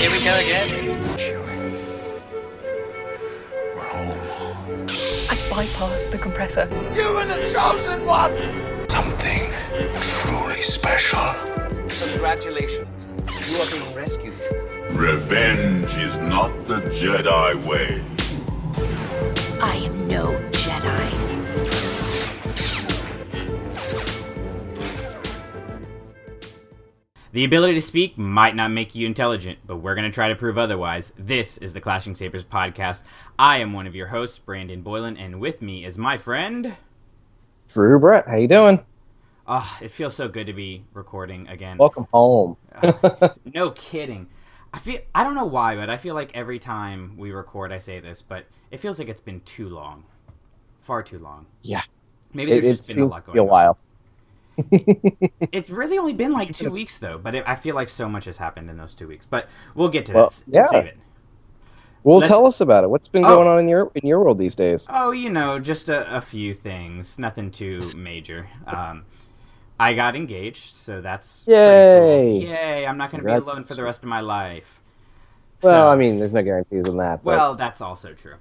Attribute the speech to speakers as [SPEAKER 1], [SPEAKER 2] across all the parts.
[SPEAKER 1] Here we go again.
[SPEAKER 2] Chewie. We're home.
[SPEAKER 3] I bypassed the compressor.
[SPEAKER 1] You were the chosen one.
[SPEAKER 2] Something truly special.
[SPEAKER 1] Congratulations. You are being rescued.
[SPEAKER 4] Revenge is not the Jedi way.
[SPEAKER 5] I am no Jedi.
[SPEAKER 6] The ability to speak might not make you intelligent, but we're going to try to prove otherwise. This is the Clashing Sabers podcast. I am one of your hosts, Brandon Boylan, and with me is my friend.
[SPEAKER 7] Drew Brett, how you doing?
[SPEAKER 6] Oh, it feels so good to be recording again.
[SPEAKER 7] Welcome home.
[SPEAKER 6] Uh, no kidding. I feel I don't know why, but I feel like every time we record I say this, but it feels like it's been too long. Far too long.
[SPEAKER 7] Yeah.
[SPEAKER 6] Maybe
[SPEAKER 7] It,
[SPEAKER 6] there's
[SPEAKER 7] it
[SPEAKER 6] just been a lot going
[SPEAKER 7] a
[SPEAKER 6] on. It's really only been like two weeks though, but it, I feel like so much has happened in those two weeks. But we'll get to
[SPEAKER 7] Well,
[SPEAKER 6] that.
[SPEAKER 7] Yeah.
[SPEAKER 6] Save it.
[SPEAKER 7] Well,
[SPEAKER 6] Let's-
[SPEAKER 7] tell us about it. What's been
[SPEAKER 6] Oh.
[SPEAKER 7] going on in your in your world these days?
[SPEAKER 6] Oh, you know, just a, a few things. Nothing too major. Um, I got engaged, so that's
[SPEAKER 7] Yay!
[SPEAKER 6] cool. Yay! I'm not going to be alone for the rest of my life.
[SPEAKER 7] Well,
[SPEAKER 6] So-
[SPEAKER 7] I mean, there's no guarantees on that. But
[SPEAKER 6] Well, that's also true.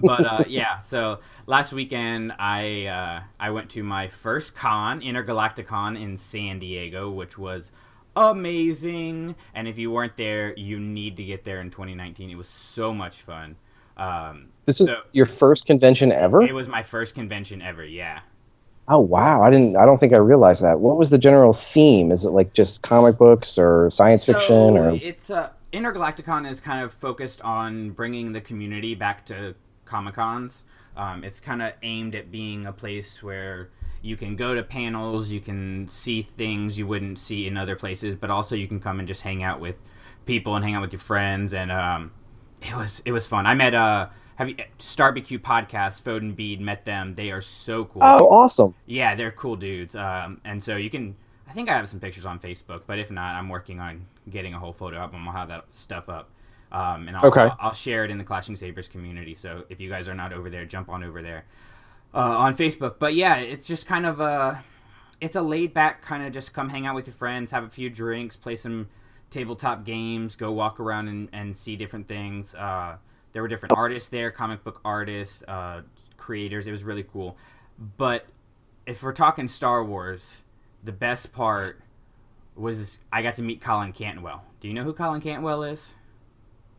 [SPEAKER 6] but uh, yeah, so last weekend I uh, I went to my first con, Intergalacticon in San Diego, which was amazing. And if you weren't there, you need to get there in 2019. It was so much fun. Um,
[SPEAKER 7] this is
[SPEAKER 6] so-
[SPEAKER 7] your first convention ever.
[SPEAKER 6] it was my first convention ever. Yeah.
[SPEAKER 7] Oh wow! I didn't. I don't think I realized that. What was the general theme? Is it like just comic books or science fiction or?
[SPEAKER 6] it's uh, Intergalacticon is kind of focused on bringing the community back to Comic Cons. Um, it's kind of aimed at being a place where you can go to panels, you can see things you wouldn't see in other places, but also you can come and just hang out with people and hang out with your friends. And um, it was it was fun. I met uh, have you Starbecue podcast? Foden Bede met them. They are so cool.
[SPEAKER 7] Oh, awesome!
[SPEAKER 6] Yeah, they're cool dudes. Um, and so you can. I think I have some pictures on Facebook, but if not, I'm working on getting a whole photo album. I'll have that stuff up. Um, and I'll,
[SPEAKER 7] Okay.
[SPEAKER 6] I'll, I'll share it in the Clashing Sabers community. So if you guys are not over there, jump on over there uh, on Facebook. But yeah, it's just kind of a. It's a laid back kind of just come hang out with your friends, have a few drinks, play some tabletop games, go walk around and, and see different things. Uh, there were different artists there, comic book artists, uh, creators. It was really cool. But if we're talking Star Wars, the best part was I got to meet Colin Cantwell. Do you know who Colin Cantwell is?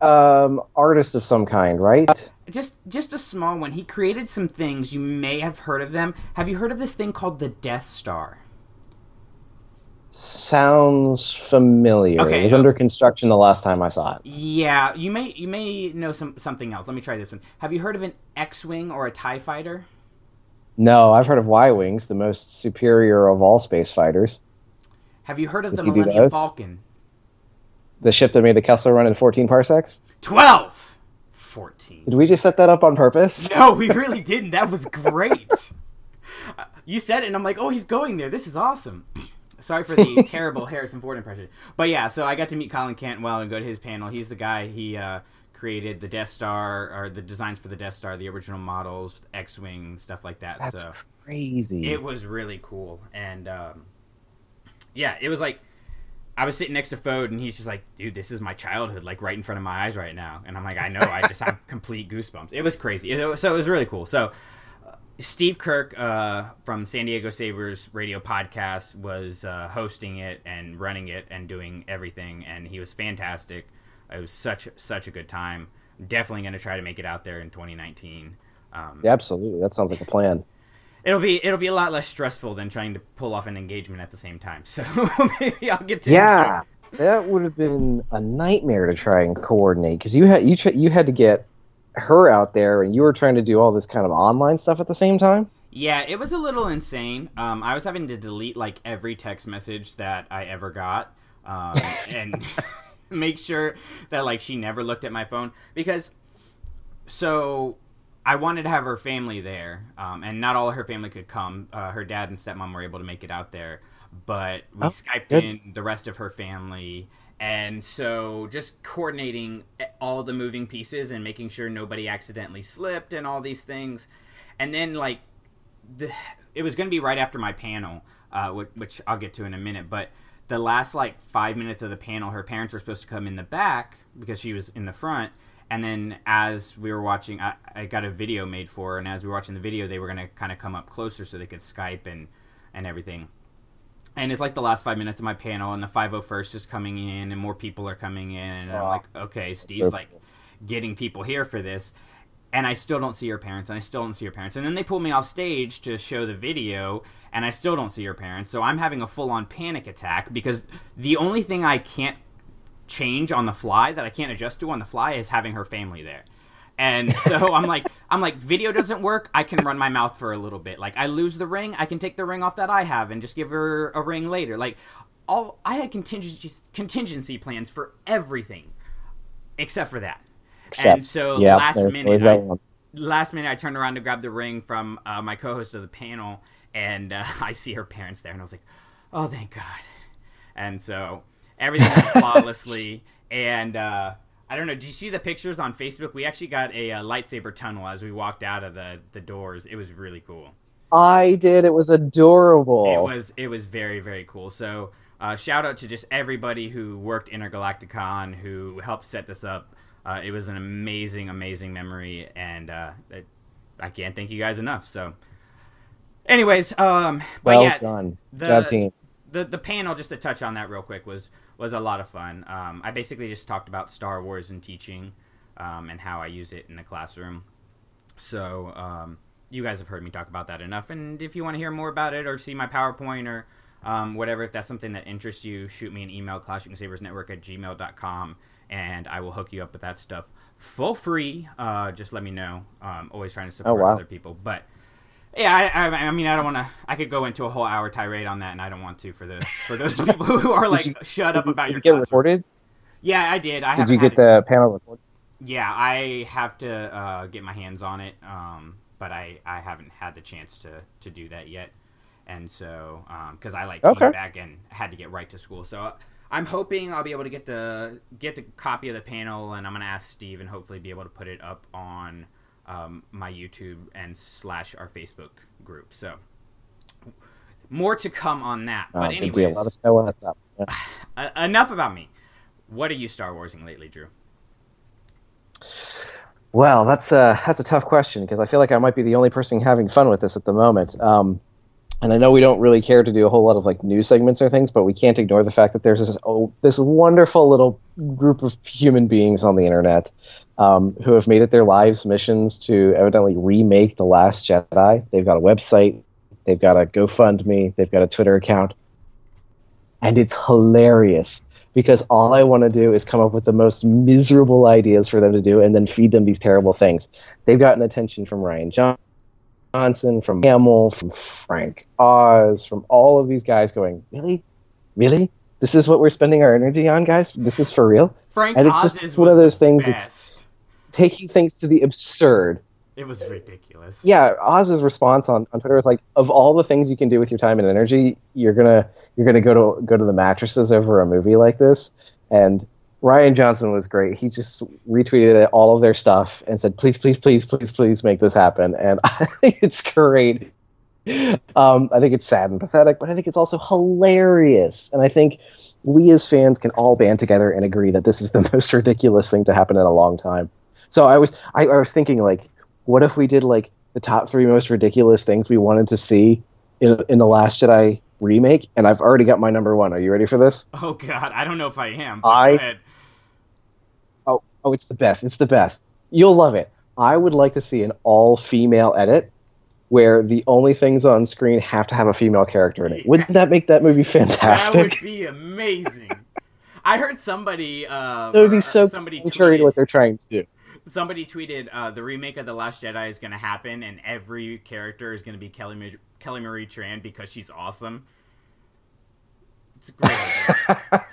[SPEAKER 7] Um, artist of some kind, right?
[SPEAKER 6] Just just a small one. He created some things you may have heard of them. Have you heard of this thing called the Death Star?
[SPEAKER 7] Sounds familiar.
[SPEAKER 6] Okay,
[SPEAKER 7] it was under construction the last time I saw it.
[SPEAKER 6] Yeah, you may you may know some something else. Let me try this one. Have you heard of an X-wing or a Tie Fighter?
[SPEAKER 7] No, I've heard of Y wings, the most superior of all space fighters.
[SPEAKER 6] Have you heard of the
[SPEAKER 7] Did do
[SPEAKER 6] Millennium? Falcon?
[SPEAKER 7] The ship that made the Kessel run in 14 parsecs.
[SPEAKER 6] Twelve. Fourteen.
[SPEAKER 7] Did we just set that up on purpose?
[SPEAKER 6] No, we really didn't. That was great. Uh, you said it, and I'm like, oh, he's going there. This is awesome. Sorry for the terrible Harrison Ford impression. But yeah, so I got to meet Colin Cantwell and go to his panel. He's the guy, he uh, created the Death Star, or the designs for the Death Star, the original models, X Wing, stuff like that.
[SPEAKER 7] That's
[SPEAKER 6] so
[SPEAKER 7] crazy.
[SPEAKER 6] it was really cool. And um, yeah, it was like, I was sitting next to Fode, and he's just like, dude, this is my childhood, like right in front of my eyes right now. And I'm like, I know, I just have complete goosebumps. It was crazy. It so it was really cool. So uh, Steve Kirk uh, from San Diego Sabres radio podcast was uh, hosting it and running it and doing everything, and he was fantastic. It was such such a good time. Definitely going to try to make it out there in 2019. Um,
[SPEAKER 7] Yeah, absolutely. That sounds like a plan.
[SPEAKER 6] It'll be it'll be a lot less stressful than trying to pull off an engagement at the same time. So maybe I'll get to
[SPEAKER 7] Yeah, that would have been a nightmare to try and coordinate because you had you tr- you had to get her out there and you were trying to do all this kind of online stuff at the same time.
[SPEAKER 6] Yeah, it was a little insane. Um, I was having to delete like every text message that I ever got, um, and make sure that like she never looked at my phone because. So, I wanted to have her family there, um, and not all her family could come. Uh, her dad and stepmom were able to make it out there, but we
[SPEAKER 7] Oh,
[SPEAKER 6] skyped
[SPEAKER 7] good.
[SPEAKER 6] in the rest of her family. And so, just coordinating all the moving pieces and making sure nobody accidentally slipped and all these things. And then, like, the, it was going to be right after my panel, uh, which, which I'll get to in a minute. But the last like five minutes of the panel, her parents were supposed to come in the back because she was in the front. And then as we were watching, I, I got a video made for her, and as we were watching the video, they were going to kind of come up closer so they could Skype and, and everything. And it's like the last five minutes of my panel, and the 501st is coming in, and more people are coming in. And I'm like, okay, Steve's like getting people here for this. And I still don't see her parents, and I still don't see her parents. And then they pull me off stage to show the video, and I still don't see her parents. So I'm having a full on panic attack because the only thing I can't change on the fly that I can't adjust to on the fly is having her family there. And so I'm like, I'm like, video doesn't work. I can run my mouth for a little bit. Like I lose the ring, I can take the ring off that I have and just give her a ring later. Like all I had contingency contingency plans for everything except for that. and so
[SPEAKER 7] yeah,
[SPEAKER 6] last minute, I, last minute, I turned around to grab the ring from uh, my co-host of the panel, and uh, I see her parents there, and I was like, "Oh, thank God!" And so everything went flawlessly. And uh, I don't know. Do you see the pictures on Facebook? We actually got a, uh lightsaber tunnel as we walked out of the the doors. It was really cool.
[SPEAKER 7] I did. It was adorable.
[SPEAKER 6] It was it was very very cool. So uh, shout out to just everybody who worked Intergalacticon who helped set this up. Uh, it was an amazing amazing memory, and uh, it, I can't thank you guys enough. So, anyways, um, but
[SPEAKER 7] well
[SPEAKER 6] yeah,
[SPEAKER 7] done.
[SPEAKER 6] the-
[SPEAKER 7] Job team.
[SPEAKER 6] the the panel just to touch on that real quick was was a lot of fun. Um, I basically just talked about Star Wars and teaching um, and how I use it in the classroom. So um, you guys have heard me talk about that enough. And if you want to hear more about it or see my PowerPoint or um, whatever, if that's something that interests you, shoot me an email, clashingsabersnetwork at gmail.com, and I will hook you up with that stuff full free. Uh, just let me know. Um, always trying to support
[SPEAKER 7] wow.
[SPEAKER 6] other people. But yeah, I, I, I mean, I don't want to. I could go into a whole hour tirade on that, and I don't want to for the for those people who are like,
[SPEAKER 7] you-
[SPEAKER 6] shut up about
[SPEAKER 7] Did
[SPEAKER 6] your
[SPEAKER 7] you get
[SPEAKER 6] classroom.
[SPEAKER 7] recorded?
[SPEAKER 6] Yeah, I did. I
[SPEAKER 7] Did you get the panel recorded?
[SPEAKER 6] yeah, I have to uh, get my hands on it, um, but I, I haven't had the chance to, to do that yet, and so because I like
[SPEAKER 7] Okay.
[SPEAKER 6] came back and had to get right to school, so I'm hoping I'll be able to get the get the copy of the panel, and I'm gonna ask Steve and hopefully be able to put it up on um, my YouTube and slash our Facebook group. So more to come on that. But
[SPEAKER 7] good
[SPEAKER 6] anyways.
[SPEAKER 7] Let us know when it's up. Yeah.
[SPEAKER 6] uh, enough about me. What are you Star Warsing lately, Drew?
[SPEAKER 7] Well, that's a that's a tough question because I feel like I might be the only person having fun with this at the moment. Um, and I know we don't really care to do a whole lot of like news segments or things, but we can't ignore the fact that there's this oh, this wonderful little group of human beings on the internet um, who have made it their lives missions to evidently remake the Last Jedi. They've got a website, they've got a GoFundMe, they've got a Twitter account, and it's hilarious because all I want to do is come up with the most miserable ideas for them to do and then feed them these terrible things. They've gotten attention from Rian Johnson, from Hamill, from Frank Oz, from all of these guys going, Really? Really? This is what we're spending our energy on, guys? This is for real?
[SPEAKER 6] Frank
[SPEAKER 7] And it's
[SPEAKER 6] Oz's
[SPEAKER 7] just one of those things. Taking things to the absurd.
[SPEAKER 6] It was ridiculous.
[SPEAKER 7] Yeah, Oz's response on, on Twitter was like, of all the things you can do with your time and energy, you're gonna you're gonna go to go to the mattresses over a movie like this. And Rian Johnson was great. He just retweeted all of their stuff and said, please, please, please, please, please make this happen. And I think it's great. Um, I think it's sad and pathetic, but I think it's also hilarious. And I think we as fans can all band together and agree that this is the most ridiculous thing to happen in a long time. So I was I, I was thinking like, what if we did like the top three most ridiculous things we wanted to see in in the Last Jedi remake? And I've already got my number one. Are you ready for this?
[SPEAKER 6] Oh God, I don't know if I am.
[SPEAKER 7] I-
[SPEAKER 6] go ahead.
[SPEAKER 7] Oh, oh, it's the best. It's the best. You'll love it. I would like to see an all-female edit where the only things on screen have to have a female character in it. Wouldn't that make that movie fantastic?
[SPEAKER 6] that would be amazing. I heard somebody. Uh,
[SPEAKER 7] That would be so
[SPEAKER 6] somebody
[SPEAKER 7] contrary to what they're trying to do.
[SPEAKER 6] Somebody tweeted uh, the remake of the Last Jedi is going to happen, and every character is going to be Kelly Ma- Kelly Marie Tran because she's awesome. It's a great.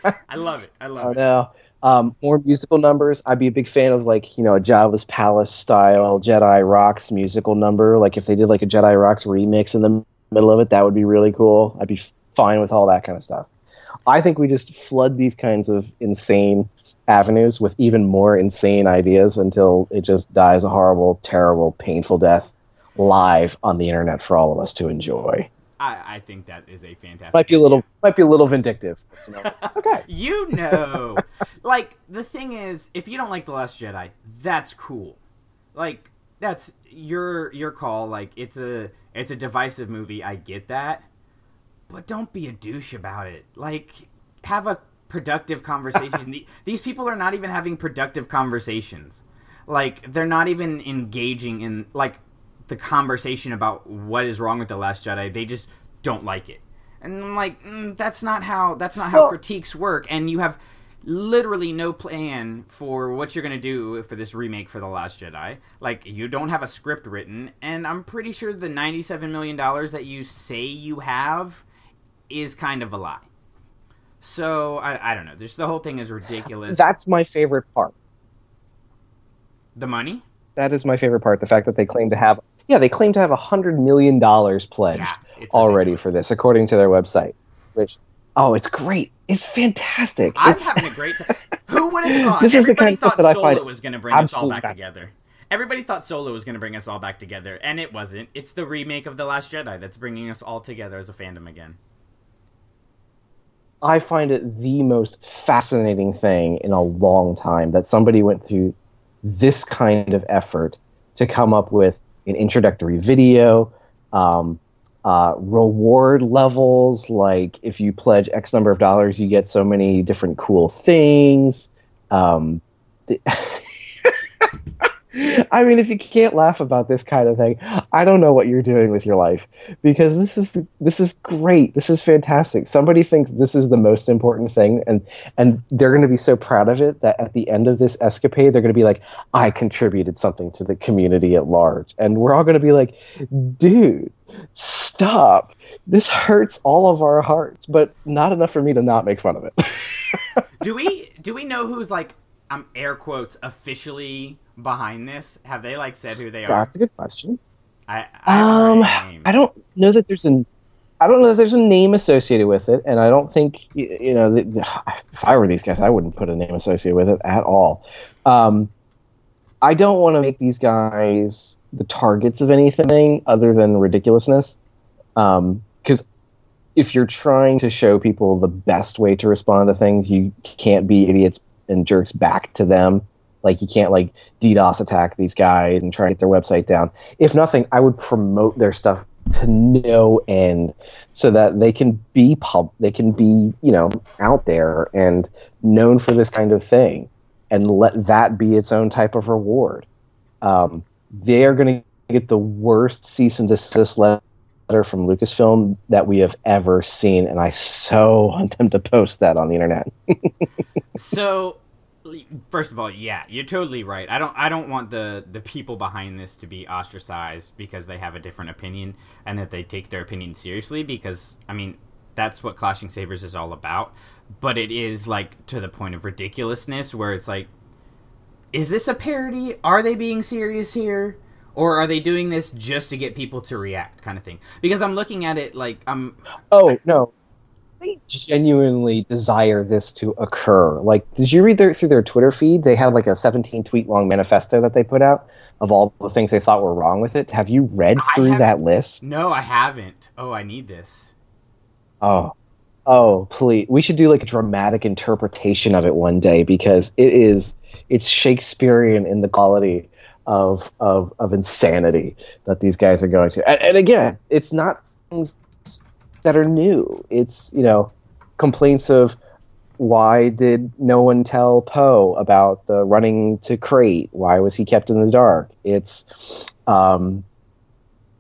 [SPEAKER 6] idea. I love it. I love
[SPEAKER 7] Oh
[SPEAKER 6] it.
[SPEAKER 7] no. Um, more musical numbers. I'd be a big fan of like you know a Jabba's Palace style Jedi Rocks musical number. Like if they did like a Jedi Rocks remix in the middle of it, that would be really cool. I'd be fine with all that kind of stuff. I think we just flood these kinds of insane avenues with even more insane ideas until it just dies a horrible, terrible, painful death live on the internet for all of us to enjoy.
[SPEAKER 6] I, I think that is a fantastic.
[SPEAKER 7] Might be a
[SPEAKER 6] idea.
[SPEAKER 7] little might be a little vindictive. but, you know. okay.
[SPEAKER 6] You know, like the thing is, if you don't like the Last Jedi, that's cool. Like that's your your call. Like it's a it's a divisive movie. I get that, but don't be a douche about it. Like have a productive conversation. These people are not even having productive conversations. Like they're not even engaging in like the conversation about what is wrong with the Last Jedi. They just don't like it, and I'm like, mm, that's not how that's not how
[SPEAKER 7] Well-
[SPEAKER 6] critiques work. And you have literally no plan for what you're gonna do for this remake for the Last Jedi. Like you don't have a script written, and I'm pretty sure the 97 million dollars that you say you have is kind of a lie. So I, I don't know. Just the whole thing is ridiculous.
[SPEAKER 7] That's my favorite part.
[SPEAKER 6] the money.
[SPEAKER 7] That is my favorite part. The fact that they claim to have yeah they claim to have a hundred million dollars pledged
[SPEAKER 6] Yeah,
[SPEAKER 7] already
[SPEAKER 6] ridiculous.
[SPEAKER 7] for this according to their website. Which oh it's great. It's fantastic.
[SPEAKER 6] I'm
[SPEAKER 7] It's-
[SPEAKER 6] having a great time. Who would have thought?
[SPEAKER 7] This is the
[SPEAKER 6] Everybody
[SPEAKER 7] kind of
[SPEAKER 6] thought
[SPEAKER 7] that I
[SPEAKER 6] Solo
[SPEAKER 7] find
[SPEAKER 6] was going to bring us all back
[SPEAKER 7] ba-
[SPEAKER 6] together. Everybody thought Solo was going to bring us all back together, and it wasn't. It's the remake of The Last Jedi that's bringing us all together as a fandom again.
[SPEAKER 7] I find it the most fascinating thing in a long time that somebody went through this kind of effort to come up with an introductory video, um, uh, reward levels, like if you pledge X number of dollars, you get so many different cool things. Um, the- I mean, if you can't laugh about this kind of thing, I don't know what you're doing with your life because this is this is great. This is fantastic. Somebody thinks this is the most important thing, and and they're going to be so proud of it that at the end of this escapade, they're going to be like, "I contributed something to the community at large," and we're all going to be like, "Dude, stop! This hurts all of our hearts, but not enough for me to not make fun of it."
[SPEAKER 6] Do we do we know who's like I'm air quotes officially behind this? Have they like said who they are?
[SPEAKER 7] That's a good question.
[SPEAKER 6] I, I
[SPEAKER 7] Um. I don't know that there's an. I don't know that there's a name associated with it, and I don't think you know. If I were these guys, I wouldn't put a name associated with it at all. Um, I don't want to make these guys the targets of anything other than ridiculousness, because if you're trying to show people the best way to respond to things, you can't be idiots and jerks back to them. Like you can't like DDoS attack these guys and try to get their website down. If nothing, I would promote their stuff to no end so that they can be pub they can be, you know, out there and known for this kind of thing and let that be its own type of reward. Um, they are going to get the worst cease and desist letter from Lucasfilm that we have ever seen, and I so want them to post that on the internet.
[SPEAKER 6] So, first of all, yeah, you're totally right. I don't I don't want the the people behind this to be ostracized because they have a different opinion and that they take their opinion seriously because I mean, that's what Clashing Sabers is all about. But it is like to the point of ridiculousness where it's like is this a parody? Are they being serious here? Or are they doing this just to get people to react kind of thing? Because I'm looking at it like I'm
[SPEAKER 7] Oh no, they genuinely desire this to occur. Like, did you read their through their Twitter feed? They had like a 17 tweet long manifesto that they put out of all the things they thought were wrong with it. Have you read through that list?
[SPEAKER 6] No, I haven't. Oh, I need this.
[SPEAKER 7] Oh, oh, please! We should do like a dramatic interpretation of it one day because it is it's Shakespearean in the quality of of of insanity that these guys are going to. And, and again, it's not things that are new. It's you know complaints of why did no one tell Poe about the running to Crait? Why was he kept in the dark? It's um,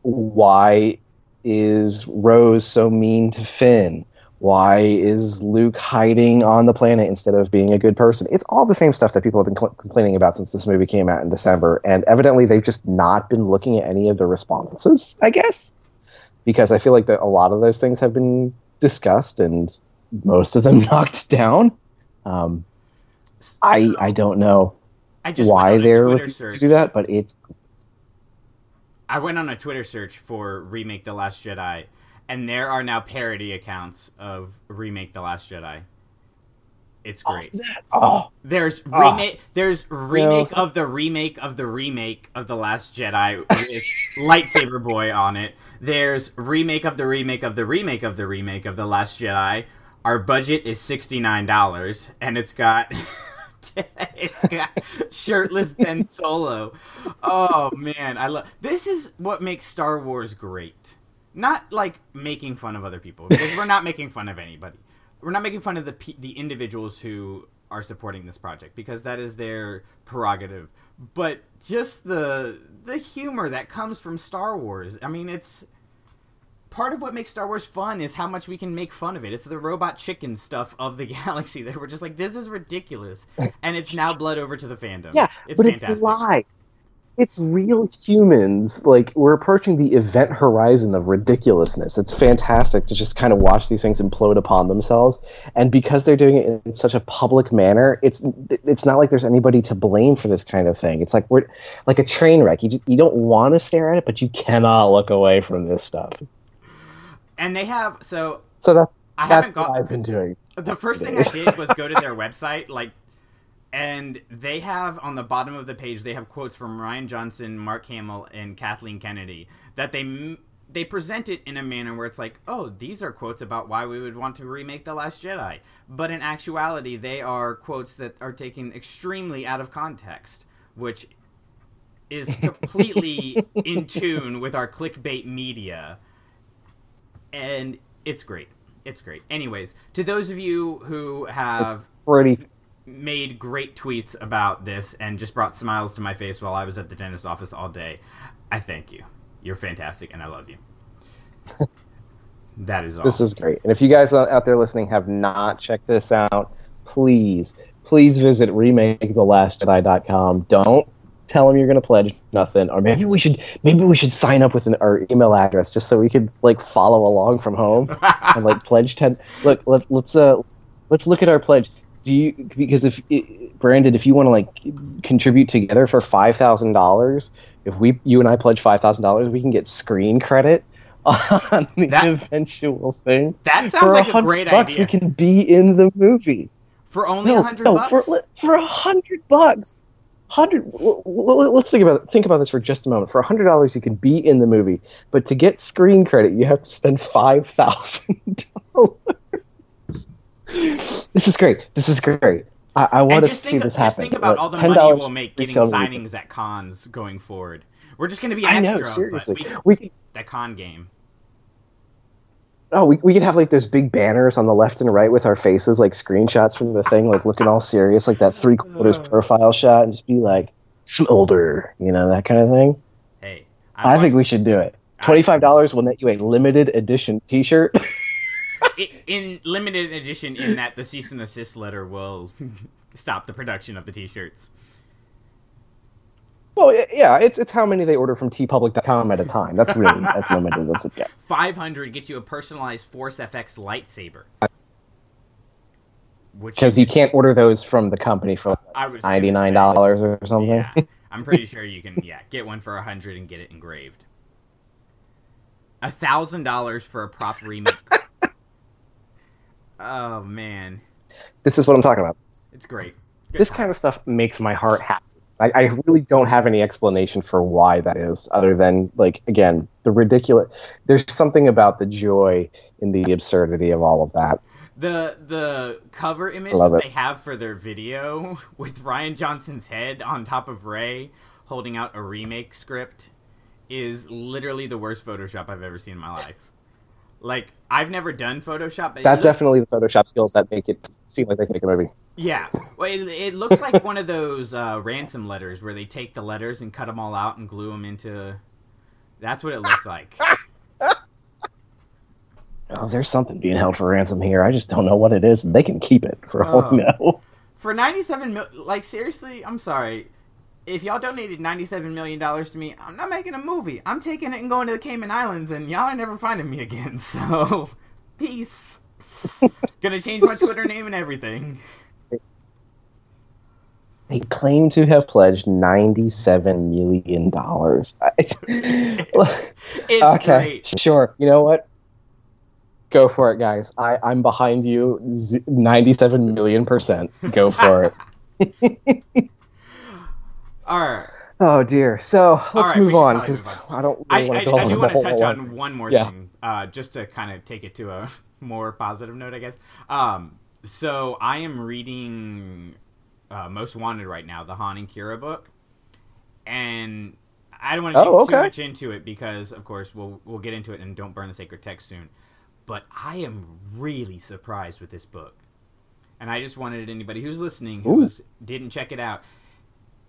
[SPEAKER 7] why is Rose so mean to Finn? Why is Luke hiding on the planet instead of being a good person? It's all the same stuff that people have been cl- complaining about since this movie came out in December, and evidently they've just not been looking at any of the responses, I guess, because I feel like that a lot of those things have been discussed and most of them knocked down. Um, I
[SPEAKER 6] So-
[SPEAKER 7] I don't know
[SPEAKER 6] I just
[SPEAKER 7] why
[SPEAKER 6] went on a
[SPEAKER 7] they're
[SPEAKER 6] Twitter
[SPEAKER 7] looking
[SPEAKER 6] search.
[SPEAKER 7] to do that, but it's
[SPEAKER 6] I went on a Twitter search for remake The Last Jedi, and there are now parody accounts of remake The Last Jedi. It's great.
[SPEAKER 7] Oh,
[SPEAKER 6] There's
[SPEAKER 7] Ah.
[SPEAKER 6] remake. There's remake
[SPEAKER 7] so-
[SPEAKER 6] of the remake of the remake of the Last Jedi with lightsaber boy on it. There's remake of the remake of the remake of the remake of the Last Jedi. Our budget is sixty nine dollars, and it's got it's got shirtless Ben Solo. Oh man, I love this. Is what makes Star Wars great. Not like making fun of other people because we're not making fun of anybody we're not making fun of the the individuals who are supporting this project because that is their prerogative. But just the the humor that comes from Star Wars I mean it's part of what makes Star Wars fun is how much we can make fun of it. It's the robot chicken stuff of the galaxy that we're just like this is ridiculous. And it's now bled over to the fandom.
[SPEAKER 7] Yeah,
[SPEAKER 6] it's
[SPEAKER 7] but
[SPEAKER 6] fantastic.
[SPEAKER 7] it's live. It's real humans. Like we're approaching the event horizon of ridiculousness. It's fantastic to just kind of watch these things implode upon themselves. And because they're doing it in such a public manner, it's it's not like there's anybody to blame for this kind of thing. It's like we're like a train wreck. You just, you don't want to stare at it, but you cannot look away from this stuff.
[SPEAKER 6] and they have so
[SPEAKER 7] So that's
[SPEAKER 6] I
[SPEAKER 7] that's
[SPEAKER 6] haven't got
[SPEAKER 7] what I've been doing.
[SPEAKER 6] The first thing I did was go to their website, like, and they have on the bottom of the page they have quotes from Rian Johnson, Mark Hamill, and Kathleen Kennedy that they they present it in a manner where it's like, oh, these are quotes about why we would want to remake the Last Jedi, but in actuality, they are quotes that are taken extremely out of context, which is completely in tune with our clickbait media, and it's great. It's great. Anyways, to those of you who have
[SPEAKER 7] Pretty
[SPEAKER 6] made great tweets about this and just brought smiles to my face while I was at the dentist office all day, I thank you. You're fantastic, and I love you. that is all.
[SPEAKER 7] This is great. And if you guys out out there listening have not checked this out, please, please visit remakeTheLastJedi.com. Don't tell them you're going to pledge nothing, or maybe we should maybe we should sign up with an, our email address just so we could like follow along from home and like pledge ten. Look, let, let's uh let's look at our pledge. Do you because if Brandon, if you want to like contribute together for five thousand dollars, if we you and I pledge five thousand dollars, we can get screen credit on the
[SPEAKER 6] That-
[SPEAKER 7] eventual thing.
[SPEAKER 6] That sounds
[SPEAKER 7] for
[SPEAKER 6] like a
[SPEAKER 7] 100
[SPEAKER 6] great
[SPEAKER 7] bucks,
[SPEAKER 6] idea.
[SPEAKER 7] We can be in the movie.
[SPEAKER 6] For only a
[SPEAKER 7] No,
[SPEAKER 6] hundred
[SPEAKER 7] no,
[SPEAKER 6] bucks.
[SPEAKER 7] for for a hundred bucks. Hundred. Let's think about think about this for just a moment. For a hundred dollars, you can be in the movie, but to get screen credit, you have to spend five thousand dollars. This is great. This is great. I, I want to see
[SPEAKER 6] think,
[SPEAKER 7] this
[SPEAKER 6] just
[SPEAKER 7] happen.
[SPEAKER 6] think about
[SPEAKER 7] Uh,
[SPEAKER 6] all the money we'll make getting signings at cons going forward. We're just going to be
[SPEAKER 7] I know, seriously.
[SPEAKER 6] but we,
[SPEAKER 7] We could,
[SPEAKER 6] that con game.
[SPEAKER 7] oh, we, we could have like those big banners on the left and right with our faces, like screenshots from the thing, like looking all serious, like that three quarters profile shot, and just be like smolder, you know, that kind of thing.
[SPEAKER 6] Hey,
[SPEAKER 7] I, think we should do it. Twenty-five dollars will net you a limited edition T-shirt.
[SPEAKER 6] i- in limited edition in that the cease and desist letter will stop the production of the t-shirts.
[SPEAKER 7] well, yeah, it's it's how many they order from teepublic.com at a time. That's really as limited as it gets.
[SPEAKER 6] 500 gets you a personalized Force FX lightsaber.
[SPEAKER 7] Because you can't order those from the company for
[SPEAKER 6] gonna
[SPEAKER 7] ninety-nine
[SPEAKER 6] say,
[SPEAKER 7] dollars or something.
[SPEAKER 6] Yeah, I'm pretty sure you can yeah, get one for a 100 and get it engraved. A $1000 for a prop remake. Oh man,
[SPEAKER 7] This is what I'm talking about.
[SPEAKER 6] it's great. Good
[SPEAKER 7] This kind of stuff makes my heart happy. I, I really don't have any explanation for why that is, other than like again the ridiculous. There's something about the joy in the absurdity of all of that.
[SPEAKER 6] The the cover image that
[SPEAKER 7] it.
[SPEAKER 6] they have for their video with Rian Johnson's head on top of Rey holding out a remake script is literally the worst Photoshop I've ever seen in my life. Like I've never done Photoshop, but
[SPEAKER 7] That's definitely the Photoshop skills that make it seem like they can make a movie.
[SPEAKER 6] yeah. Well, it, it looks like one of those uh, ransom letters where they take the letters and cut them all out and glue them into. That's what it looks like.
[SPEAKER 7] Oh, there's something being held for ransom here. I just don't know what it is. They can keep it for all I know.
[SPEAKER 6] For 97 mil, like seriously, I'm sorry. If y'all donated 97 million dollars to me, I'm not making a movie. I'm taking it and going to the Cayman Islands, and y'all ain't never finding me again. So, peace. Gonna change my Twitter name and everything.
[SPEAKER 7] They claim to have pledged ninety-seven million dollars.
[SPEAKER 6] It's
[SPEAKER 7] okay,
[SPEAKER 6] great.
[SPEAKER 7] sure. You know what? Go for it, guys. I, I'm behind you, 97 million percent. Go for it.
[SPEAKER 6] All right.
[SPEAKER 7] Oh dear. So let's
[SPEAKER 6] right,
[SPEAKER 7] move on because. I don't
[SPEAKER 6] I,
[SPEAKER 7] really want to dwell
[SPEAKER 6] I do want to touch on one more
[SPEAKER 7] Yeah.
[SPEAKER 6] thing, uh, just to kind of take it to a more positive note, I guess. Um, so I am reading uh, Most Wanted right now, the Han and Qi'ra book, and I don't want to
[SPEAKER 7] Oh,
[SPEAKER 6] get too much into it because, of course, we'll we'll get into it and don't burn the sacred text soon. But I am really surprised with this book, and I just wanted anybody who's listening who was, didn't check it out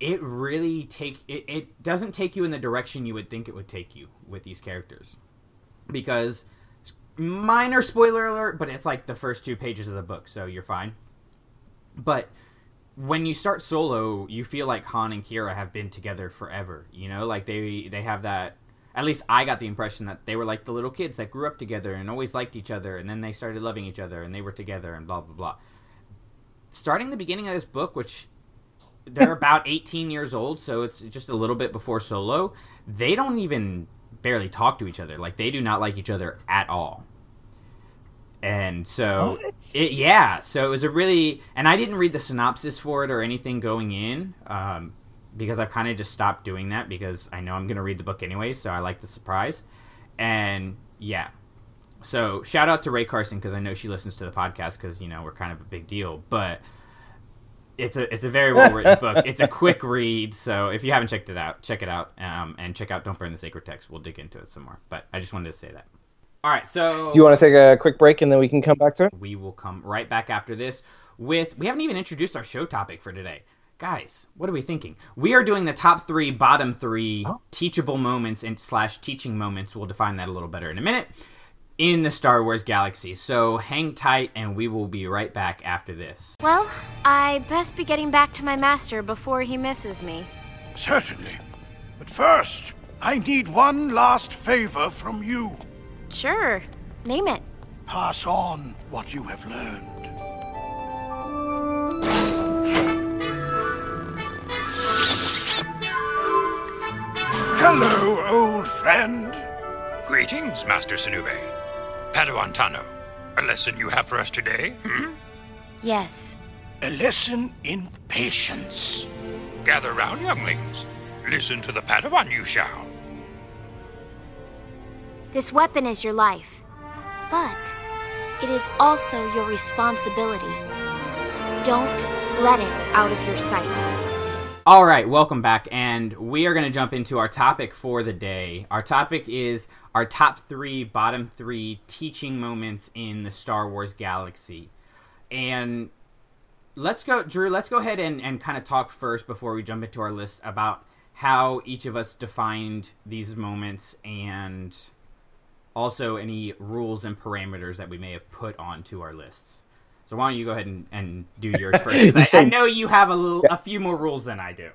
[SPEAKER 6] it really take it, it doesn't take you in the direction you would think it would take you with these characters. Because minor spoiler alert but it's like the first two pages of the book so you're fine. But when you start solo you feel like han and Qi'ra have been together forever you know? Like they they have that at least i got the impression that they were like the little kids that grew up together and always liked each other and then they started loving each other and they were together and blah blah blah. Starting the beginning of this book which they're about 18 years old, so it's just a little bit before Solo. They don't even barely talk to each other. Like they do not like each other at all. And so, it, yeah, so it was a really, and I didn't read the synopsis for it or anything going in, um, because I've kind of just stopped doing that because I know I'm going to read the book anyway, so I like the surprise. And yeah, so shout out to Rae Carson because I know she listens to the podcast because you know we're kind of a big deal, but it's a it's a very well written book. It's a quick read, so if you haven't checked it out, check it out, um, and check out Don't Burn the Sacred Text. We'll dig into it some more, but I just wanted to say that. All right, so
[SPEAKER 7] Do you want to take a quick break and then we can come back to it?
[SPEAKER 6] we will come right back after this with we haven't even introduced our show topic for today. Guys, what are we thinking? We are doing the top three, bottom three teachable moments and slash teaching moments. We'll define that a little better in a minute in the Star Wars galaxy. So hang tight, and we will be right back after this.
[SPEAKER 5] Well, I best be getting back to my master before he misses me.
[SPEAKER 2] Certainly. But first, I need one last favor from you.
[SPEAKER 5] Sure, name it.
[SPEAKER 2] Pass on what you have learned. Hello, old friend.
[SPEAKER 8] Greetings, Master Sinube. Padawan Tano, a lesson you have for us today? Hmm?
[SPEAKER 5] Yes.
[SPEAKER 2] A lesson in patience.
[SPEAKER 8] Gather round, younglings. Listen to the Padawan you shall.
[SPEAKER 5] This weapon is your life, but it is also your responsibility. Don't let it out of your sight.
[SPEAKER 6] All right, welcome back, and we are going to jump into our topic for the day. Our topic is our top three, bottom three teaching moments in the Star Wars galaxy. And let's go, Drew, let's go ahead and, and kind of talk first before we jump into our list about how each of us defined these moments and also any rules and parameters that we may have put onto our lists. So why don't you go ahead and, and do yours first? Because I, I know you have a little, a few more rules than I do.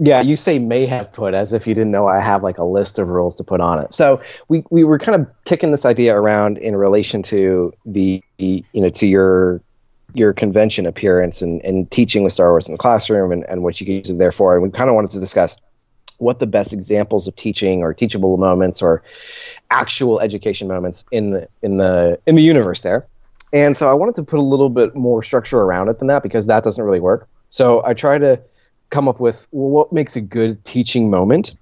[SPEAKER 7] Yeah, you say may have put as if you didn't know I have like a list of rules to put on it. So we, we were kind of kicking this idea around in relation to the you know to your your convention appearance and, and teaching with Star Wars in the classroom and, and what you can use it there for. And we kind of wanted to discuss what the best examples of teaching or teachable moments or actual education moments in the in the in the universe there. And so I wanted to put a little bit more structure around it than that because that doesn't really work. So I try to come up with well, what makes a good teaching moment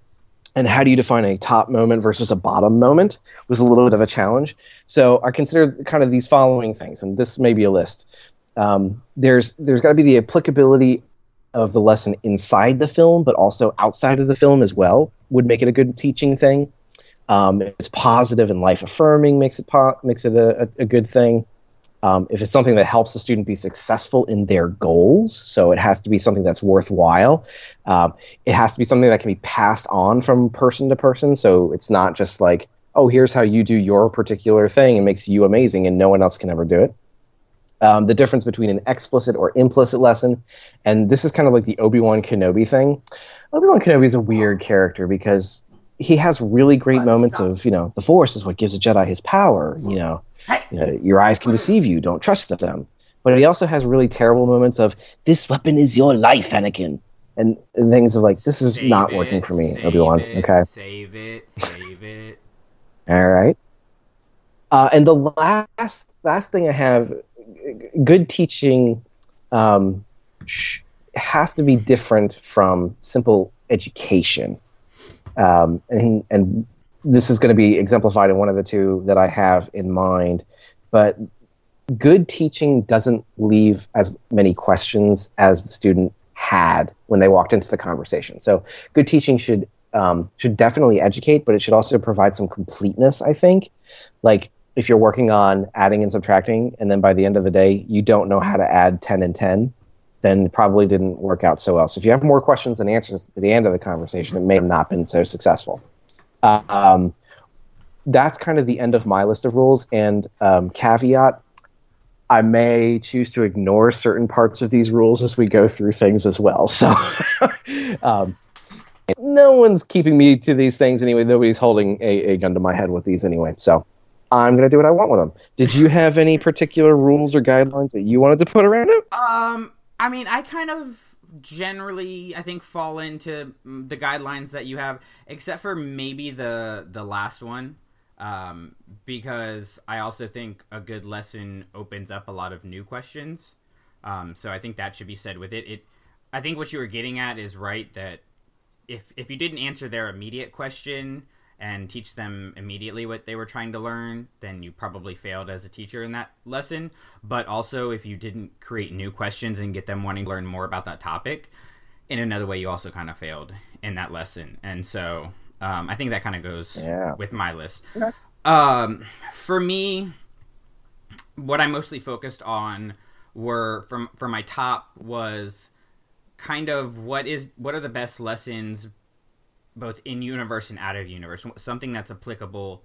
[SPEAKER 7] and how do you define a top moment versus a bottom moment was a little bit of a challenge. So I considered kind of these following things, and this may be a list. Um, there's there's got to be the applicability of the lesson inside the film, but also outside of the film as well would make it a good teaching thing. Um, if it's positive and life affirming, makes it po- makes it a, a, good thing. Um, if it's something that helps the student be successful in their goals, so it has to be something that's worthwhile. Um, it has to be something that can be passed on from person to person, so it's not just like, oh, here's how you do your particular thing and makes you amazing, and no one else can ever do it. Um, the difference between an explicit or implicit lesson, and this is kind of like the Obi Wan Kenobi thing. Obi Wan Kenobi is a weird character because he has really great moments of, you know, the Force is what gives a Jedi his power. You know, you know, your eyes can deceive you. Don't trust them. But he also has really terrible moments of this weapon is your life, Anakin, and, and things of like this is
[SPEAKER 6] Save
[SPEAKER 7] not
[SPEAKER 6] it,
[SPEAKER 7] working for me,
[SPEAKER 6] save
[SPEAKER 7] Obi Wan.
[SPEAKER 6] it,
[SPEAKER 7] Okay,
[SPEAKER 6] Save it, save it.
[SPEAKER 7] all right. Uh, and the last last thing I have, good teaching um, sh- has to be different from simple education. Um, and, and this is going to be exemplified in one of the two that I have in mind. But good teaching doesn't leave as many questions as the student had when they walked into the conversation. So good teaching should um, should definitely educate, but it should also provide some completeness. I think, like if you're working on adding and subtracting, and then by the end of the day you don't know how to add ten and ten, then probably didn't work out so well. So if you have more questions than answers at the end of the conversation, it may have not been so successful. Um, that's kind of the end of my list of rules. And um, caveat I may choose to ignore certain parts of these rules as we go through things as well. So, um, no one's keeping me to these things anyway. Nobody's holding a, a gun to my head with these anyway. So, I'm going to do what I want with them. Did you have any particular rules or guidelines that you wanted to put around it?
[SPEAKER 6] Um, I mean, I kind of generally I think fall into the guidelines that you have, except for maybe the the last one um, because I also think a good lesson opens up a lot of new questions. Um, so I think that should be said with it. It, I think what you were getting at is right that if if you didn't answer their immediate question and teach them immediately what they were trying to learn, then you probably failed as a teacher in that lesson. But also, if you didn't create new questions and get them wanting to learn more about that topic, in another way, you also kind of failed in that lesson. And so um, I think that kind of goes
[SPEAKER 7] yeah.
[SPEAKER 6] with my list. Okay. Um, for me, what I mostly focused on were from for my top was kind of what is what are the best lessons both in universe and out of universe something that's applicable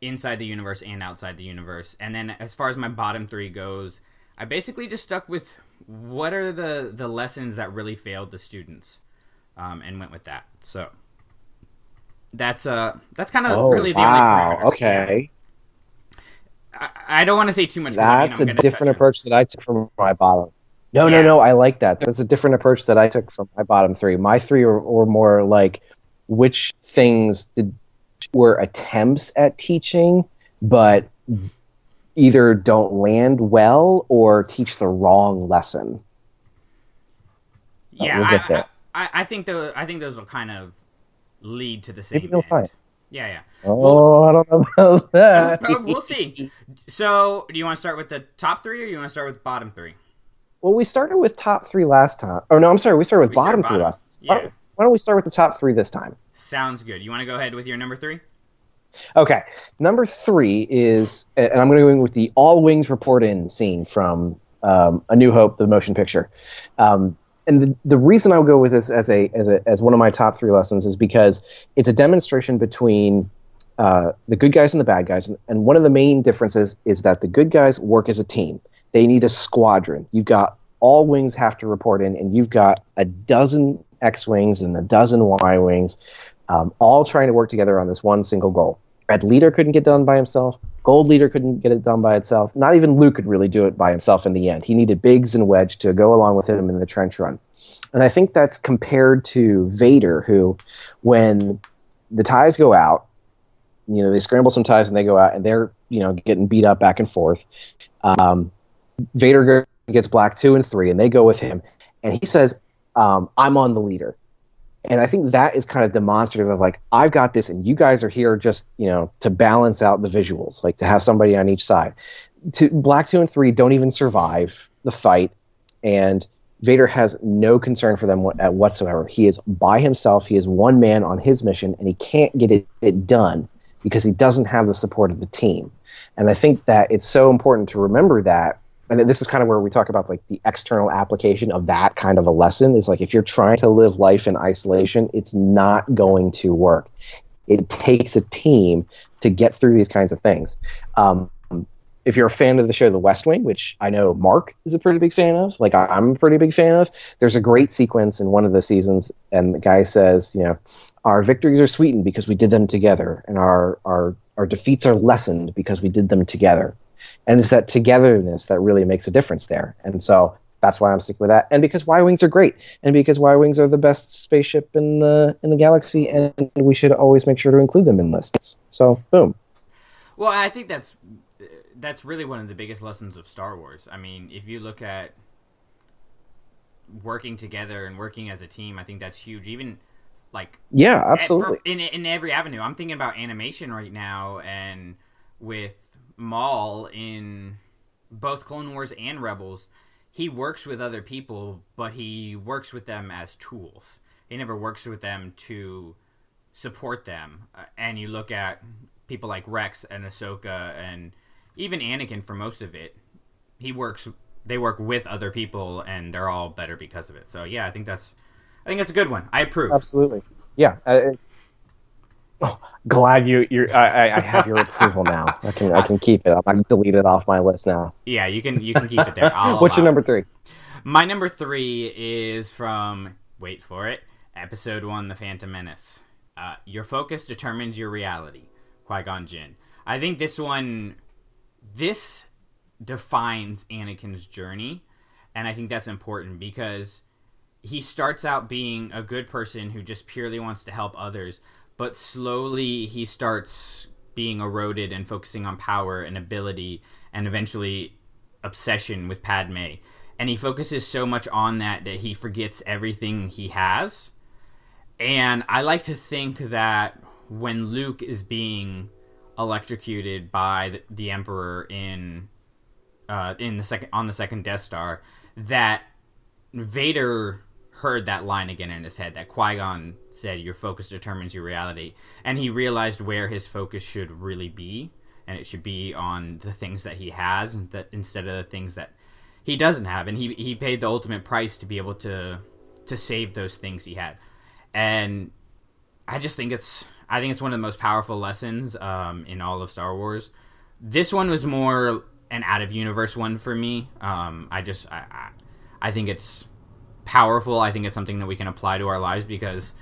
[SPEAKER 6] inside the universe and outside the universe and then as far as my bottom three goes i basically just stuck with what are the the lessons that really failed the students um, and went with that so that's uh that's kind of
[SPEAKER 7] oh,
[SPEAKER 6] really the
[SPEAKER 7] wow.
[SPEAKER 6] only
[SPEAKER 7] okay.
[SPEAKER 6] I, I, don't want to say too much.
[SPEAKER 7] That's
[SPEAKER 6] you know,
[SPEAKER 7] a different approach that I took from my bottom. No, yeah. no, no. I like that. That's a different approach that I took from my bottom three. My three were, were more like which things did were attempts at teaching, but either don't land well or teach the wrong lesson.
[SPEAKER 6] Yeah, we'll I, I, I, think the I think those will kind of lead to the same
[SPEAKER 7] Maybe end.
[SPEAKER 6] Yeah, yeah.
[SPEAKER 7] Oh, well, I don't know about that.
[SPEAKER 6] We'll see. So, do you want to start with the top three, or you want to start with bottom three?
[SPEAKER 7] Well, we started with top three last time. Oh no, I'm sorry. We started with we bottom, started bottom three last. Yeah. Why don't, why don't we start with the top three this time?
[SPEAKER 6] Sounds good. You want to go ahead with your number three?
[SPEAKER 7] Okay, number three is, and I'm going to go in with the All Wings Report In scene from um, A New Hope, the motion picture. Um, and the, the reason I'll go with this as a as a as one of my top three lessons is because it's a demonstration between uh, the good guys and the bad guys, and one of the main differences is that the good guys work as a team. They need a squadron. You've got all wings have to report in, and you've got a dozen X wings and a dozen Y wings, um, all trying to work together on this one single goal. Red Leader couldn't get done by himself. Gold Leader couldn't get it done by itself. Not even Luke could really do it by himself in the end. He needed Biggs and Wedge to go along with him in the trench run. And I think that's compared to Vader, who, when the ties go out, you know, they scramble some ties and they go out and they're, you know, getting beat up back and forth. Um, Vader gets black two and three and they go with him. And he says, um, I'm on the leader. And I think that is kind of demonstrative of like, I've got this and you guys are here just, you know, to balance out the visuals, like to have somebody on each side. To Black 2 and 3 don't even survive the fight. And Vader has no concern for them whatsoever. He is by himself. He is one man on his mission, and he can't get it, it done because he doesn't have the support of the team. And I think that it's so important to remember that and this is kind of where we talk about like the external application of that kind of a lesson is like if you're trying to live life in isolation it's not going to work. It takes a team to get through these kinds of things. Um, if you're a fan of the show the west wing which i know mark is a pretty big fan of like i'm a pretty big fan of there's a great sequence in one of the seasons and the guy says you know our victories are sweetened because we did them together and our our our defeats are lessened because we did them together and it's that togetherness that really makes a difference there. And so that's why I'm sticking with that, and because Y wings are great, and because Y wings are the best spaceship in the in the galaxy, and we should always make sure to include them in lists. So boom.
[SPEAKER 6] Well, I think that's that's really one of the biggest lessons of Star Wars. I mean, if you look at working together and working as a team, I think that's huge. Even like
[SPEAKER 7] Yeah,
[SPEAKER 6] at-
[SPEAKER 7] absolutely.
[SPEAKER 6] for- in in every avenue. I'm thinking about animation right now, and with Maul in both Clone Wars and Rebels, he works with other people, but he works with them as tools. He never works with them to support them. Uh, and you look at people like Rex and Ahsoka, and even Anakin for most of it. He works. They work with other people, and they're all better because of it. So yeah, I think that's. I think that's a good one. I approve.
[SPEAKER 7] Absolutely. Yeah. Uh, it- oh, glad you you I, I- I have your approval now. I can I can keep it. I'm delete it off my list now.
[SPEAKER 6] Yeah, you can you can keep it there. I'll
[SPEAKER 7] What's your
[SPEAKER 6] it.
[SPEAKER 7] number three?
[SPEAKER 6] My number three is from wait for it, episode one, The Phantom Menace. Uh, your focus determines your reality. Qui Gon Jinn. I think this one, this defines Anakin's journey, and I think that's important because he starts out being a good person who just purely wants to help others, but slowly he starts being eroded and focusing on power and ability and eventually obsession with Padme. And he focuses so much on that that he forgets everything he has. And I like to think that when Luke is being electrocuted by the, Emperor in uh, in the second on the second Death Star, that Vader heard that line again in his head that Qui Gon said, "Your focus determines your reality," and he realized where his focus should really be, and it should be on the things that he has, instead of the things that he doesn't have, and he he paid the ultimate price to be able to to save those things he had, and I just think it's I think it's one of the most powerful lessons um, in all of Star Wars. This one was more an out of universe one for me. Um, I just I, I I think it's powerful. I think it's something that we can apply to our lives because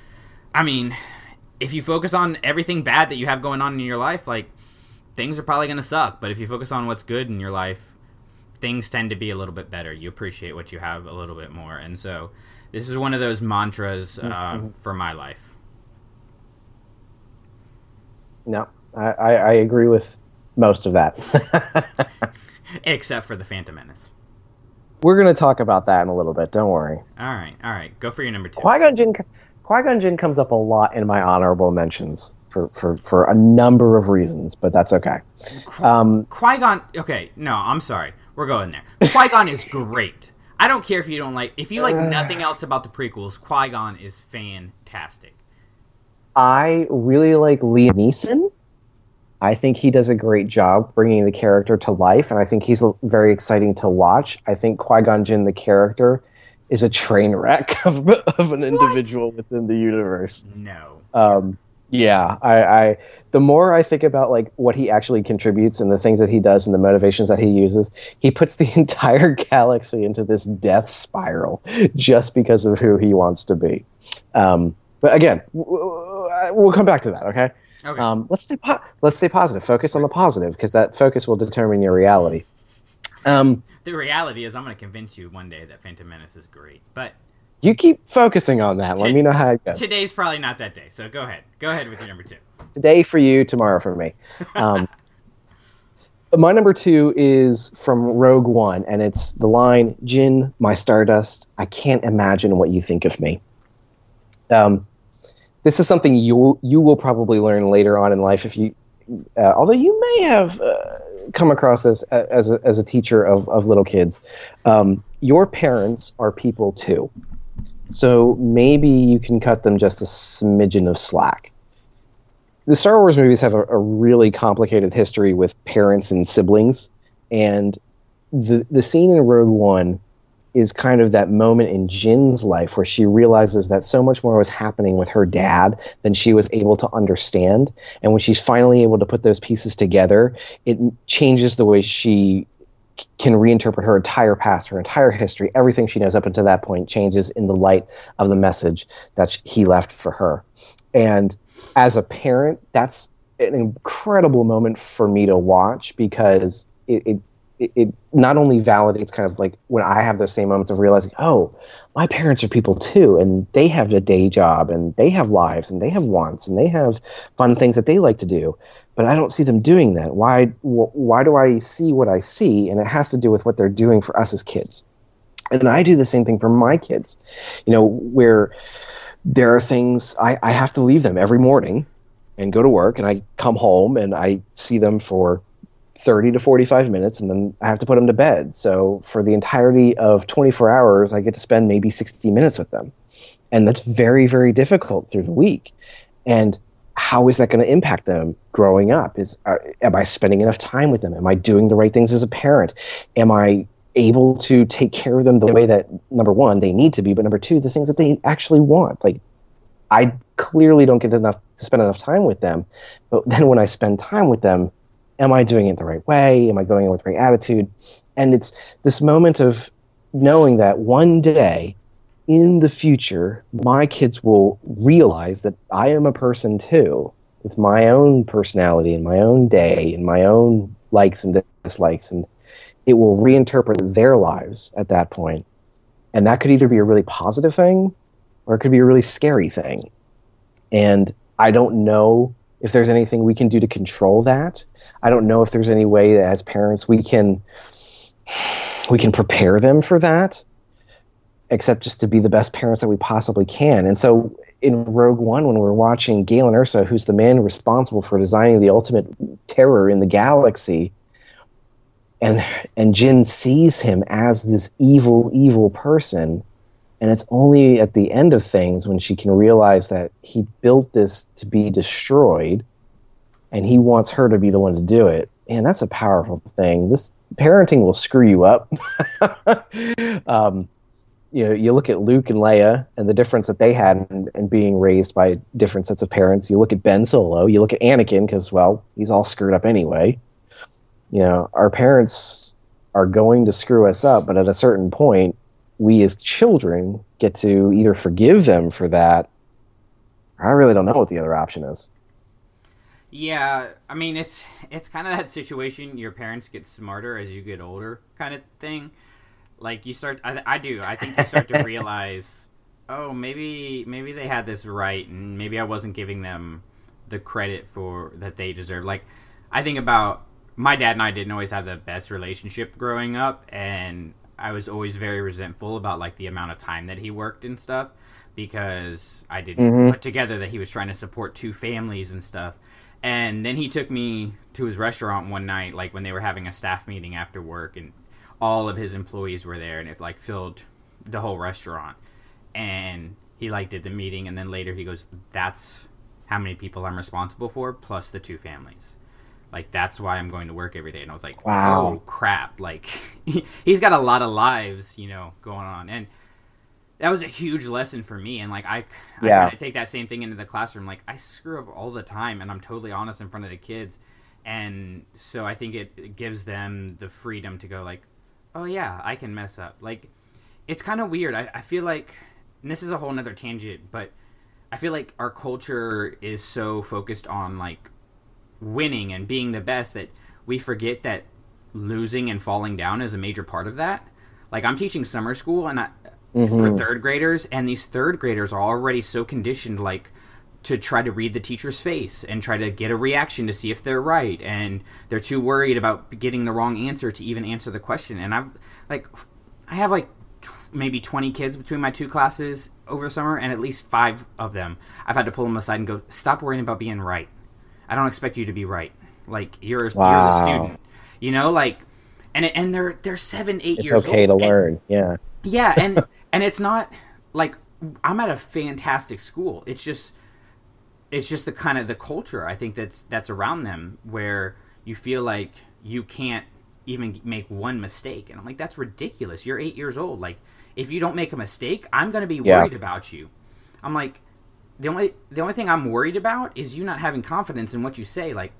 [SPEAKER 6] I mean, if you focus on everything bad that you have going on in your life, like things are probably going to suck. But if you focus on what's good in your life, things tend to be a little bit better. You appreciate what you have a little bit more. And so this is one of those mantras uh, for my life.
[SPEAKER 7] No, I, I agree with most of that.
[SPEAKER 6] Except for the Phantom Menace.
[SPEAKER 7] We're going to talk about that in a little bit. Don't worry.
[SPEAKER 6] All right, all right. Go for your number two.
[SPEAKER 7] Qui Gon Jinn, Qui Gon Jinn comes up a lot in my honorable mentions for, for, for a number of reasons, but that's okay. Um,
[SPEAKER 6] Qui Gon. Okay, no, I'm sorry. We're going there. Qui Gon is great. I don't care if you don't like. If you like nothing else about the prequels, Qui Gon is fantastic.
[SPEAKER 7] I really like Liam Neeson. I think he does a great job bringing the character to life, and I think he's very exciting to watch. I think Qui Gon Jinn, the character, is a train wreck of, of an individual within the universe.
[SPEAKER 6] No.
[SPEAKER 7] Um, yeah, I, I the more I think about like what he actually contributes and the things that he does and the motivations that he uses, he puts the entire galaxy into this death spiral just because of who he wants to be. Um, but again, we'll come back to that. Okay.
[SPEAKER 6] Okay.
[SPEAKER 7] Um, let's stay po- let's stay positive. Focus on the positive because that focus will determine your reality. Um,
[SPEAKER 6] the reality is, I'm going to convince you one day that Phantom Menace is great. But
[SPEAKER 7] you keep focusing on that. Let me know how it goes.
[SPEAKER 6] today's probably not that day. So go ahead. Go ahead with your number two.
[SPEAKER 7] today for you, tomorrow for me. Um, my number two is from Rogue One, and it's the line, "Jyn, my Stardust, I can't imagine what you think of me." Um, this is something you you will probably learn later on in life if you, uh, although you may have uh, come across this a- as a, as a teacher of of little kids. Um, your parents are people too, so maybe you can cut them just a smidgen of slack the Star Wars movies have a, a really complicated history with parents and siblings, and the the scene in Rogue One is kind of that moment in Jyn's life where she realizes that so much more was happening with her dad than she was able to understand, and when she's finally able to put those pieces together, it changes the way she can reinterpret her entire past, her entire history, everything she knows up until that point changes in the light of the message that he left for her. And as a parent, that's an incredible moment for me to watch because it, it it, it not only validates kind of like when I have those same moments of realizing, oh, my parents are people too, and they have a day job, and they have lives, and they have wants, and they have fun things that they like to do. But I don't see them doing that. Why? Wh- why do I see what I see? And it has to do with what they're doing for us as kids. And I do the same thing for my kids. You know, where there are things I, I have to leave them every morning and go to work, and I come home and I see them for 30 to 45 minutes and then I have to put them to bed. So for the entirety of 24 hours, I get to spend maybe 60 minutes with them. And that's very, very difficult through the week. And how is that going to impact them growing up? Is are, am I spending enough time with them? Am I doing the right things as a parent? Am I able to take care of them the way that number one they need to be, but number two the things that they actually want? Like I clearly don't get enough to spend enough time with them, but then when I spend time with them, am I doing it the right way? Am I going in with the right attitude? And it's this moment of knowing that one day in the future, my kids will realize that I am a person too, with my own personality and my own day and my own likes and dislikes. And it will reinterpret their lives at that point. And that could either be a really positive thing or it could be a really scary thing. And I don't know if there's anything we can do to control that. I don't know if there's any way that as parents we can we can prepare them for that, except just to be the best parents that we possibly can. And so in Rogue One, when we're watching Galen Erso, who's the man responsible for designing the ultimate terror in the galaxy, and and Jyn sees him as this evil, evil person, and it's only at the end of things when she can realize that he built this to be destroyed and he wants her to be the one to do it. And that's a powerful thing. This parenting will screw you up. um, you know, you look at Luke and Leia and the difference that they had in, in, being raised by different sets of parents. You look at Ben Solo. You look at Anakin because, well, he's all screwed up anyway. You know, our parents are going to screw us up, but at a certain point, we as children get to either forgive them for that. I really don't know what the other option is.
[SPEAKER 6] Yeah, I mean it's it's kind of that situation. Your parents get smarter as you get older, kind of thing. Like you start, I, I do. I think you start to realize, oh, maybe maybe they had this right, and maybe I wasn't giving them the credit for that they deserve. Like I think about my dad and I didn't always have the best relationship growing up, and I was always very resentful about like the amount of time that he worked and stuff because I didn't mm-hmm. put together that he was trying to support two families and stuff. And then he took me to his restaurant one night, like when they were having a staff meeting after work, and all of his employees were there, and it like filled the whole restaurant. And he like did the meeting, and then later he goes, "That's how many people I'm responsible for, plus the two families." Like that's why I'm going to work every day. And I was like, wow. "Oh crap!" Like he's got a lot of lives, you know, going on, and that was a huge lesson for me and like i, yeah. I kind of take that same thing into the classroom like i screw up all the time and i'm totally honest in front of the kids and so i think it gives them the freedom to go like oh yeah i can mess up. Like it's kind of weird. I, I feel like this is a whole nother tangent but i feel like our culture is so focused on like winning and being the best that we forget that losing and falling down is a major part of that. Like i'm teaching summer school and I, mm-hmm. for third graders, and these third graders are already so conditioned, like to try to read the teacher's face and try to get a reaction to see if they're right, and they're too worried about getting the wrong answer to even answer the question. And I've like, I have like t- maybe twenty kids between my two classes over the summer, and at least five of them, I've had to pull them aside and go, "Stop worrying about being right. I don't expect you to be right. Like you're wow. you're the student, you know, like." And, and they're they're seven eight
[SPEAKER 7] it's
[SPEAKER 6] years
[SPEAKER 7] okay
[SPEAKER 6] old.
[SPEAKER 7] to learn yeah
[SPEAKER 6] yeah and and it's not like I'm at a fantastic school. It's just it's just the kind of the culture I think that's that's around them where you feel like you can't even make one mistake. And I'm like, that's ridiculous. You're eight years old. Like, if you don't make a mistake, I'm gonna be yeah. worried about you. I'm like, the only the only thing I'm worried about is you not having confidence in what you say. Like,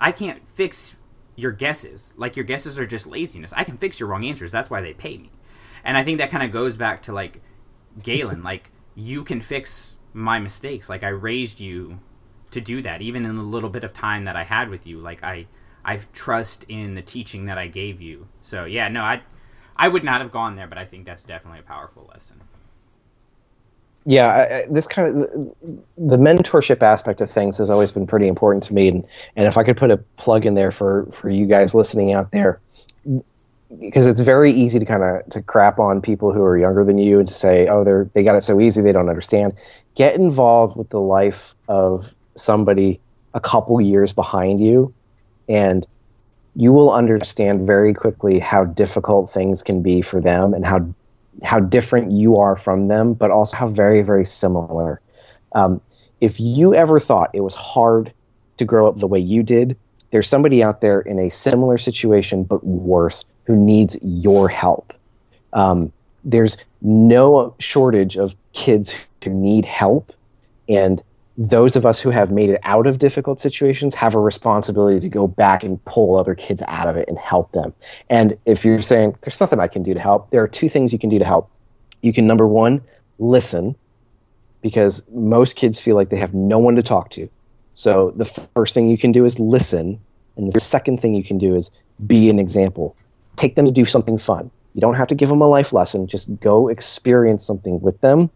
[SPEAKER 6] I can't fix your guesses. Like your guesses are just laziness. I can fix your wrong answers. That's why they pay me. And I think that kind of goes back to like Galen, like you can fix my mistakes. Like I raised you to do that, even in the little bit of time that I had with you. Like I, I trust in the teaching that I gave you. So yeah, no, I I would not have gone there, but I think that's definitely a powerful lesson.
[SPEAKER 7] Yeah, I, I, this kind of the mentorship aspect of things has always been pretty important to me, and, and if I could put a plug in there for for you guys listening out there, because it's very easy to kind of to crap on people who are younger than you and to say, oh, they're they got it so easy, they don't understand. Get involved with the life of somebody a couple years behind you, and you will understand very quickly how difficult things can be for them and how how different you are from them, but also how very very similar. Um, if you ever thought it was hard to grow up the way you did, there's somebody out there in a similar situation but worse who needs your help. Um, there's no shortage of kids who need help, and those of us who have made it out of difficult situations have a responsibility to go back and pull other kids out of it and help them. And if you're saying there's nothing I can do to help, there are two things you can do to help. You can number one, listen, because most kids feel like they have no one to talk to. So the first thing you can do is listen, and the second thing you can do is be an example. Take them to do something fun. You don't have to give them a life lesson. Just go experience something with them,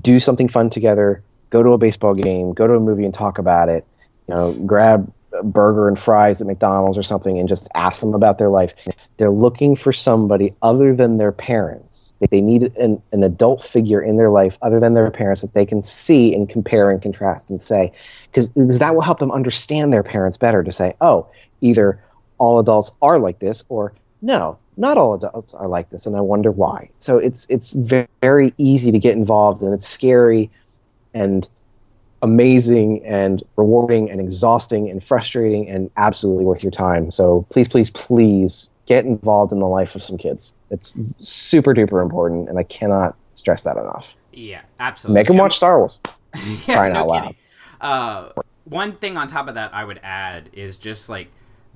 [SPEAKER 7] do something fun together, go to a baseball game, go to a movie and talk about it. You know, grab a burger and fries at McDonald's or something and just ask them about their life. They're looking for somebody other than their parents. They need an, an adult figure in their life other than their parents that they can see and compare and contrast and say, because that will help them understand their parents better to say, oh, either all adults are like this or no, not all adults are like this, and I wonder why. So it's it's very easy to get involved, and it's scary and amazing and rewarding and exhausting and frustrating and absolutely worth your time. So please, please, please get involved in the life of some kids. It's super duper important, and I cannot stress that enough.
[SPEAKER 6] Yeah, absolutely.
[SPEAKER 7] Make them watch Star Wars.
[SPEAKER 6] yeah, Crying no out loud. Uh, one thing on top of that I would add is just like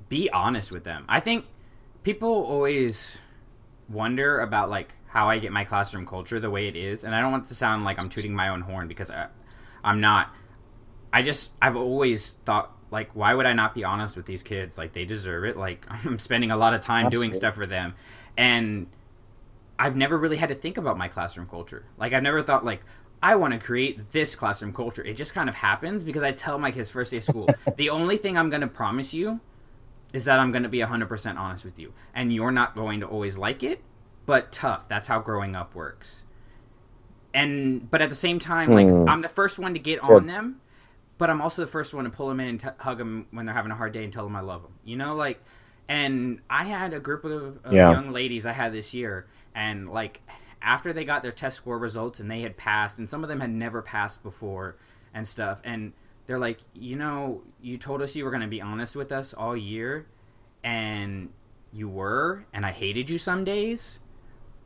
[SPEAKER 6] be honest with them. I think people always wonder about like how I get my classroom culture the way it is, and I don't want to sound like I'm tooting my own horn because I, I'm not. I just I've always thought like why would I not be honest with these kids? Like they deserve it. Like I'm spending a lot of time Absolutely. doing stuff for them, and I've never really had to think about my classroom culture. Like I've never thought like I want to create this classroom culture. It just kind of happens because I tell my kids first day of school, the only thing I'm going to promise you is that I'm going to be 100% honest with you. And you're not going to always like it, but tough. That's how growing up works. And but at the same time, like mm. I'm the first one to get Good. on them, but I'm also the first one to pull them in and t- hug them when they're having a hard day and tell them I love them. You know, like, and I had a group of, of yeah. young ladies I had this year, and like after they got their test score results and they had passed, and some of them had never passed before and stuff, and they're like, you know, you told us you were going to be honest with us all year, and you were, and I hated you some days,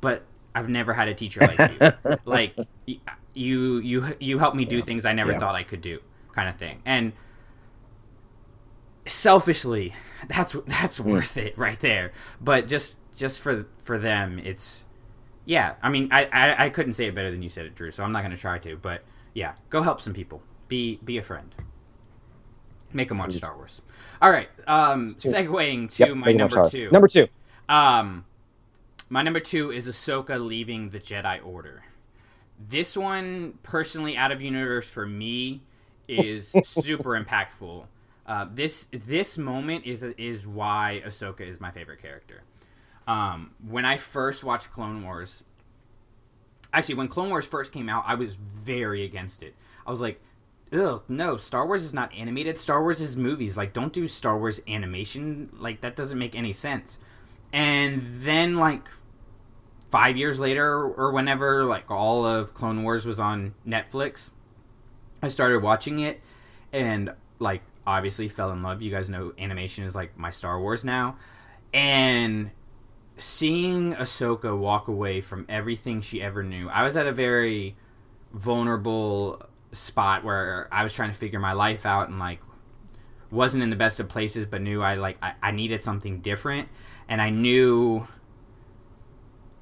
[SPEAKER 6] but I've never had a teacher like you. like you, you, you helped me do yeah. things I never yeah. thought I could do, kind of thing. And selfishly, that's that's mm. worth it right there. But just just for for them, it's yeah. I mean, I, I I couldn't say it better than you said it, Drew. So I'm not going to try to. But yeah, go help some people. Be be a friend. Make them watch Star Wars. All right. Um, segueing to yep, my number two.
[SPEAKER 7] Number two.
[SPEAKER 6] Um, my number two is Ahsoka leaving the Jedi Order. This one, personally, out of universe for me, is super impactful. Uh, this this moment is is why Ahsoka is my favorite character. Um, when I first watched Clone Wars, actually, when Clone Wars first came out, I was very against it. I was like, ugh, no, Star Wars is not animated. Star Wars is movies. Like, don't do Star Wars animation. Like, that doesn't make any sense and then like five years later or whenever like all of clone wars was on netflix i started watching it and like obviously fell in love you guys know animation is like my star wars now and seeing ahsoka walk away from everything she ever knew i was at a very vulnerable spot where i was trying to figure my life out and like wasn't in the best of places but knew i like I, I needed something different and I knew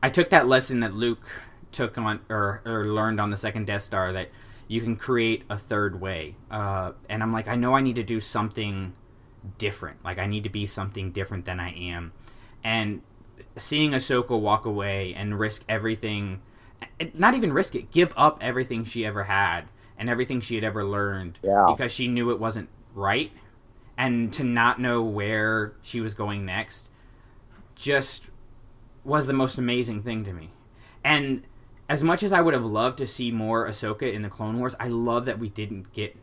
[SPEAKER 6] I took that lesson that Luke took on or, or learned on the second Death Star that you can create a third way. Uh, and I'm like, I know I need to do something different. Like I need to be something different than I am. And seeing Ahsoka walk away and risk everything, not even risk it, give up everything she ever had and everything she had ever learned
[SPEAKER 7] Yeah.
[SPEAKER 6] because she knew it wasn't right, and to not know where she was going next, just was the most amazing thing to me. And as much as I would have loved to see more Ahsoka in the Clone Wars, I love that we didn't get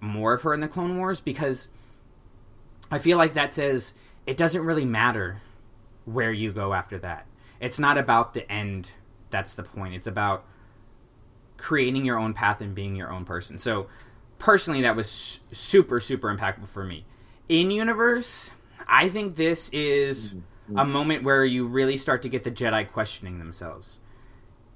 [SPEAKER 6] more of her in the Clone Wars because I feel like that says it doesn't really matter where you go after that. It's not about the end. That's the point. It's about creating your own path and being your own person. So, personally, that was super, super impactful for me. In universe, I think this is a mm-hmm. moment where you really start to get the Jedi questioning themselves.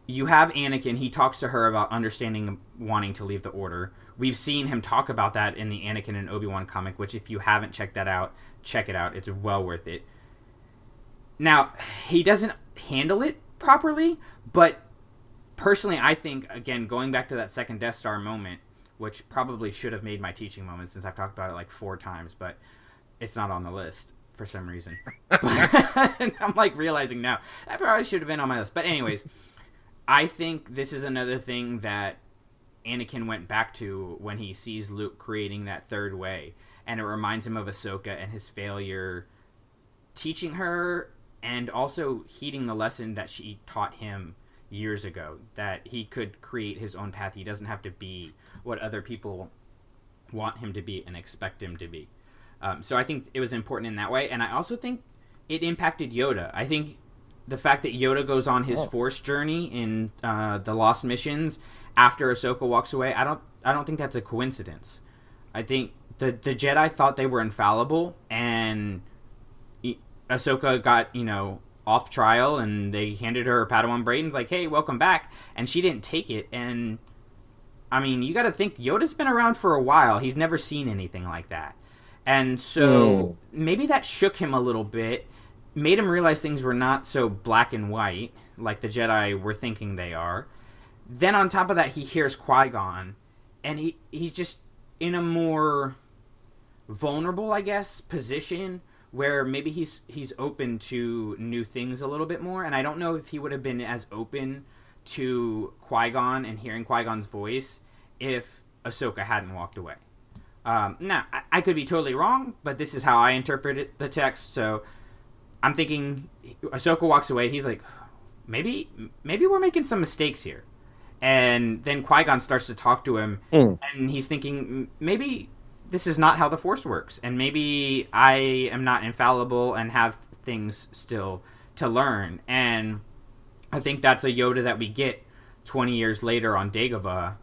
[SPEAKER 6] You have Anakin, he talks to her about understanding wanting to leave the Order. We've seen him talk about that in the Anakin and Obi Wan comic, which, if you haven't checked that out, check it out. It's well worth it. Now, he doesn't handle it properly, but personally, I think, again, going back to that second Death Star moment, which probably should have made my teaching moment since I've talked about it like four times, but it's not on the list for some reason. I'm like realizing now that probably should have been on my list. But, anyways, I think this is another thing that Anakin went back to when he sees Luke creating that third way. And it reminds him of Ahsoka and his failure teaching her and also heeding the lesson that she taught him years ago that he could create his own path. He doesn't have to be what other people want him to be and expect him to be. Um, so I think it was important in that way. And I also think it impacted Yoda. I think the fact that Yoda goes on his Force journey in uh, the Lost Missions after Ahsoka walks away, I don't, I don't think that's a coincidence. I think the the Jedi thought they were infallible, and Ahsoka got you know off trial, and they handed her Padawan Brayden's like, "Hey, welcome back," and she didn't take it. And I mean, you got to think Yoda's been around for a while. He's never seen anything like that, and so maybe that shook him a little bit, made him realize things were not so black and white like the Jedi were thinking they are. Then on top of that, he hears Qui Gon, and he he's just in a more vulnerable, I guess, position where maybe he's he's open to new things a little bit more. And I don't know if he would have been as open to Qui Gon and hearing Qui Gon's voice if Ahsoka hadn't walked away. Um, now, I, I could be totally wrong, but this is how I interpreted the text. So I'm thinking Ahsoka walks away. He's like, maybe maybe we're making some mistakes here. And then Qui Gon starts to talk to him, and he's thinking maybe this is not how the Force works, and maybe I am not infallible and have things still to learn. And I think that's a Yoda that we get 20 years later on Dagobah,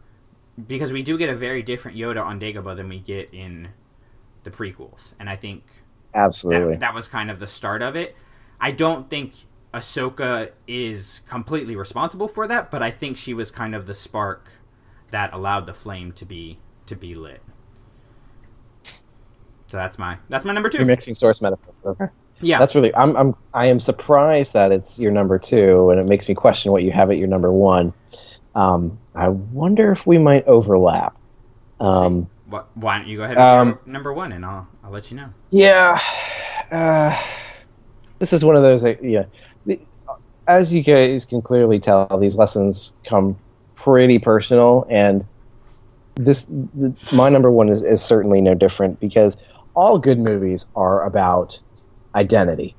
[SPEAKER 6] because we do get a very different Yoda on Dagobah than we get in the prequels. And I think
[SPEAKER 7] Absolutely.
[SPEAKER 6] that, that was kind of the start of it. I don't think Ahsoka is completely responsible for that, but I think she was kind of the spark that allowed the flame to be to be lit. So that's my that's my number two.
[SPEAKER 7] You're mixing source metaphor. Okay.
[SPEAKER 6] Yeah,
[SPEAKER 7] That's really. I'm. I'm. I am surprised that it's your number two, and it makes me question what you have at your number one. Um, I wonder if we might overlap. Um,
[SPEAKER 6] Wh- why don't you go ahead
[SPEAKER 7] Um,
[SPEAKER 6] your number one, and I'll I'll let you know.
[SPEAKER 7] Yeah. Uh, this is one of those. Yeah. As you guys can clearly tell, these lessons come pretty personal, and this the, my number one is, is certainly no different because all good movies are about identity.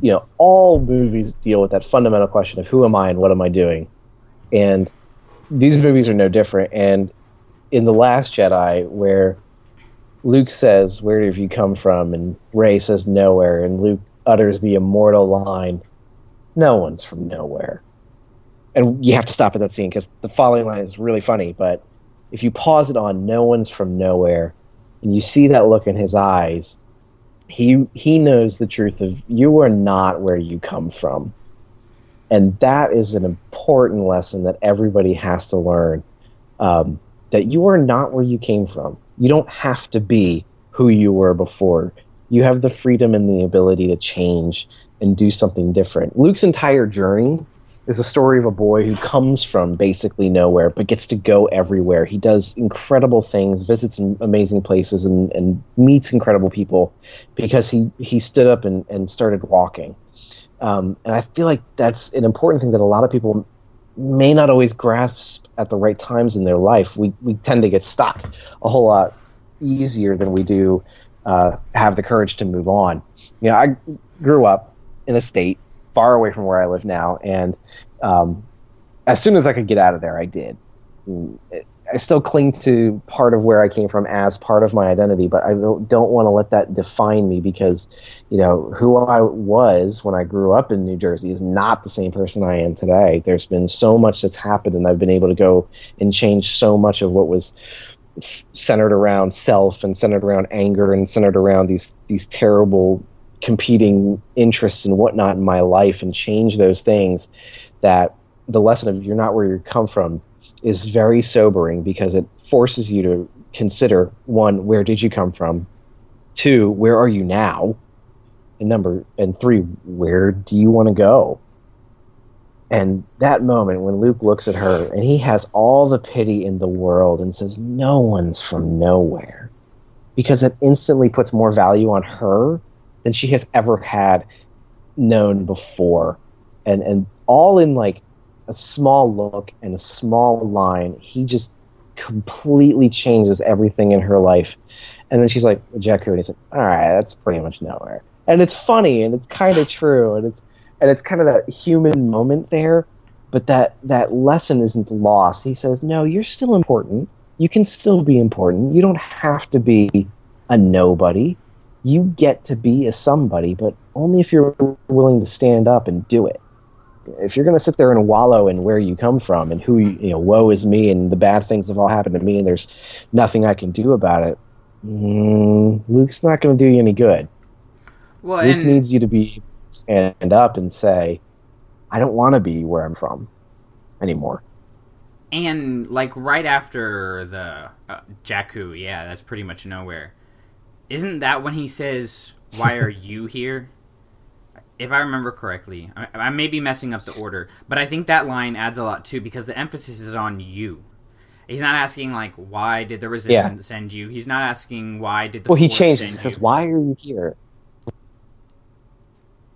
[SPEAKER 7] You know, all movies deal with that fundamental question of who am I and what am I doing, and these movies are no different. And in the Last Jedi, where Luke says, "Where have you come from?" and Rey says, "Nowhere," and Luke utters the immortal line, "No one's from nowhere." And you have to stop at that scene because the following line is really funny. But if you pause it on "No one's from nowhere," and you see that look in his eyes, he he knows the truth of you are not where you come from, and that is an important lesson that everybody has to learn. Um, that you are not where you came from. You don't have to be who you were before. You have the freedom and the ability to change and do something different. Luke's entire journey is a story of a boy who comes from basically nowhere but gets to go everywhere. He does incredible things, visits amazing places, and, and meets incredible people because he, he stood up and, and started walking. Um, and I feel like that's an important thing that a lot of people may not always grasp at the right times in their life. We, we tend to get stuck a whole lot easier than we do uh, have the courage to move on. You know, I grew up in a state far away from where I live now, and um, as soon as I could get out of there, I did. I still cling to part of where I came from as part of my identity, but I don't, don't want to let that define me because, you know, who I was when I grew up in New Jersey is not the same person I am today. There's been so much that's happened, and I've been able to go and change so much of what was centered around self and centered around anger and centered around these these terrible competing interests and whatnot in my life and change those things that the lesson of you're not where you come from is very sobering because it forces you to consider one where did you come from? Two where are you now? And number and three where do you want to go? And that moment when Luke looks at her and he has all the pity in the world and says, No one's from nowhere, because it instantly puts more value on her than she has ever had known before. And, and all in like a small look and a small line, he just completely changes everything in her life. And then she's like, Jakku, and he's like, All right, that's pretty much nowhere. And it's funny and it's kind of true. And it's, and it's kind of that human moment there but that that lesson isn't lost he says no you're still important you can still be important you don't have to be a nobody you get to be a somebody but only if you're willing to stand up and do it if you're going to sit there and wallow in where you come from and who you, you know woe is me and the bad things have all happened to me and there's nothing i can do about it mm, luke's not going to do you any good well, luke and... needs you to be stand up and say, I don't want to be where I'm from anymore.
[SPEAKER 6] And like right after the uh, Jakku, yeah, that's pretty much nowhere. Isn't that when he says, "Why are you here?" If I remember correctly, I, I may be messing up the order, but I think that line adds a lot too because the emphasis is on you. He's not asking like, "Why did the resistance yeah. send you?" He's not asking, "Why did the
[SPEAKER 7] well?" he changed. He says, "Why are you here?"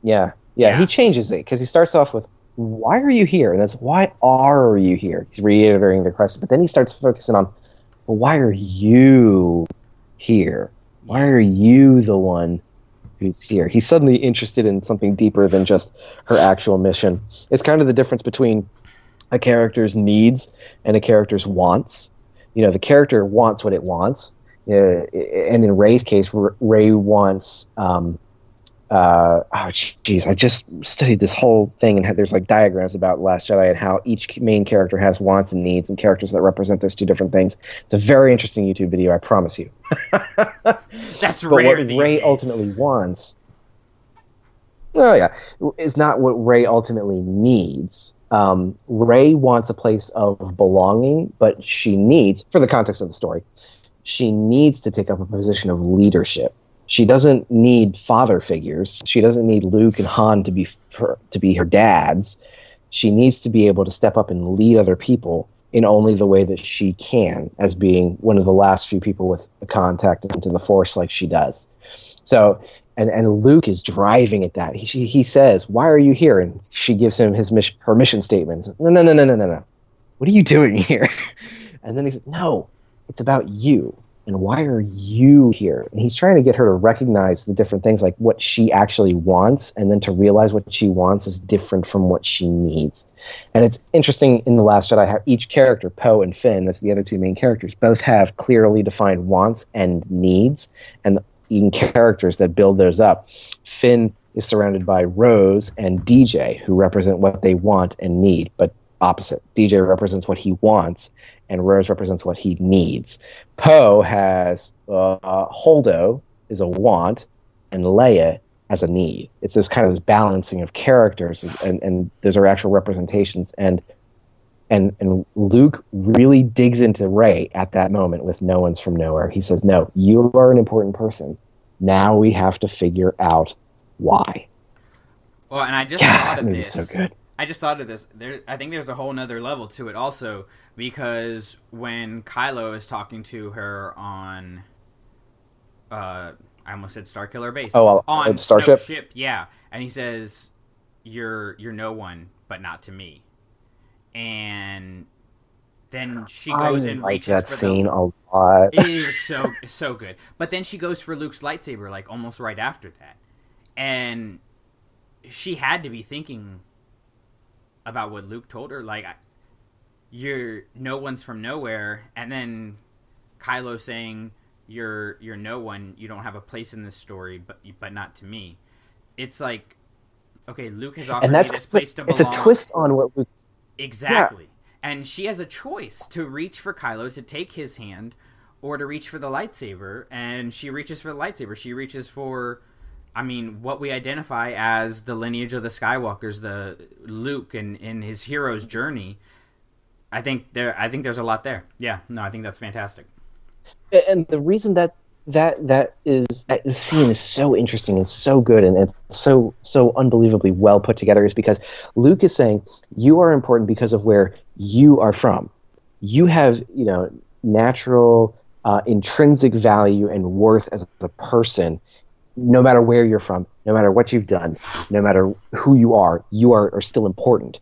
[SPEAKER 7] Yeah, yeah, yeah. he changes it because he starts off with, "Why are you here?" and that's "Why are you here?" He's reiterating the question, but then he starts focusing on, well, "Why are you here? Why are you the one who's here?" He's suddenly interested in something deeper than just her actual mission. It's kind of the difference between a character's needs and a character's wants. You know, the character wants what it wants. And in Rey's case, Rey wants um, uh, oh jeez, I just studied this whole thing and had, there's like diagrams about Last Jedi and how each main character has wants and needs and characters that represent those two different things. It's a very interesting YouTube video, I promise you.
[SPEAKER 6] That's but rare.
[SPEAKER 7] What Rey
[SPEAKER 6] days.
[SPEAKER 7] ultimately wants, oh yeah, is not what Rey ultimately needs. Um, Rey wants a place of belonging, but she needs, for the context of the story, she needs to take up a position of leadership she doesn't need father figures. She doesn't need Luke and Han to be her, to be her dads. She needs to be able to step up and lead other people in only the way that she can, as being one of the last few people with contact into the Force like she does. So, and and Luke is driving at that. He he says, "Why are you here?" And she gives him his mission, her mission statement. No, no, no, no, no, no, no. What are you doing here? And then he said, "No, it's about you and why are you here? And he's trying to get her to recognize the different things, like what she actually wants, and then to realize what she wants is different from what she needs. And it's interesting in The Last Jedi how each character, Poe and Finn, that's the other two main characters, both have clearly defined wants and needs, and in characters that build those up. Finn is surrounded by Rose and DJ, who represent what they want and need, but opposite. DJ represents what he wants, and Rose represents what he needs. Poe has uh, Holdo is a want, and Leia as a need. It's this kind of this balancing of characters, and, and those are actual representations. And and and Luke really digs into Rey at that moment with No One's from Nowhere. He says, "No, you are an important person. Now we have to figure out why."
[SPEAKER 6] Well, and I just thought of this.
[SPEAKER 7] So good.
[SPEAKER 6] I just thought of this. There, I think there's a whole nother level to it also because when Kylo is talking to her on, uh, I almost said Starkiller Base.
[SPEAKER 7] Oh, uh,
[SPEAKER 6] on
[SPEAKER 7] Starship?
[SPEAKER 6] Ship, yeah, and he says, "You're you're no one, but not to me," and then she
[SPEAKER 7] I
[SPEAKER 6] goes and
[SPEAKER 7] like
[SPEAKER 6] reaches
[SPEAKER 7] that
[SPEAKER 6] for
[SPEAKER 7] scene
[SPEAKER 6] the.
[SPEAKER 7] a lot.
[SPEAKER 6] It is so so good. But then she goes for Luke's lightsaber like almost right after that. And she had to be thinking about what Luke told her like you're no one's from nowhere and then Kylo saying you're you're no one, you don't have a place in this story but but not to me. It's like okay, Luke has offered
[SPEAKER 7] and
[SPEAKER 6] me this place to belong.
[SPEAKER 7] it's a twist on what Luke.
[SPEAKER 6] Exactly. And she has a choice to reach for Kylo to take his hand or to reach for the lightsaber and she reaches for the lightsaber. She reaches for I mean, what we identify as the lineage of the Skywalkers, the Luke and in his hero's journey. I think there I think there's a lot there. Yeah, no, I think that's fantastic.
[SPEAKER 7] and the reason that that that is that the scene is so interesting and so good and it's so so unbelievably well put together is because Luke is saying you are important because of where you are from. You have you know natural uh, intrinsic value and worth as a person, no matter where you're from, no matter what you've done, no matter who you are, you are, are still important.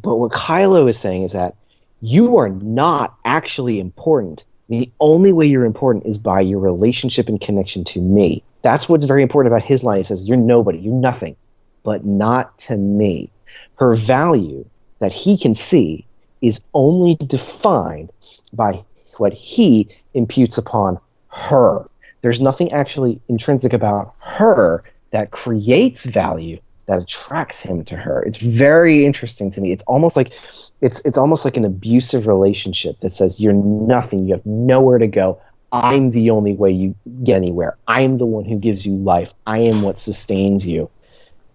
[SPEAKER 7] But what Kylo is saying is that you are not actually important. The only way you're important is by your relationship and connection to me. That's what's very important about his line. He says, You're nobody, you're nothing, but not to me. Her value that he can see is only defined by what he imputes upon her. There's nothing actually intrinsic about her that creates value that attracts him to her. It's very interesting to me. It's almost like it's it's almost like an abusive relationship that says you're nothing, you have nowhere to go. I'm the only way you get anywhere. I'm the one who gives you life. I am what sustains you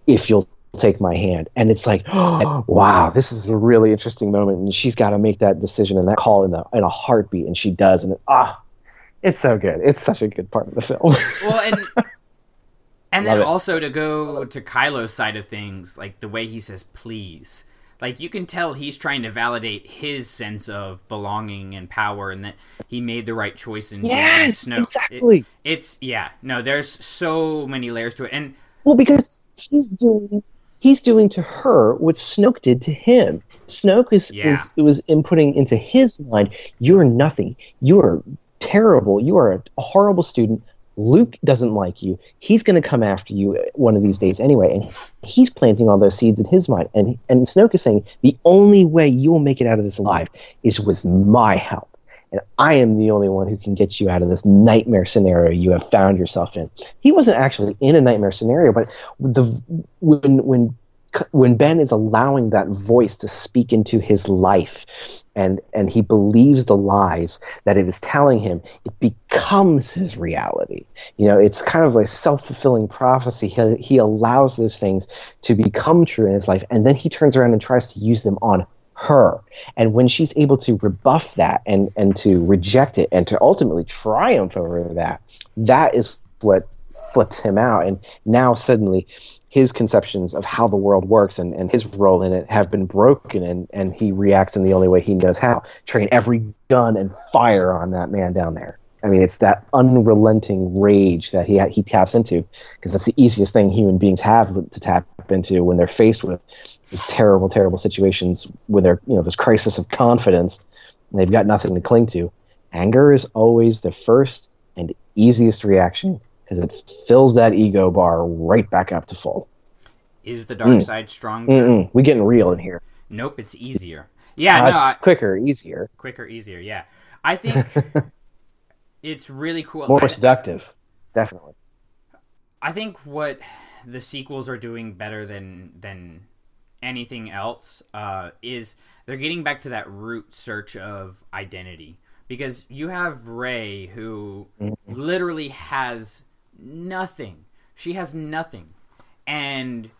[SPEAKER 7] if you'll take my hand. And it's like, wow, this is a really interesting moment. And she's got to make that decision and that call in, the, in a heartbeat. And she does. And ah, it's so good. It's such a good part of the film.
[SPEAKER 6] Well, and and then
[SPEAKER 7] it.
[SPEAKER 6] also to go to Kylo's side of things, like the way he says "please," like you can tell he's trying to validate his sense of belonging and power, and that he made the right choice in joining
[SPEAKER 7] Yes,
[SPEAKER 6] Snoke. It-
[SPEAKER 7] exactly.
[SPEAKER 6] it's yeah, no, there's so many layers to it, and
[SPEAKER 7] Well, because he's doing he's doing to her what Snoke did to him. Snoke is
[SPEAKER 6] Yeah.
[SPEAKER 7] was it was inputting into his mind, you're nothing. You're terrible. You are a, horrible student. Luke doesn't like you. He's going to come after you one of these days anyway, and he's planting all those seeds in his mind. And and Snoke is saying the only way you will make it out of this alive is with my help. And I am the only one who can get you out of this nightmare scenario you have found yourself in. He wasn't actually in a nightmare scenario, but the when when when Ben is allowing that voice to speak into his life, and and he believes the lies that it is telling him, it becomes his reality. You know, it's kind of a self fulfilling prophecy. He he allows those things to become true in his life, and then he turns around and tries to use them on her. And when she's able to rebuff that and and to reject it and to ultimately triumph over that, that is what flips him out. And now suddenly his conceptions of how the world works and, and his role in it have been broken and, and he reacts in the only way he knows how. Train every gun and fire on that man down there. I mean, it's that unrelenting rage that he he taps into because that's the easiest thing human beings have to tap into when they're faced with these terrible, terrible situations when they're you know this crisis of confidence and they've got nothing to cling to. Anger is always the first and easiest reaction because it fills that ego bar right back up to full.
[SPEAKER 6] is the dark side stronger?
[SPEAKER 7] Mm-mm. We getting real in here.
[SPEAKER 6] Nope, it's easier. Yeah,
[SPEAKER 7] Uh,
[SPEAKER 6] no, I,
[SPEAKER 7] quicker, easier,
[SPEAKER 6] quicker, easier. Yeah, I think it's really cool.
[SPEAKER 7] more
[SPEAKER 6] I-
[SPEAKER 7] seductive. Definitely.
[SPEAKER 6] I think what the sequels are doing better than than anything else uh, is they're getting back to that root search of identity because you have Rey who literally has nothing. She has nothing, and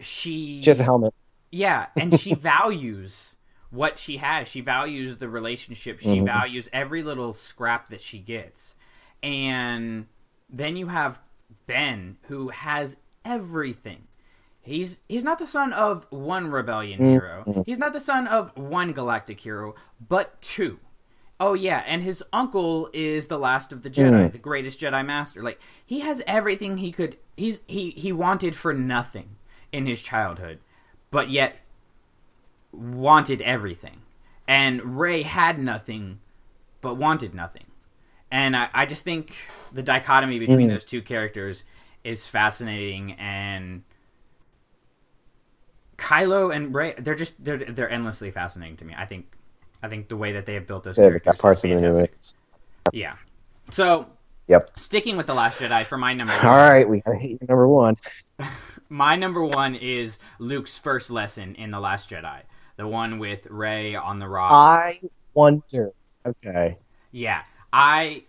[SPEAKER 6] she
[SPEAKER 7] She has a helmet.
[SPEAKER 6] yeah, and she values what she has. She values the relationship. She values every little scrap that she gets. And then you have Ben who has everything. He's he's not the son of one rebellion
[SPEAKER 7] Mm,
[SPEAKER 6] hero. He's not the son of one galactic hero, but two. Oh yeah, and his uncle is the last of the Jedi,
[SPEAKER 7] Mm.
[SPEAKER 6] the greatest Jedi master. Like he has everything he could he's he he wanted for nothing in his childhood, but yet wanted everything. And Rey had nothing but wanted nothing. And I, I just think the dichotomy between
[SPEAKER 7] Mm.
[SPEAKER 6] those two characters is fascinating and Kylo and Rey they're just they're they're endlessly fascinating to me. I think I think the way that they have built those
[SPEAKER 7] Yeah,
[SPEAKER 6] characters
[SPEAKER 7] parts
[SPEAKER 6] is
[SPEAKER 7] of the new
[SPEAKER 6] fantastic. Yeah. So
[SPEAKER 7] Yep.
[SPEAKER 6] sticking with the Last Jedi for my number one
[SPEAKER 7] All right, we gotta number one.
[SPEAKER 6] my number one is Luke's first lesson in the Last Jedi, the one with Rey on the rock.
[SPEAKER 7] I wonder. Okay,
[SPEAKER 6] yeah, I,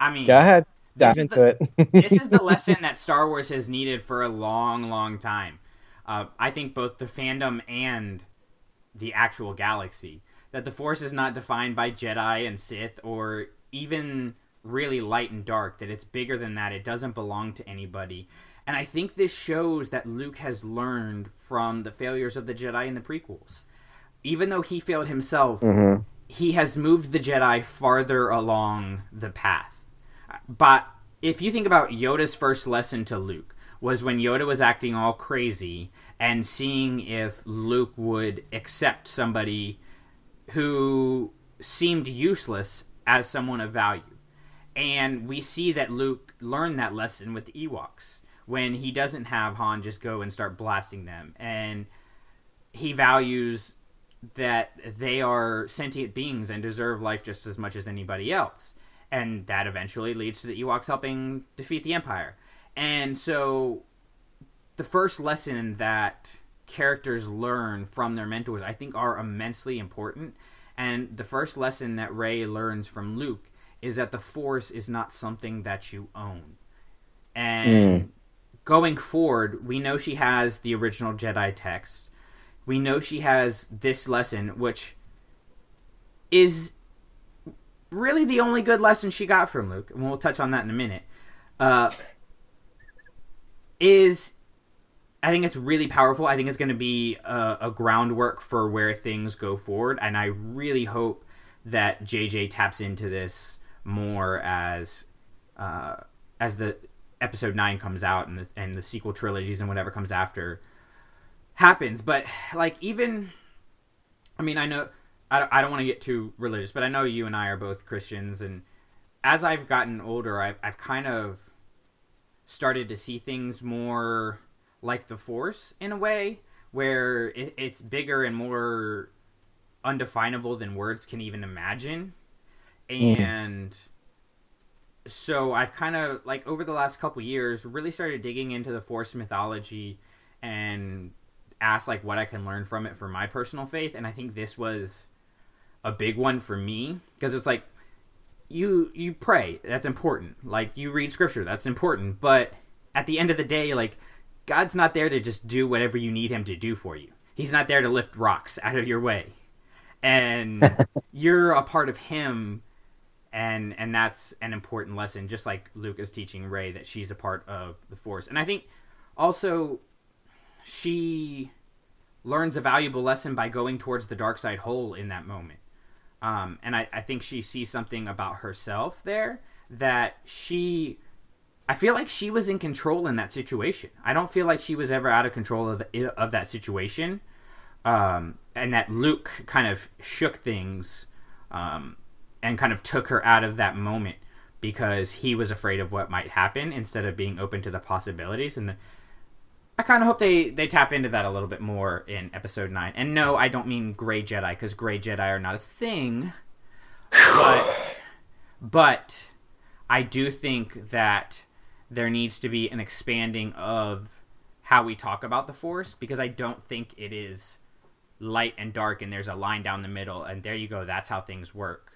[SPEAKER 6] I mean,
[SPEAKER 7] go ahead. Dive into
[SPEAKER 6] the-
[SPEAKER 7] it.
[SPEAKER 6] this is the lesson that Star Wars has needed for a long, long time. Uh, I think both the fandom and the actual galaxy that the Force is not defined by Jedi and Sith or even really light and dark. That it's bigger than that. It doesn't belong to anybody. And I think this shows that Luke has learned from the failures of the Jedi in the prequels. Even though he failed himself,
[SPEAKER 7] Mhm.
[SPEAKER 6] he has moved the Jedi farther along the path. But if you think about Yoda's first lesson to Luke was when Yoda was acting all crazy and seeing if Luke would accept somebody who seemed useless as someone of value. And we see that Luke learned that lesson with the Ewoks when he doesn't have Han just go and start blasting them. And he values that they are sentient beings and deserve life just as much as anybody else. And that eventually leads to the Ewoks helping defeat the Empire. And so the first lesson that characters learn from their mentors, I think, are immensely important. And the first lesson that Rey learns from Luke is that the Force is not something that you own. And
[SPEAKER 7] Mm.
[SPEAKER 6] going forward, we know she has the original Jedi text. We know she has this lesson, which is really the only good lesson she got from Luke, and we'll touch on that in a minute. Uh, is I think it's really powerful. I think it's going to be a, a groundwork for where things go forward, and I really hope that JJ taps into this more as uh, as the episode nine comes out and the, and the sequel trilogies and whatever comes after happens. But like even, I mean, I know I don't, I don't want to get too religious, but I know you and I are both Christians, and as I've gotten older, I've, I've kind of started to see things more like the Force in a way, where it, it's bigger and more undefinable than words can even imagine, hmm. and so I've kind of like over the last couple years really started digging into the Force mythology and asked like what I can learn from it for my personal faith, and I think this was a big one for me because it's like you you pray that's important. Like you read scripture that's important. But at the end of the day like god's not there to just do whatever you need him to do for you. He's not there to lift rocks out of your way. And you're a part of him and and that's an important lesson just like luke is teaching Rey that she's a part of the force. And i think also she learns a valuable lesson by going towards the dark side hole in that moment. Um, and I, I think she sees something about herself there that she i feel like she was in control in that situation i don't feel like she was ever out of control of, the, of that situation um, and that luke kind of shook things um, and kind of took her out of that moment because he was afraid of what might happen instead of being open to the possibilities and the, I kind of hope they they tap into that a little bit more in episode nine. And no, I don't mean gray Jedi because gray Jedi are not a thing. But but I do think that there needs to be an expanding of how we talk about the Force because I don't think it is light and dark and there's a line down the middle and there you go. That's how things work.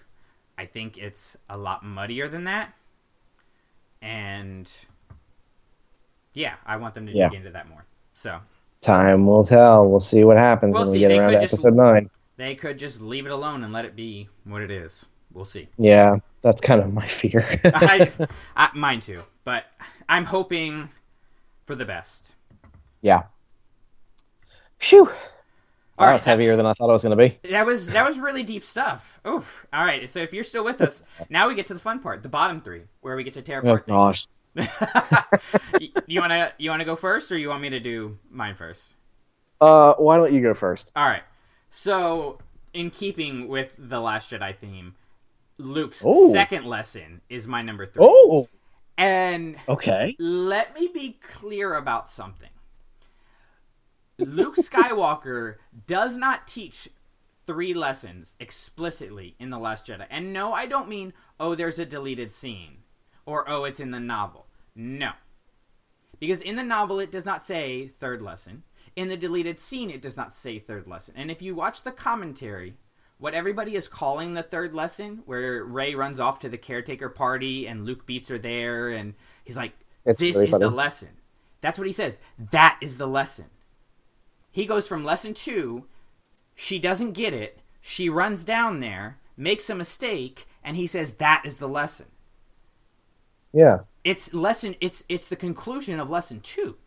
[SPEAKER 6] I think it's a lot muddier than that. And yeah, I want them to
[SPEAKER 7] Yeah.
[SPEAKER 6] dig into that more. So
[SPEAKER 7] Time will tell. We'll see what happens
[SPEAKER 6] We'll
[SPEAKER 7] when
[SPEAKER 6] see.
[SPEAKER 7] we get
[SPEAKER 6] They
[SPEAKER 7] around to
[SPEAKER 6] just-
[SPEAKER 7] episode nine.
[SPEAKER 6] they could just leave it alone and let it be what it is. We'll see.
[SPEAKER 7] Yeah, that's kind of my fear.
[SPEAKER 6] I, I, mine too, but I'm hoping for the best.
[SPEAKER 7] yeah, Phew.
[SPEAKER 6] All
[SPEAKER 7] that
[SPEAKER 6] right,
[SPEAKER 7] was heavier than I thought it was going to be.
[SPEAKER 6] That was that was really deep stuff. Oof. All right, so if you're still with us, now we get to the fun part, the bottom three, where we get to tear
[SPEAKER 7] Oh
[SPEAKER 6] apart.
[SPEAKER 7] gosh.
[SPEAKER 6] you wanna you wanna go first, or you want me to do mine first?
[SPEAKER 7] Uh, why don't you go first?
[SPEAKER 6] All right. So, in keeping with the Last Jedi theme, Luke's
[SPEAKER 7] Oh.
[SPEAKER 6] second lesson is my number three.
[SPEAKER 7] Oh,
[SPEAKER 6] And
[SPEAKER 7] okay.
[SPEAKER 6] let me be clear about something. Luke Skywalker does not teach three lessons explicitly in The Last Jedi. And no, I don't mean, oh, there's a deleted scene or oh, it's in the novel. No. Because in the novel, it does not say third lesson. In the deleted scene, it does not say third lesson. And if you watch the commentary, what everybody is calling the third lesson, where Rey runs off to the caretaker party and Luke beats her there, and he's like,
[SPEAKER 7] It's
[SPEAKER 6] This
[SPEAKER 7] really
[SPEAKER 6] is the lesson. That's what he says. That is the lesson. He goes from lesson two, she doesn't get it, she runs down there, makes a mistake, and he says, That is the lesson
[SPEAKER 7] Yeah.
[SPEAKER 6] it's lesson it's it's the conclusion of lesson two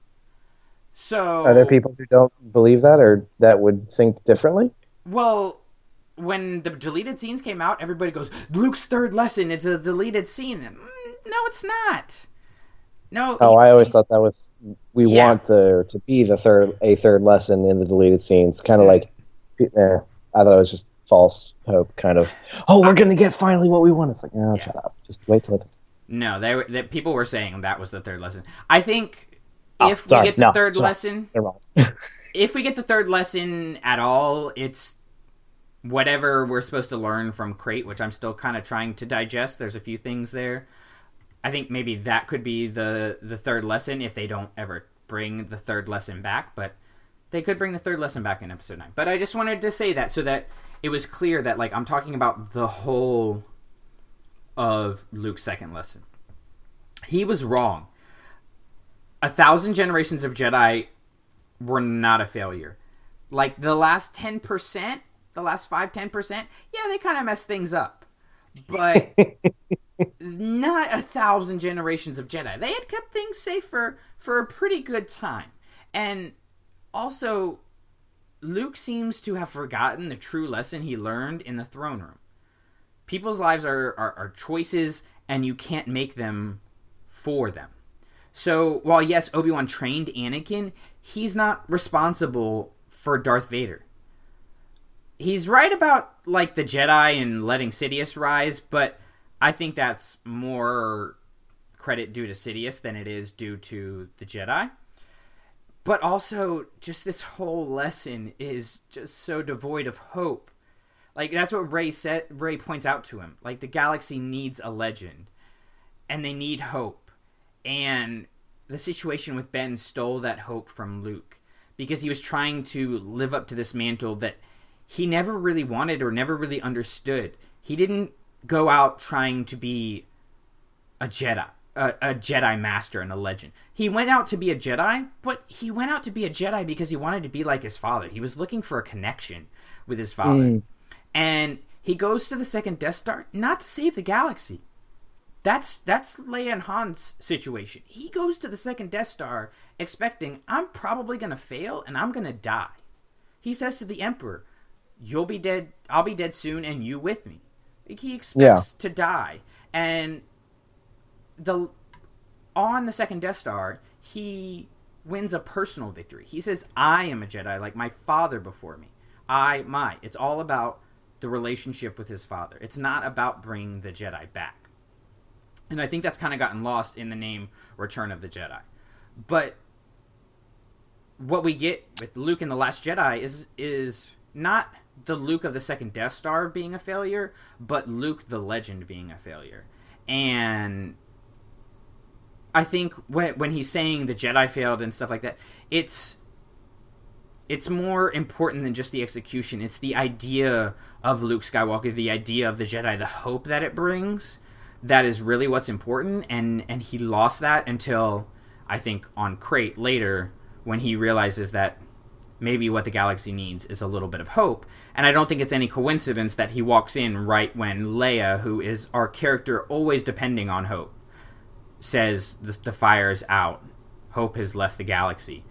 [SPEAKER 6] so
[SPEAKER 7] Are there people who don't believe that or that would think differently?
[SPEAKER 6] well when the deleted scenes came out everybody goes luke's third lesson it's a deleted scene And, mm, no it's not no
[SPEAKER 7] Oh, I always thought that was we
[SPEAKER 6] Yeah.
[SPEAKER 7] want there to be the third a third lesson in the deleted scenes, kind of like, eh, I thought it was just false hope, kind of. Oh, we're gonna get finally what we want. It's like, oh, shut up. Just wait till it.
[SPEAKER 6] no they were that people were saying that was the third lesson i think
[SPEAKER 7] Oh,
[SPEAKER 6] if
[SPEAKER 7] sorry,
[SPEAKER 6] we get the
[SPEAKER 7] no,
[SPEAKER 6] third
[SPEAKER 7] sorry.
[SPEAKER 6] lesson if we get the third lesson at all, it's whatever we're supposed to learn from Crait, which I'm still kind of trying to digest. There's a few things there. I think maybe that could be the the third lesson if they don't ever bring the third lesson back, but they could bring the third lesson back in episode 9. But I just wanted to say that so that it was clear that like I'm talking about the whole of Luke's second lesson. He was wrong. A thousand generations of Jedi were not a failure. Like the last 10%, the last 5 10%, yeah, they kind of messed things up. But not a thousand generations of Jedi. They had kept things safe for, for a pretty good time. And also, Luke seems to have forgotten the true lesson he learned in the throne room. People's lives are, are, are choices, and you can't make them for them. So while yes, Obi Wan trained Anakin, he's not responsible for Darth Vader. He's right about like the Jedi and letting Sidious rise, but I think that's more credit due to Sidious than it is due to the Jedi. But also, just this whole lesson is just so devoid of hope. Like that's what Rey said. Rey points out to him. Like the galaxy needs a legend, and they need hope. And the situation with Ben stole that hope from Luke because he was trying to live up to this mantle that he never really wanted or never really understood. He didn't go out trying to be a Jedi, a, a Jedi master and a legend. He went out to be a Jedi, but he went out to be a Jedi because he wanted to be like his father. He was looking for a connection with his father. Mm. And he goes to the second Death Star not to save the galaxy. That's that's Leia and Han's situation. He goes to the second Death Star expecting I'm probably gonna fail and I'm gonna die. He says to the Emperor, "You'll be dead. I'll be dead soon, and you with me." He expects to die, and the on the second Death Star, he wins a personal victory. He says, "I am a Jedi, like my father before me. I, my." It's all about the relationship with his father. It's not about bringing the Jedi back. And I think that's kind of gotten lost in the name Return of the Jedi. But what we get with Luke in the Last Jedi is is not the Luke of the second Death Star being a failure, but Luke the legend being a failure. And I think when when he's saying the Jedi failed and stuff like that, it's it's more important than just the execution. It's the idea of Luke Skywalker, the idea of the Jedi, the hope that it brings. That is really what's important, and and he lost that until I think on Crait later when he realizes that maybe what the galaxy needs is a little bit of hope. And I don't think it's any coincidence that he walks in right when Leia, who is our character always depending on hope, says the, the fire is out. Hope has left the galaxy.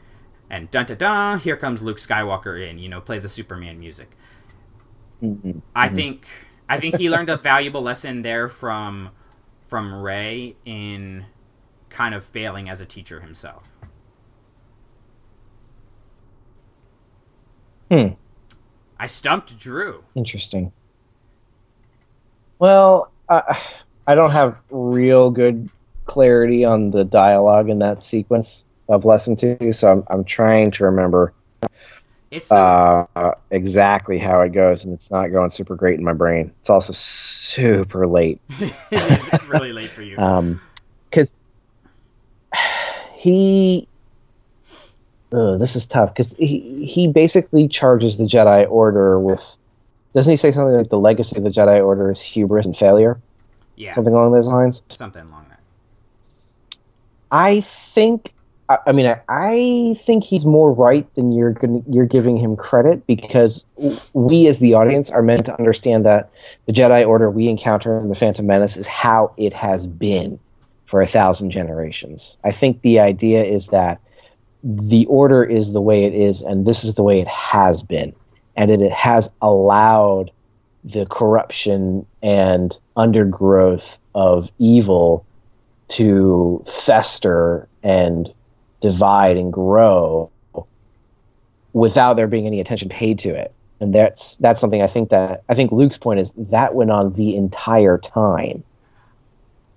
[SPEAKER 6] and dun dun dun, here comes Luke Skywalker in. You know, play the Superman music.
[SPEAKER 7] Mm-hmm.
[SPEAKER 6] I think I think he learned a valuable lesson there from from Rey in kind of failing as a teacher himself.
[SPEAKER 7] Hmm.
[SPEAKER 6] I stumped Drew.
[SPEAKER 7] Interesting. Well, I, I don't have real good clarity on the dialogue in that sequence of lesson two, so I'm I'm trying to remember
[SPEAKER 6] It's
[SPEAKER 7] uh, exactly how it goes, and it's not going super great in my brain. It's also super late.
[SPEAKER 6] it's really late for you.
[SPEAKER 7] Um, because he, uh, this is tough because he he basically charges the Jedi Order with, doesn't he say something like the legacy of the Jedi Order is hubris and failure,
[SPEAKER 6] yeah,
[SPEAKER 7] something along those lines?
[SPEAKER 6] something along that.
[SPEAKER 7] I think. I I mean, I, I think he's more right than you're gonna, you're giving him credit because we, as the audience, are meant to understand that the Jedi Order we encounter in the Phantom Menace is how it has been for a thousand generations. I think the idea is that the Order is the way it is, and this is the way it has been, and it, it has allowed the corruption and undergrowth of evil to fester and divide and grow without there being any attention paid to it. And that's that's something I think that I think Luke's point is that went on the entire time,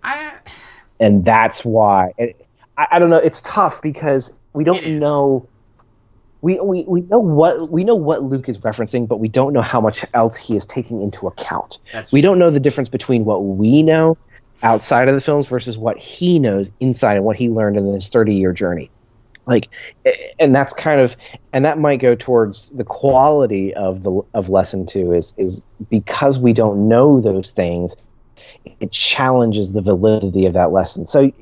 [SPEAKER 6] I
[SPEAKER 7] and that's why. It, I, I don't know. It's tough because we don't know. We, we, we know what we know what Luke is referencing, but we don't know how much else he is taking into account.
[SPEAKER 6] that's
[SPEAKER 7] We don't know the difference between what we know outside of the films versus what he knows inside and what he learned in his 30 year journey. Like, and that's kind of, and that might go towards the quality of the of lesson two is is because we don't know those things, it challenges the validity of that lesson. So,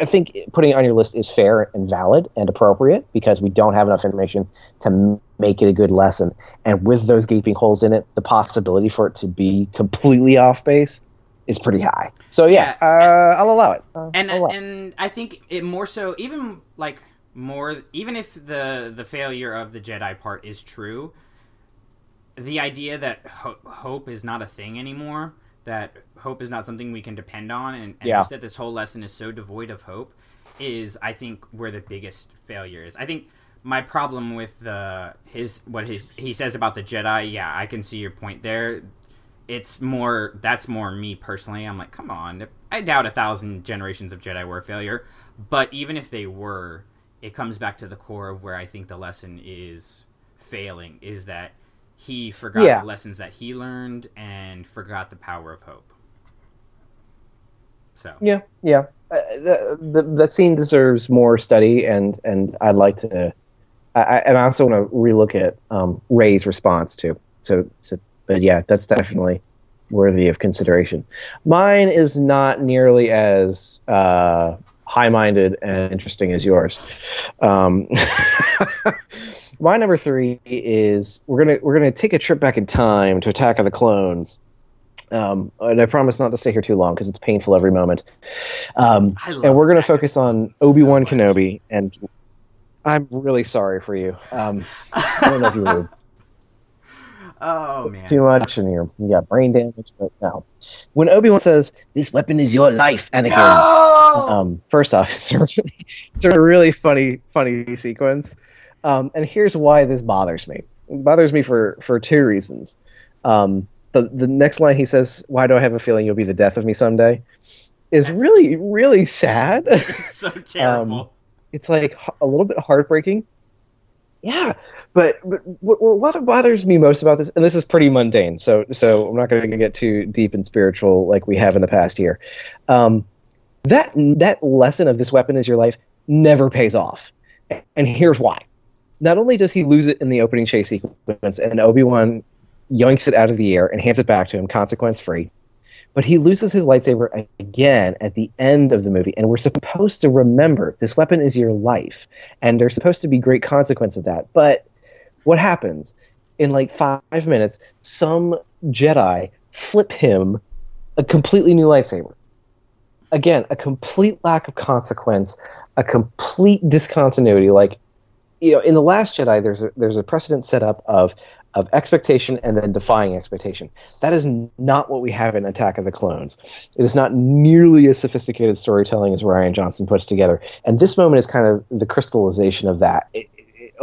[SPEAKER 7] I think putting it on your list is fair and valid and appropriate because we don't have enough information to m- make it a good lesson. And with those gaping holes in it, the possibility for it to be completely off base is pretty high. So yeah,
[SPEAKER 6] Yeah,
[SPEAKER 7] uh, I'll allow it. Uh,
[SPEAKER 6] and
[SPEAKER 7] allow it.
[SPEAKER 6] and I think it more so even like more even if the the failure of the Jedi part is true, the idea that ho- hope is not a thing anymore, that hope is not something we can depend on, and, and
[SPEAKER 7] Yeah.
[SPEAKER 6] just that this whole lesson is so devoid of hope, is I think where the biggest failure is. I think my problem with the his what his he says about the Jedi, yeah, I can see your point there. It's more that's more me personally. I'm like, come on, I doubt a thousand generations of Jedi were a failure, but even if they were, it comes back to the core of where I think the lesson is failing is that he forgot
[SPEAKER 7] Yeah.
[SPEAKER 6] the lessons that he learned and forgot the power of hope. So
[SPEAKER 7] Yeah, yeah. Uh, the, the, that scene deserves more study, and and I'd like to. I, I, and I also want to relook at um, Rey's response too. So, so, but yeah, that's definitely worthy of consideration. Mine is not nearly as uh, high-minded and interesting as yours. Um, my number three is we're gonna we're gonna take a trip back in time to Attack of the Clones. Um, and I promise not to stay here too long because it's painful every moment. Um, and we're going to focus on Obi Wan
[SPEAKER 6] much.
[SPEAKER 7] Kenobi, and I'm really sorry for you. Um, I don't know if you were
[SPEAKER 6] Oh man.
[SPEAKER 7] too much and you're, you got brain damage, but no. When Obi Wan says, "This weapon is your life," Anakin.
[SPEAKER 6] No!
[SPEAKER 7] Um, first off, it's a really, it's a really funny, funny sequence. Um, and here's why this bothers me. It bothers me for for two reasons. Um, the the next line he says, "Why do I have a feeling you'll be the death of me someday?" is
[SPEAKER 6] That's-
[SPEAKER 7] really, really sad.
[SPEAKER 6] it's so terrible.
[SPEAKER 7] it's like a little bit heartbreaking. Yeah, but, but what, what bothers me most about this, and this is pretty mundane, so so I'm not going to get too deep and spiritual like we have in the past year. Um, that that lesson of this weapon is your life never pays off, and here's why. Not only does he lose it in the opening chase sequence, and Obi Wan yoinks it out of the air and hands it back to him, consequence free, but he loses his lightsaber again at the end of the movie. And we're supposed to remember this weapon is your life. And there's supposed to be great consequence of that. But what happens? In like five minutes some jedi flip him a completely new lightsaber. Again a complete lack of consequence a complete discontinuity. Like you know, in the Last Jedi, there's a, there's a precedent set up of of expectation and then defying expectation. That is not what we have in Attack of the Clones. It is not nearly as sophisticated storytelling as Rian Johnson puts together, and this moment is kind of the crystallization of that. It,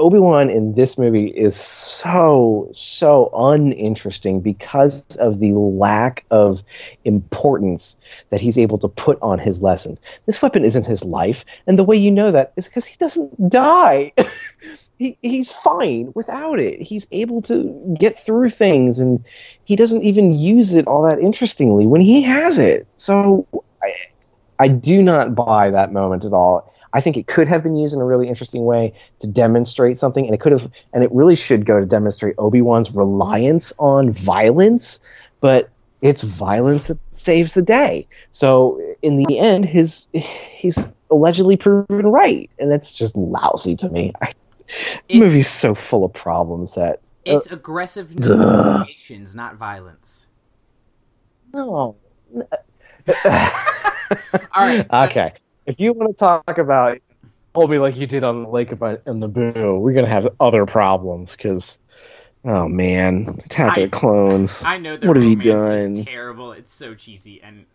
[SPEAKER 7] Obi Wan in this movie is so so uninteresting because of the lack of importance that he's able to put on his lessons. This weapon isn't his life, and the way you know that is because he doesn't die. he, he's fine without it. He's able to get through things, and he doesn't even use it all that interestingly when he has it. So I, I do not buy that moment at all. I think it could have been used in a really interesting way to demonstrate something, and it could have, and it really should go to demonstrate Obi Wan's reliance on violence, but it's violence that saves the day. So in the end, his he's allegedly proven right, and it's just lousy to me. I, the movie's so full of problems that
[SPEAKER 6] uh, it's aggressive negotiations, not violence.
[SPEAKER 7] No.
[SPEAKER 6] All right.
[SPEAKER 7] Okay if you want to talk about hold me like you did on the lake of boo, we're gonna have other problems because. Oh man, Attack of the Clones.
[SPEAKER 6] I know.
[SPEAKER 7] what have you done?
[SPEAKER 6] Is terrible. It's so cheesy, and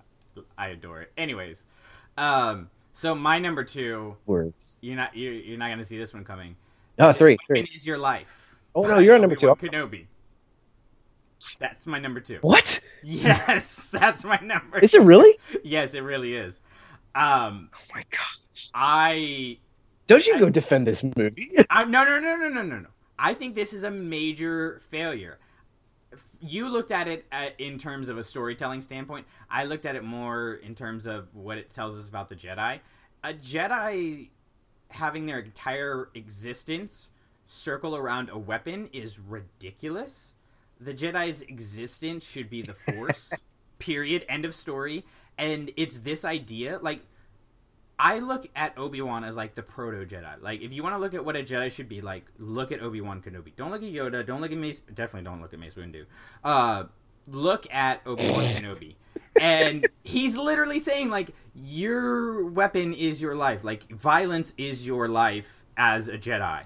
[SPEAKER 6] I adore it. Anyways, um, so my number two.
[SPEAKER 7] Words.
[SPEAKER 6] You're not. You're, you're not going to see this one coming.
[SPEAKER 7] Oh, three. three.
[SPEAKER 6] Is your life?
[SPEAKER 7] Oh no, you're on number two.
[SPEAKER 6] Kenobi. That's my number two.
[SPEAKER 7] What?
[SPEAKER 6] Yes, that's my number.
[SPEAKER 7] Is it really?
[SPEAKER 6] yes, it really is. Um,
[SPEAKER 7] oh my gosh.
[SPEAKER 6] I
[SPEAKER 7] don't you I, go defend this movie?
[SPEAKER 6] I, no, no, no, no, no, no, no. I think this is a major failure. You looked at it at, in terms of a storytelling standpoint. I looked at it more in terms of what it tells us about the Jedi. A Jedi having their entire existence circle around a weapon is ridiculous. The Jedi's existence should be the Force. period. End of story and it's this idea like I look at Obi Wan as like the proto Jedi. Like, if you want to look at what a Jedi should be like, look at Obi Wan Kenobi. Don't look at Yoda. Don't look at Mace. Definitely don't look at Mace Windu. Uh, look at Obi Wan Kenobi, and he's literally saying like, your weapon is your life. Like, violence is your life as a Jedi.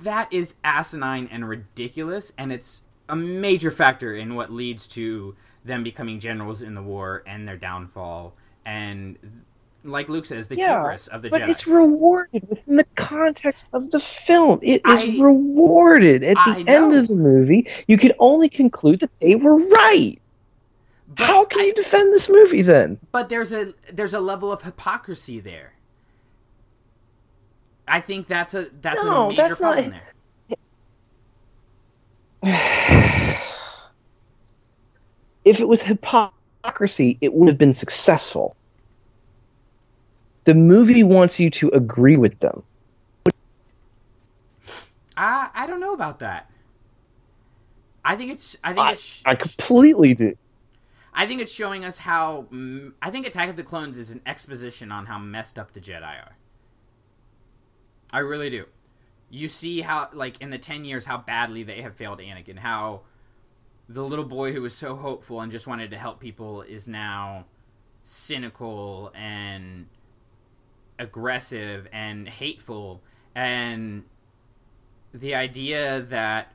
[SPEAKER 6] That is asinine and ridiculous, and it's a major factor in what leads to them becoming generals in the war and their downfall and like Luke says, the yeah, hubris of the
[SPEAKER 7] but
[SPEAKER 6] Jedi.
[SPEAKER 7] it's rewarded within the context of the film. It is I, rewarded at the I end of the movie. You can only conclude that they were right. But How can I, you defend this movie then?
[SPEAKER 6] But there's a there's a level of hypocrisy there. I think that's a that's no, a major that's problem not...
[SPEAKER 7] there. if it was hypocrisy, it would have been successful. The movie wants you to agree with them.
[SPEAKER 6] I I don't know about that. I think it's I think
[SPEAKER 7] I,
[SPEAKER 6] it's
[SPEAKER 7] I completely do.
[SPEAKER 6] I think it's showing us how I think Attack of the Clones is an exposition on how messed up the Jedi are. I really do. You see how like in the 10 years how badly they have failed Anakin, how the little boy who was so hopeful and just wanted to help people is now cynical and aggressive and hateful and the idea that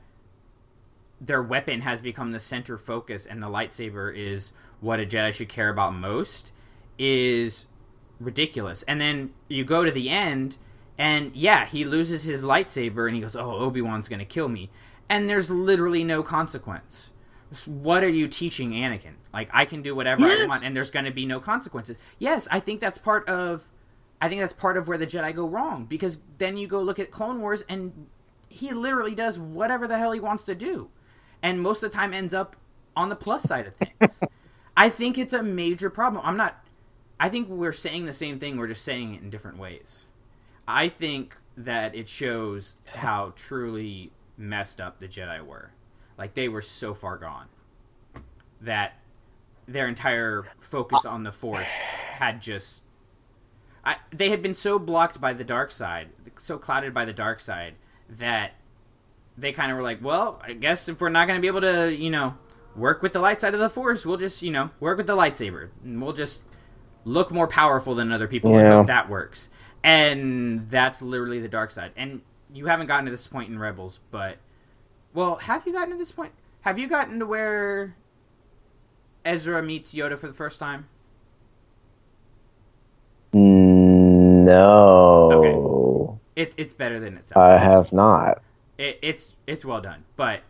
[SPEAKER 6] their weapon has become the center focus and the lightsaber is what a Jedi should care about most is ridiculous. And then you go to the end and yeah, he loses his lightsaber and he goes, "Oh, Obi-Wan's going to kill me." And there's literally no consequence what are you teaching Anakin? Like I can do whatever yes. I want and there's going to be no consequences. Yes, I think that's part of I think that's part of where the Jedi go wrong because then you go look at Clone Wars and he literally does whatever the hell he wants to do. And most of the time ends up on the plus side of things. I think it's a major problem. I'm not I think we're saying the same thing, we're just saying it in different ways. I think that it shows how truly messed up the Jedi were. Like they were so far gone that their entire focus on the Force had just. I, they had been so blocked by the dark side, so clouded by the dark side, that they kind of were like, well, I guess if we're not going to be able to, you know, work with the light side of the Force, we'll just, you know, work with the lightsaber. And we'll just look more powerful than other people yeah. and hope that works. And that's literally the dark side. And you haven't gotten to this point in Rebels, but well, have you gotten to this point? Have you gotten to where Ezra meets Yoda for the first time?
[SPEAKER 7] No,
[SPEAKER 6] It, it's better than it sounds.
[SPEAKER 7] I have not.
[SPEAKER 6] It, it's it's well done, but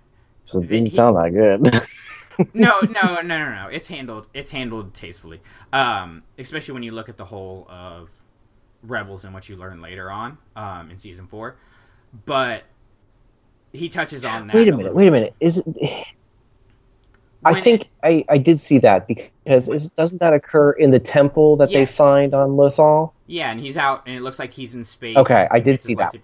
[SPEAKER 7] So it didn't
[SPEAKER 6] He-
[SPEAKER 7] sound that good.
[SPEAKER 6] no, no, no, no, no. It's handled. It's handled tastefully. Um, especially when you look at the whole of Rebels and what you learn later on um, in season four. But he touches on that.
[SPEAKER 7] wait a
[SPEAKER 6] a
[SPEAKER 7] minute.
[SPEAKER 6] little
[SPEAKER 7] Wait a minute. Is it? I
[SPEAKER 6] When-
[SPEAKER 7] think I, I did see that because is, doesn't that occur in the temple that they find on Lothal?
[SPEAKER 6] Yeah, and he's out, and it looks like he's in space.
[SPEAKER 7] Okay, I did see that.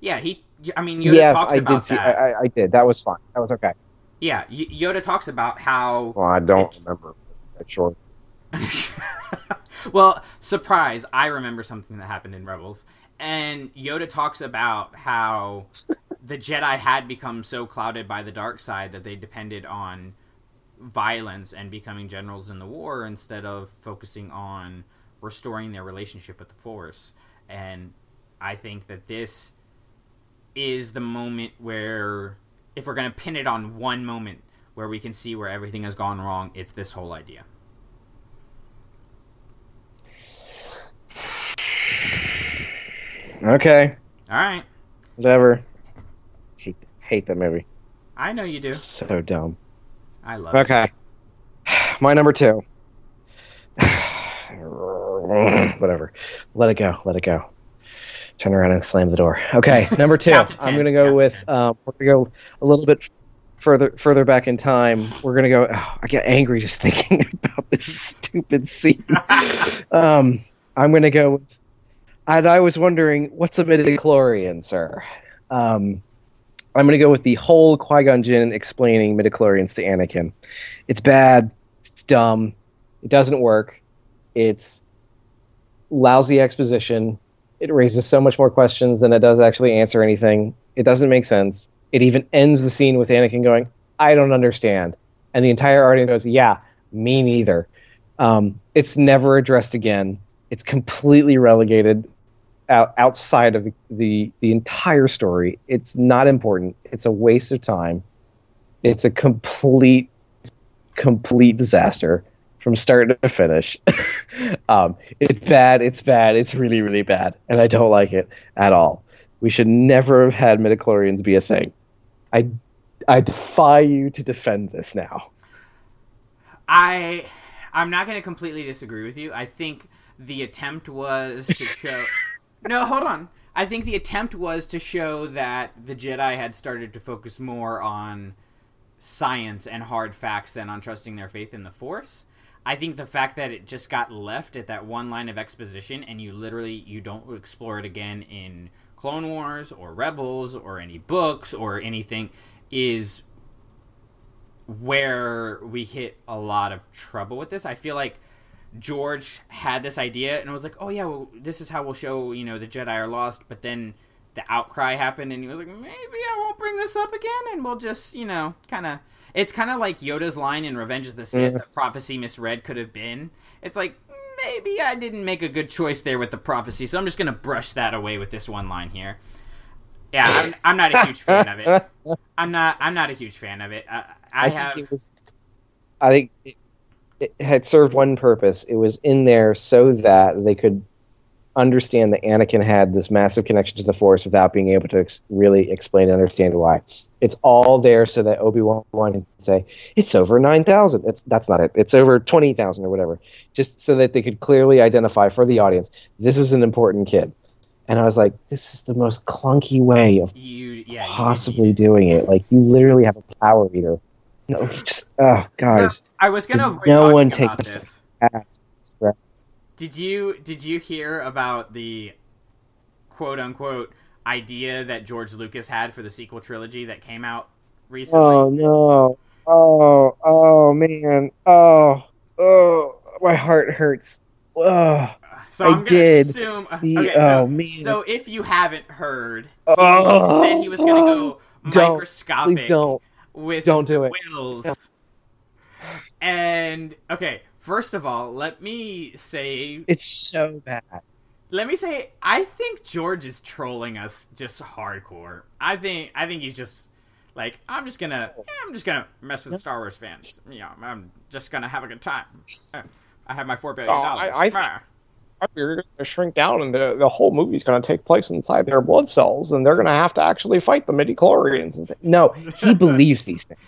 [SPEAKER 6] Yeah, he. I mean, Yoda
[SPEAKER 7] yes,
[SPEAKER 6] talks
[SPEAKER 7] I
[SPEAKER 6] about
[SPEAKER 7] did see.
[SPEAKER 6] that.
[SPEAKER 7] I, I, I did. That was fine. That was okay.
[SPEAKER 6] Yeah, Y- Yoda talks about how.
[SPEAKER 7] Well, I don't
[SPEAKER 6] It-
[SPEAKER 7] remember. Sure.
[SPEAKER 6] well, surprise! I remember something that happened in Rebels, and Yoda talks about how the Jedi had become so clouded by the dark side that they depended on violence and becoming generals in the war instead of focusing on restoring their relationship with the Force. And I think that this is the moment where, if we're going to pin it on one moment where we can see where everything has gone wrong, it's this whole idea.
[SPEAKER 7] Okay.
[SPEAKER 6] All right.
[SPEAKER 7] Whatever. Hate that movie.
[SPEAKER 6] I know you do.
[SPEAKER 7] So dumb.
[SPEAKER 6] I love it.
[SPEAKER 7] Okay. My number two. Whatever. Let it go. Let it go. Turn around and slam the door. Okay, number two.
[SPEAKER 6] To
[SPEAKER 7] I'm gonna go
[SPEAKER 6] Count
[SPEAKER 7] with. Um, we're gonna go a little bit further further back in time. We're gonna go. oh, I get angry just thinking about this stupid scene. um, I'm gonna go with. And I was wondering, what's a midichlorian, sir? Um, I'm going to go with the whole Qui Gon Jinn explaining midichlorians to Anakin. It's bad. It's dumb. It doesn't work. It's lousy exposition. It raises so much more questions than it does actually answer anything. It doesn't make sense. It even ends the scene with Anakin going, "I don't understand," and the entire audience goes, "Yeah, me neither." Um, it's never addressed again. It's completely relegated out, outside of the, the entire story. It's not important. It's a waste of time. It's a complete complete disaster from start to finish. um, it's bad. It's bad. It's really really bad, and I don't like it at all. We should never have had midichlorians be a thing. I I defy you to defend this now.
[SPEAKER 6] I I'm not going to completely disagree with you. I think the attempt was to show No, hold on. I think the attempt was to show that the Jedi had started to focus more on science and hard facts than on trusting their faith in the Force. I think the fact that it just got left at that one line of exposition and you literally you don't explore it again in Clone Wars or Rebels or any books or anything is where we hit a lot of trouble with this. I feel like George had this idea and was like, "Oh yeah, well, this is how we'll show you know the Jedi are lost." But then the outcry happened, and he was like, "Maybe I won't bring this up again, and we'll just you know kind of." It's kind of like Yoda's line in Revenge of the Sith, that "Prophecy misread could have been." It's like maybe I didn't make a good choice there with the prophecy, so I'm just gonna brush that away with this one line here. Yeah, I'm, I'm not a huge fan of it. I'm not. I'm not a huge fan of it. I, I, have.
[SPEAKER 7] think it was. I think it, had served one purpose. It was in there so that they could understand that Anakin had this massive connection to the Force without being able to ex- really explain and understand why. It's all there so that Obi Wan can say it's over nine thousand. It's that's not it. It's over twenty thousand or whatever. Just so that they could clearly identify for the audience this is an important kid. And I was like, this is the most clunky way of
[SPEAKER 6] you, yeah, you
[SPEAKER 7] possibly doing it. Like you literally have a power eater. No, just oh guys,
[SPEAKER 6] So, I was gonna avoid
[SPEAKER 7] no one take this ass.
[SPEAKER 6] Did you did you hear about the quote unquote idea that George Lucas had for the sequel trilogy that came out recently?
[SPEAKER 7] Oh no! Oh oh man! Oh oh my heart hurts. Oh,
[SPEAKER 6] so
[SPEAKER 7] I
[SPEAKER 6] I'm gonna
[SPEAKER 7] did.
[SPEAKER 6] assume.
[SPEAKER 7] the-
[SPEAKER 6] okay, oh, so,
[SPEAKER 7] oh man!
[SPEAKER 6] so if you haven't heard, he
[SPEAKER 7] Oh,
[SPEAKER 6] said he was gonna oh. go
[SPEAKER 7] don't.
[SPEAKER 6] microscopic
[SPEAKER 7] please don't
[SPEAKER 6] with
[SPEAKER 7] don't do it.
[SPEAKER 6] Whills. And okay, first of all, let me say
[SPEAKER 7] It's so bad.
[SPEAKER 6] let me say, I think George is trolling us just hardcore. I think I think he's just like I'm just gonna yeah, I'm just gonna mess with Star Wars fans. You know, I'm just gonna have a good time. Uh, I have my four billion dollars.
[SPEAKER 9] I- I think- You're going to shrink down, and the, the whole movie's going to take place inside their blood cells, and they're going to have to actually fight the midichlorians and.
[SPEAKER 7] No, he believes these things.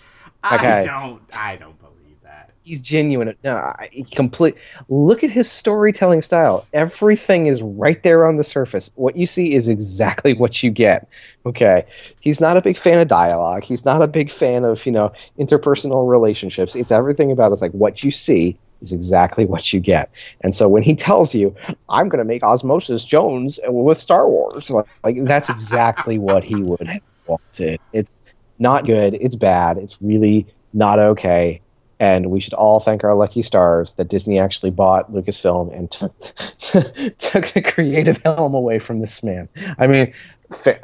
[SPEAKER 6] I don't I don't believe that.
[SPEAKER 7] He's genuine. No, I- complete. Look at his storytelling style. Everything is right there on the surface. What you see is exactly what you get. Okay. He's not a big fan of dialogue. He's not a big fan of you know interpersonal relationships. It's everything about it's like what you see is exactly what you get. And so when he tells you, "I'm going to make Osmosis Jones with Star Wars," like, like that's exactly what he would have wanted. It's not good. It's bad. It's really not okay. And we should all thank our lucky stars that Disney actually bought Lucasfilm and took took the creative helm away from this man. I mean,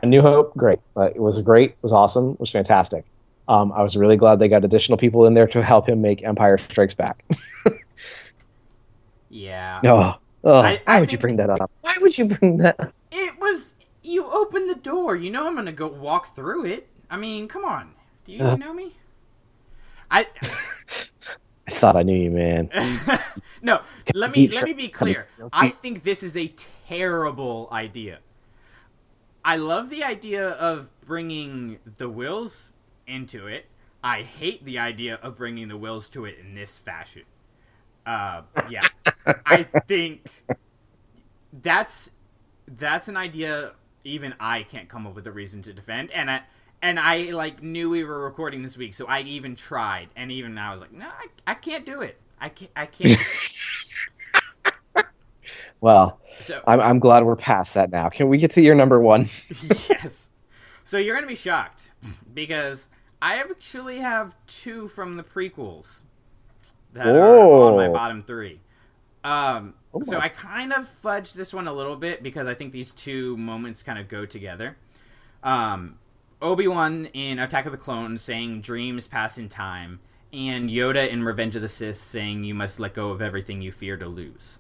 [SPEAKER 7] A New Hope, great. Uh, it was great. It was awesome. It was fantastic. Um, I was really glad they got additional people in there to help him make Empire Strikes Back.
[SPEAKER 6] Yeah.
[SPEAKER 7] oh, oh
[SPEAKER 6] I-
[SPEAKER 7] why
[SPEAKER 6] I
[SPEAKER 7] would you bring that up? Why would you bring that up?
[SPEAKER 6] It was you open the door. You know I'm gonna go walk through it. I mean, come on. Do you
[SPEAKER 7] Uh.
[SPEAKER 6] know me? I
[SPEAKER 7] I thought I knew you, man.
[SPEAKER 6] no. Let me let me be clear. I think this is a terrible idea. I love the idea of bringing the Whills into it. I hate the idea of bringing the Whills to it in this fashion. Uh, yeah, I think that's that's an idea even I can't come up with a reason to defend, and I and I like knew we were recording this week, so I even tried, and even I was like, no, I, I can't do it. I can't. I can't.
[SPEAKER 7] Well,
[SPEAKER 6] so
[SPEAKER 7] I'm, I'm glad we're past that now. Can we get to your number one?
[SPEAKER 6] yes. So you're gonna be shocked because I actually have two from the prequels that are on my
[SPEAKER 7] Oh.
[SPEAKER 6] bottom three. Um,
[SPEAKER 7] Oh
[SPEAKER 6] so I kind of fudged this one a little bit because I think these two moments kind of go together. Um, Obi Wan in Attack of the Clones saying "dreams pass in time," and Yoda in Revenge of the Sith saying "you must let go of everything you fear to lose."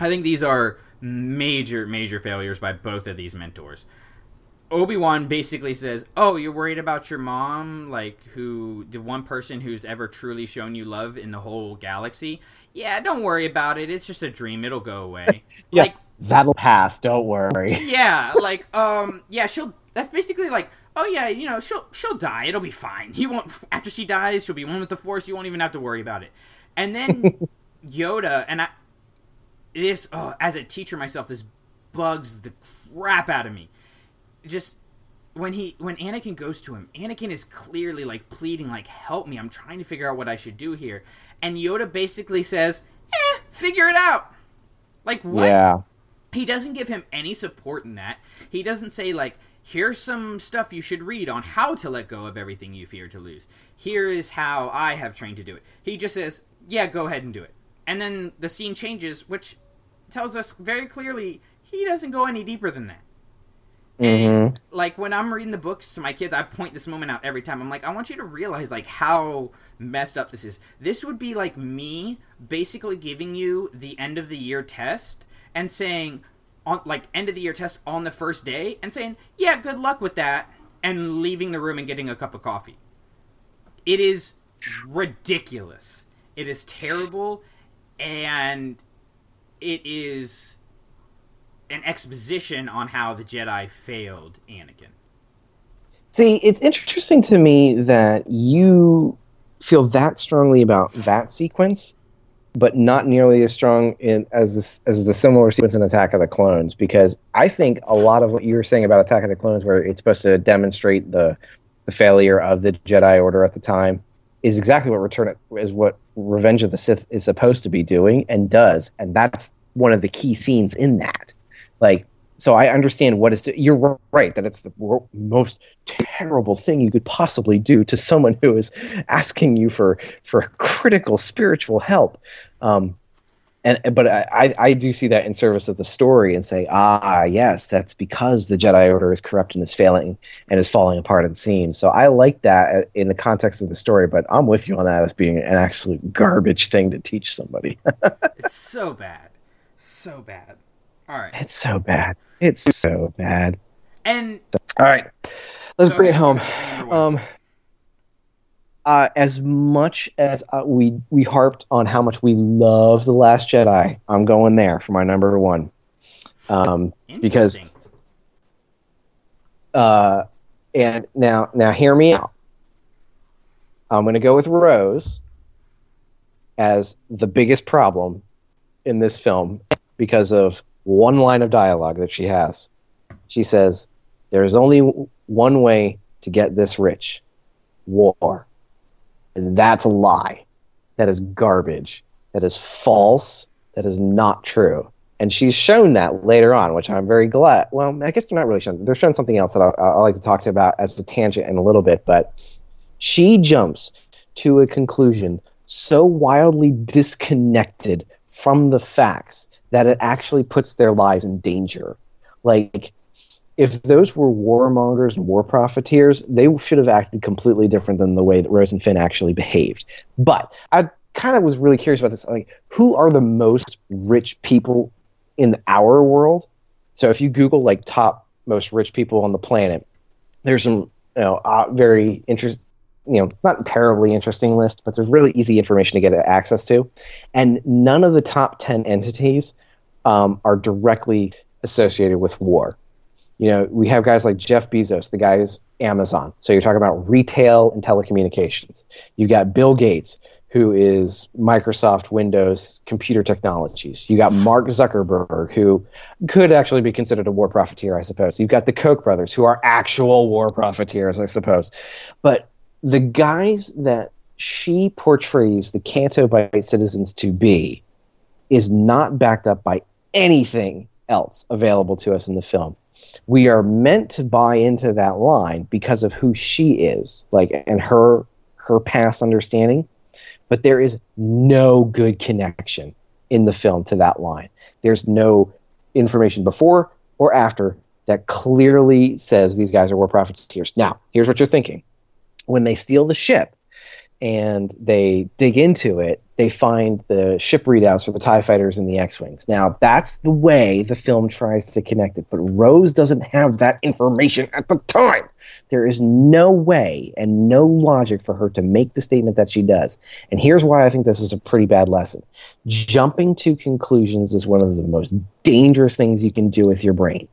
[SPEAKER 6] I think these are major, major failures by both of these mentors. Obi Wan basically says, "Oh, you're worried about your mom, like who the one person who's ever truly shown you love in the whole galaxy. Yeah, don't worry about it. It's just a dream. It'll go away."
[SPEAKER 7] Yeah,
[SPEAKER 6] Like,
[SPEAKER 7] that'll pass. Don't worry.
[SPEAKER 6] yeah, like um, yeah, she'll. That's basically like, oh yeah, you know, she'll she'll die. It'll be fine. He won't. After she dies, she'll be one with the Force. You won't even have to worry about it. And then Yoda and I. This oh, as a teacher myself, this bugs the crap out of me. Just when he when Anakin goes to him, Anakin is clearly like pleading, like, "Help me! I'm trying to figure out what I should do here." And Yoda basically says, "Eh, figure it out." Like what?
[SPEAKER 7] Yeah.
[SPEAKER 6] he doesn't give him any support in that. He doesn't say like, "Here's some stuff you should read on how to let go of everything you fear to lose. Here is how I have trained to do it." He just says, "Yeah, go ahead and do it." And then the scene changes, which tells us very clearly he doesn't go any deeper than that.
[SPEAKER 7] Hmm
[SPEAKER 6] Like when I'm reading the books to my kids, I point this moment out every time. I'm like, I want you to realize like how messed up this is. This would be like me basically giving you the end of the year test and saying on like end of the year test on the first day and saying, "Yeah, good luck with that." And leaving the room and getting a cup of coffee. It is ridiculous. It is terrible and it is an exposition on how the Jedi failed Anakin.
[SPEAKER 7] See, it's interesting to me that you feel that strongly about that sequence, but not nearly as strong in as this, as the similar sequence in Attack of the Clones. Because I think a lot of what you were saying about Attack of the Clones, where it's supposed to demonstrate the the failure of the Jedi Order at the time, is exactly what Return is what Revenge of the Sith is supposed to be doing and does, and that's one of the key scenes in that. Like, so I understand what is. To, You're right that it's the most terrible thing you could possibly do to someone who is asking you for for critical spiritual help. Um, and but I, I do see that in service of the story and say, ah, yes, that's because the Jedi Order is corrupt and is failing and is falling apart at the seams. So I like that in the context of the story, but I'm with you on that as being an absolute garbage thing to teach somebody.
[SPEAKER 6] It's so bad. So bad. All right.
[SPEAKER 7] It's so bad. It's so bad.
[SPEAKER 6] And
[SPEAKER 7] All right, let's
[SPEAKER 6] Go
[SPEAKER 7] bring it home. Um, uh, as much as uh, we we harped on how much we love the Last Jedi, I'm going there for my number one. Um, because uh, and now now hear me out. I'm going to go with Rose as the biggest problem in this film because of one line of dialogue that she has. She says, "There's only one way to get this rich: war." And that's a lie. That is garbage. That is false. That is not true. And she's shown that later on, which I'm very glad. Well, I guess they're not really shown. They're showing something else that I, I like to talk to about as a tangent in a little bit. But she jumps to a conclusion so wildly disconnected from the facts that it actually puts their lives in danger. Like, if those were warmongers and war profiteers, they should have acted completely different than the way that Rose and Finn actually behaved. But I kind of was really curious about this. Like, who are the most rich people in our world? So if you Google like top most rich people on the planet, there's some you know uh, very interest you know not terribly interesting list but there's really easy information to get access to. And none of the top 10 entities um, are directly associated with war. You know we have guys like jeff bezos the guy who's amazon. So you're talking about retail and telecommunications. You've got bill gates who is microsoft windows computer technologies. You got mark zuckerberg who could actually be considered a war profiteer i suppose. You've got the koch brothers who are actual war profiteers i suppose. But the guys that she portrays the Canto Bight citizens to be is not backed up by anything else available to us in the film. We are meant to buy into that line because of who she is, like and her her past understanding, but there is no good connection in the film to that line. There's no information before or after that clearly says these guys are war profiteers. Now, here's what you're thinking when they steal the ship and they dig into it, they find the ship readouts for the TIE fighters and the X Wings. Now, that's the way the film tries to connect it, but Rose doesn't have that information at the time. There is no way and no logic for her to make the statement that she does. And here's why I think this is a pretty bad lesson jumping to conclusions is one of the most dangerous things you can do with your brain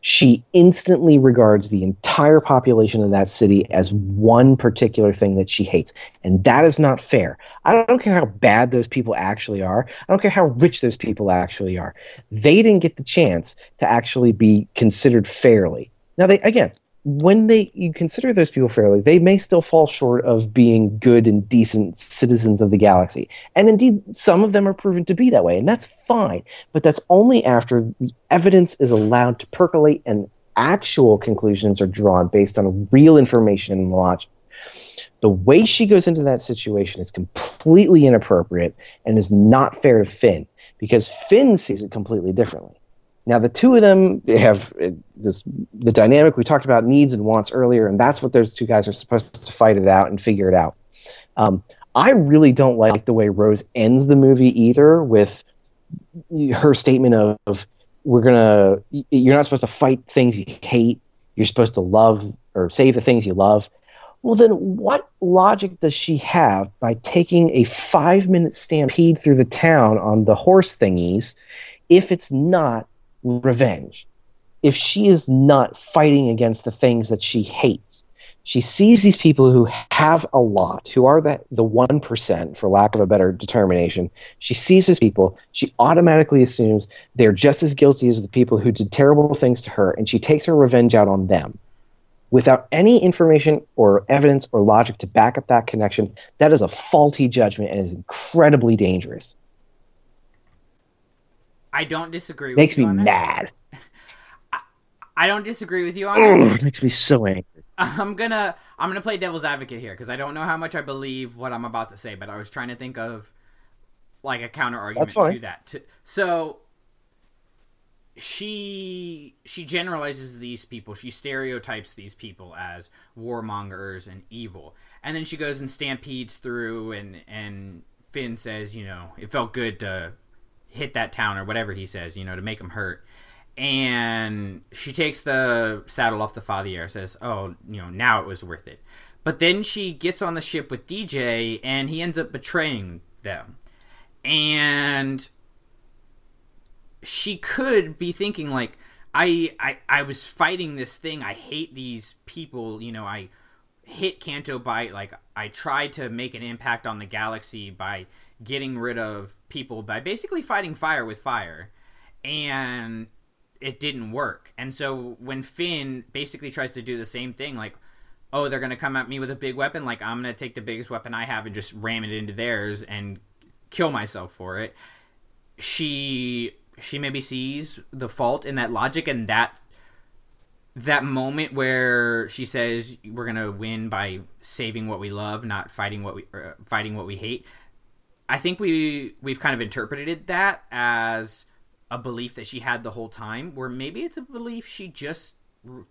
[SPEAKER 7] she instantly regards the entire population of that city as one particular thing that she hates. And that is not fair. I don't care how bad those people actually are. I don't care how rich those people actually are. They didn't get the chance to actually be considered fairly. Now, they again, when they you consider those people fairly, they may still fall short of being good and decent citizens of the galaxy. And indeed, some of them are proven to be that way, and that's fine. But that's only after the evidence is allowed to percolate and actual conclusions are drawn based on real information and logic. The way she goes into that situation is completely inappropriate and is not fair to Finn because Finn sees it completely differently. Now, the two of them have uh, this the dynamic we talked about needs and wants earlier, and that's what those two guys are supposed to fight it out and figure it out. Um, I really don't like the way Rose ends the movie either, with her statement of, of "We're gonna, you're not supposed to fight things you hate. You're supposed to love or save the things you love." Well, then what logic does she have by taking a five minute stampede through the town on the horse thingies if it's not revenge? If she is not fighting against the things that she hates? She sees these people who have a lot, who are the, the 1%, for lack of a better determination. She sees these people. She automatically assumes they're just as guilty as the people who did terrible things to her, and she takes her revenge out on them without any information or evidence or logic to back up that connection, that is a faulty judgment and is incredibly dangerous.
[SPEAKER 6] I don't disagree.
[SPEAKER 7] Makes
[SPEAKER 6] with you
[SPEAKER 7] me
[SPEAKER 6] on that.
[SPEAKER 7] mad.
[SPEAKER 6] I don't disagree with you on it.
[SPEAKER 7] Makes me so angry.
[SPEAKER 6] I'm gonna I'm gonna play devil's advocate here because I don't know how much I believe what I'm about to say, but I was trying to think of like a counter argument to that. So she she generalizes these people, she stereotypes these people as warmongers and evil, and then she goes and stampedes through, and and Finn says, you know, it felt good to hit that town or whatever he says, you know, to make him hurt. And she takes the saddle off the Fathier, says, "Oh, you know, now it was worth it." But then she gets on the ship with DJ, and he ends up betraying them. And she could be thinking like, I, I, I was fighting this thing. I hate these people. You know, I hit Canto Bight. Like I tried to make an impact on the galaxy by getting rid of people by basically fighting fire with fire, and it didn't work. And so when Finn basically tries to do the same thing, like, oh, they're gonna come at me with a big weapon, like I'm gonna take the biggest weapon I have and just ram it into theirs and kill myself for it. She she maybe sees the fault in that logic and that that moment where she says we're gonna win by saving what we love, not fighting what we uh, fighting what we hate. I think we we've kind of interpreted that as a belief that she had the whole time, where maybe it's a belief she just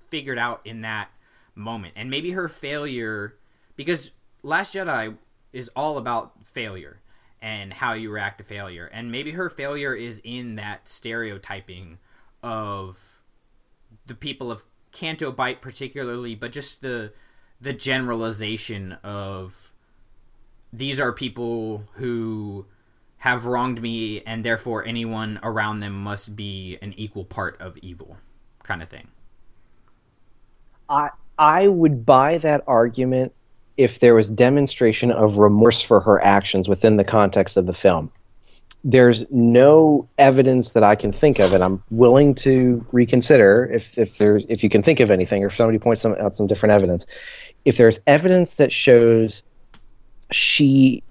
[SPEAKER 6] figured out in that moment, and maybe her failure, because Last Jedi is all about failure and how you react to failure, and maybe her failure is in that stereotyping of the people of Canto Bight particularly, but just the the generalization of these are people who have wronged me and therefore anyone around them must be an equal part of evil kind of thing.
[SPEAKER 7] I I would buy that argument if there was demonstration of remorse for her actions within the context of the film there's no evidence that I can think of, and I'm willing to reconsider if if there if you can think of anything, or if somebody points some, out some different evidence. If there's evidence that shows she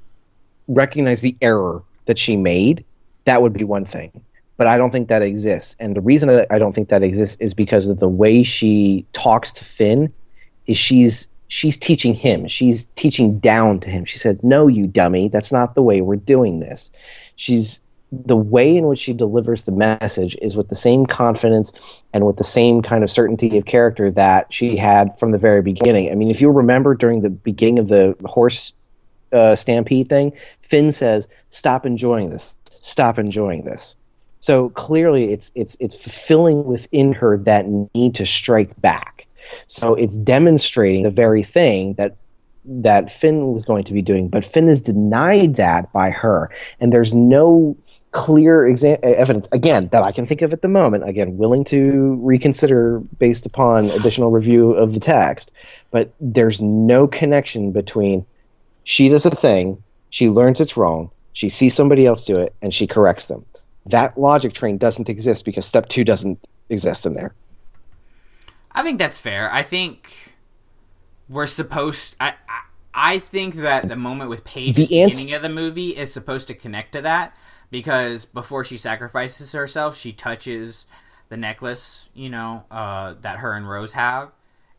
[SPEAKER 7] recognized the error that she made, that would be one thing. But I don't think that exists, and the reason I don't think that exists is because of the way she talks to Finn. Is she's she's teaching him. She's teaching down to him. She said, "No, you dummy. That's not the way we're doing this." she's the way in which she delivers the message is with the same confidence and with the same kind of certainty of character that she had from the very beginning. I mean, if you remember during the beginning of the horse uh, stampede thing, Finn says, "Stop enjoying this. Stop enjoying this." So clearly, it's it's it's fulfilling within her that need to strike back. So it's demonstrating the very thing that that Finn was going to be doing, but Finn is denied that by her, and there's no clear exa- evidence again that I can think of at the moment. Again, willing to reconsider based upon additional review of the text, but there's no connection between she does a thing, she learns it's wrong, she sees somebody else do it, and she corrects them. That logic train doesn't exist because step two doesn't exist in there.
[SPEAKER 6] I think that's fair. I think we're supposed. I, I I think that the moment with Paige the at the ans- beginning of the movie is supposed to connect to that because before she sacrifices herself, she touches the necklace, you know, uh, that her and Rose have,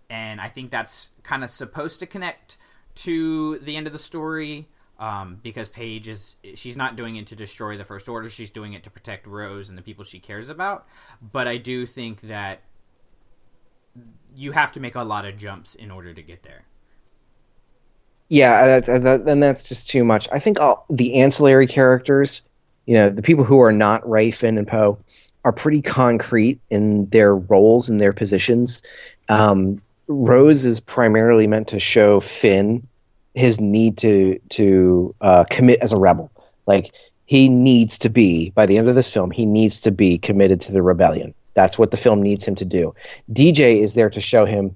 [SPEAKER 6] and I think that's kind of supposed to connect to the end of the story. Um, because Paige is she's not doing it to destroy the First Order, she's doing it to protect Rose and the people she cares about. But I do think that you have to make a lot of jumps in order to get there.
[SPEAKER 7] Yeah, that, that, and that's just too much. I think all the ancillary characters, you know, the people who are not Rey, Finn, and Poe, are pretty concrete in their roles and their positions. Um, Rose is primarily meant to show Finn his need to to uh, commit as a rebel. Like he needs to be by the end of this film, he needs to be committed to the rebellion. That's what the film needs him to do. DJ is there to show him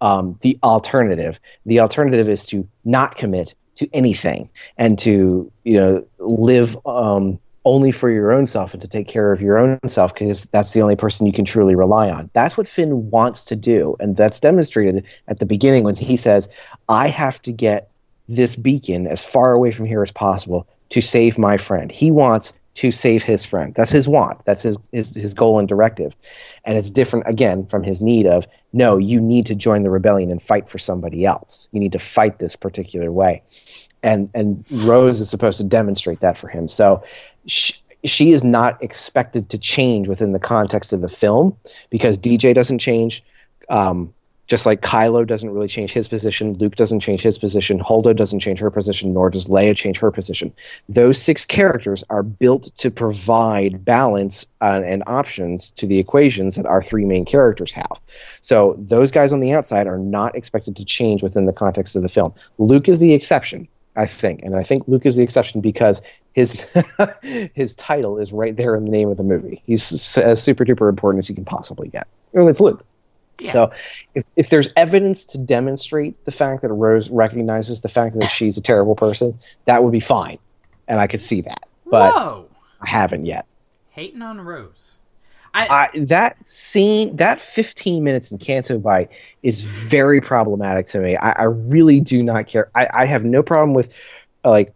[SPEAKER 7] um, the alternative. The alternative is to not commit to anything and to you know live um, only for your own self and to take care of your own self because that's the only person you can truly rely on. That's what Finn wants to do, and that's demonstrated at the beginning when he says, "I have to get this beacon as far away from here as possible to save my friend." He wants to save his friend. That's his want. That's his, his his goal and directive. And it's different again from his need of no, you need to join the rebellion and fight for somebody else. You need to fight this particular way. And and Rose is supposed to demonstrate that for him. So she, is not expected to change within the context of the film because DJ doesn't change. Um, Just like Kylo doesn't really change his position, Luke doesn't change his position, Holdo doesn't change her position, nor does Leia change her position. Those six characters are built to provide balance uh, and options to the equations that our three main characters have. So those guys on the outside are not expected to change within the context of the film. Luke is the exception, I think, and I think Luke is the exception because his his title is right there in the name of the movie. He's as super duper important as you can possibly get. And it's Luke.
[SPEAKER 6] Yeah.
[SPEAKER 7] So if, if there's evidence to demonstrate the fact that Rose recognizes the fact that she's a terrible person, that would be fine. And I could see that. But
[SPEAKER 6] Whoa,
[SPEAKER 7] I haven't yet.
[SPEAKER 6] hating on Rose. I,
[SPEAKER 7] I, that scene, that 15 minutes in Canto Bight is very problematic to me. I, I really do not care. I, have no problem with uh, like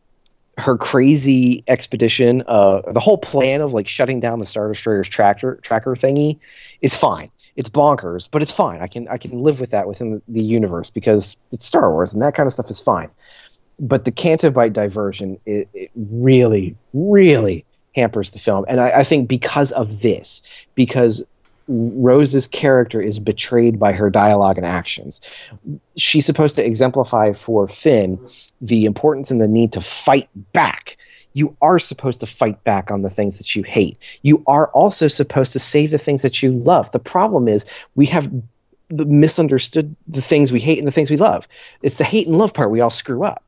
[SPEAKER 7] her crazy expedition. Uh, the whole plan of like shutting down the Star Destroyer's tractor tracker thingy is fine. It's bonkers, but it's fine. I can I can live with that within the, universe because it's Star Wars and that kind of stuff is fine. But the Canto Bight diversion, it, it really, really hampers the film. And I, I think because of this, because Rose's character is betrayed by her dialogue and actions. She's supposed to exemplify for Finn the importance and the need to fight back. You are supposed to fight back on the things that you hate. You are also supposed to save the things that you love. The problem is we have misunderstood the things we hate and the things we love. It's the hate and love part we all screw up.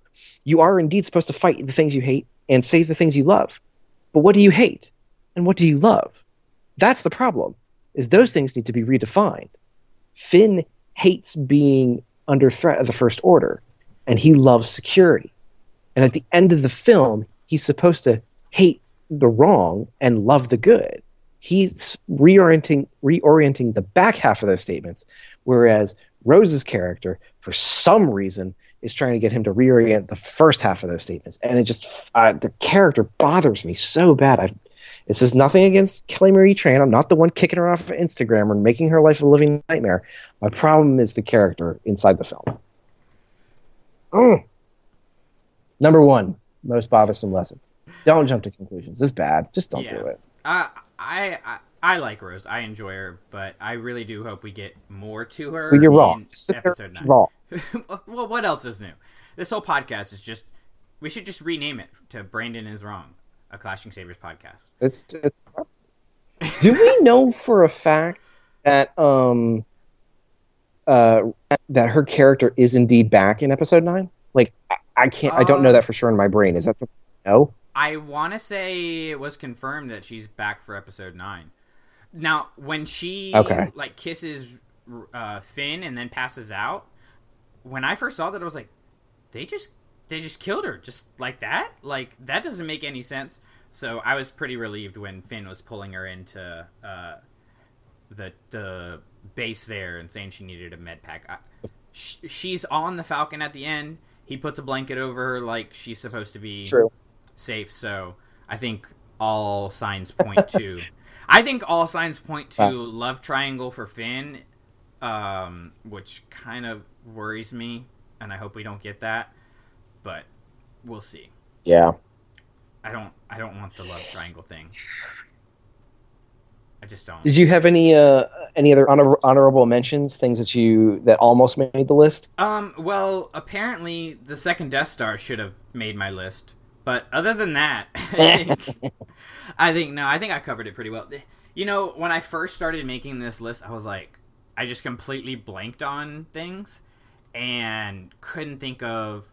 [SPEAKER 7] You are indeed supposed to fight the things you hate and save the things you love. But what do you hate? And what do you love? That's the problem. Is those things need to be redefined. Finn hates being under threat of the First Order, and he loves security. And at the end of the film, he's supposed to hate the wrong and love the good. He's reorienting reorienting the back half of those statements, whereas Rose's character, for some reason, is trying to get him to reorient the first half of those statements, and it just uh, the character bothers me so bad. I, this is nothing against Kelly Marie Tran. I'm not the one kicking her off of Instagram or making her life a living nightmare. My problem is the character inside the film. Mm. Number one, most bothersome lesson: don't jump to conclusions. It's bad. Just don't
[SPEAKER 6] Yeah.
[SPEAKER 7] do it.
[SPEAKER 6] Uh, I, I I like Rose. I enjoy her, but I really do hope we get more to her.
[SPEAKER 7] But you're
[SPEAKER 6] in
[SPEAKER 7] wrong. Just sit there
[SPEAKER 6] Episode nine.
[SPEAKER 7] wrong.
[SPEAKER 6] well, what else is new? This whole podcast is just. We should just rename it to Brandon is wrong, a Clashing Sabers podcast.
[SPEAKER 7] It's, it's do we know for a fact that um uh that her character is indeed back in episode nine? Like I, I can't I don't know
[SPEAKER 6] Uh,
[SPEAKER 7] that for sure in my brain. Is that something no?
[SPEAKER 6] I want to say it was confirmed that she's back for episode nine. Now, when she
[SPEAKER 7] Okay.
[SPEAKER 6] like kisses uh, Finn and then passes out, when I first saw that, I was like, they just they just killed her just like that. Like that doesn't make any sense. So I was pretty relieved when Finn was pulling her into uh, the the base there and saying she needed a med pack. I, sh- she's on the Falcon at the end. He puts a blanket over her like she's supposed to be
[SPEAKER 7] True.
[SPEAKER 6] safe. So I think all signs point to. I think all signs point to
[SPEAKER 7] Wow.
[SPEAKER 6] love triangle for Finn, um, which kind of worries me, and I hope we don't get that. But we'll see.
[SPEAKER 7] Yeah.
[SPEAKER 6] I don't. I don't want the love triangle thing. I just don't.
[SPEAKER 7] Did you have any uh any other honor- honorable mentions, things that you that almost made the list?
[SPEAKER 6] Um. Well, apparently the second Death Star should have made my list, but other than that, I think, I think no. I think I covered it pretty well. You know, when I first started making this list, I was like, I just completely blanked on things and couldn't think of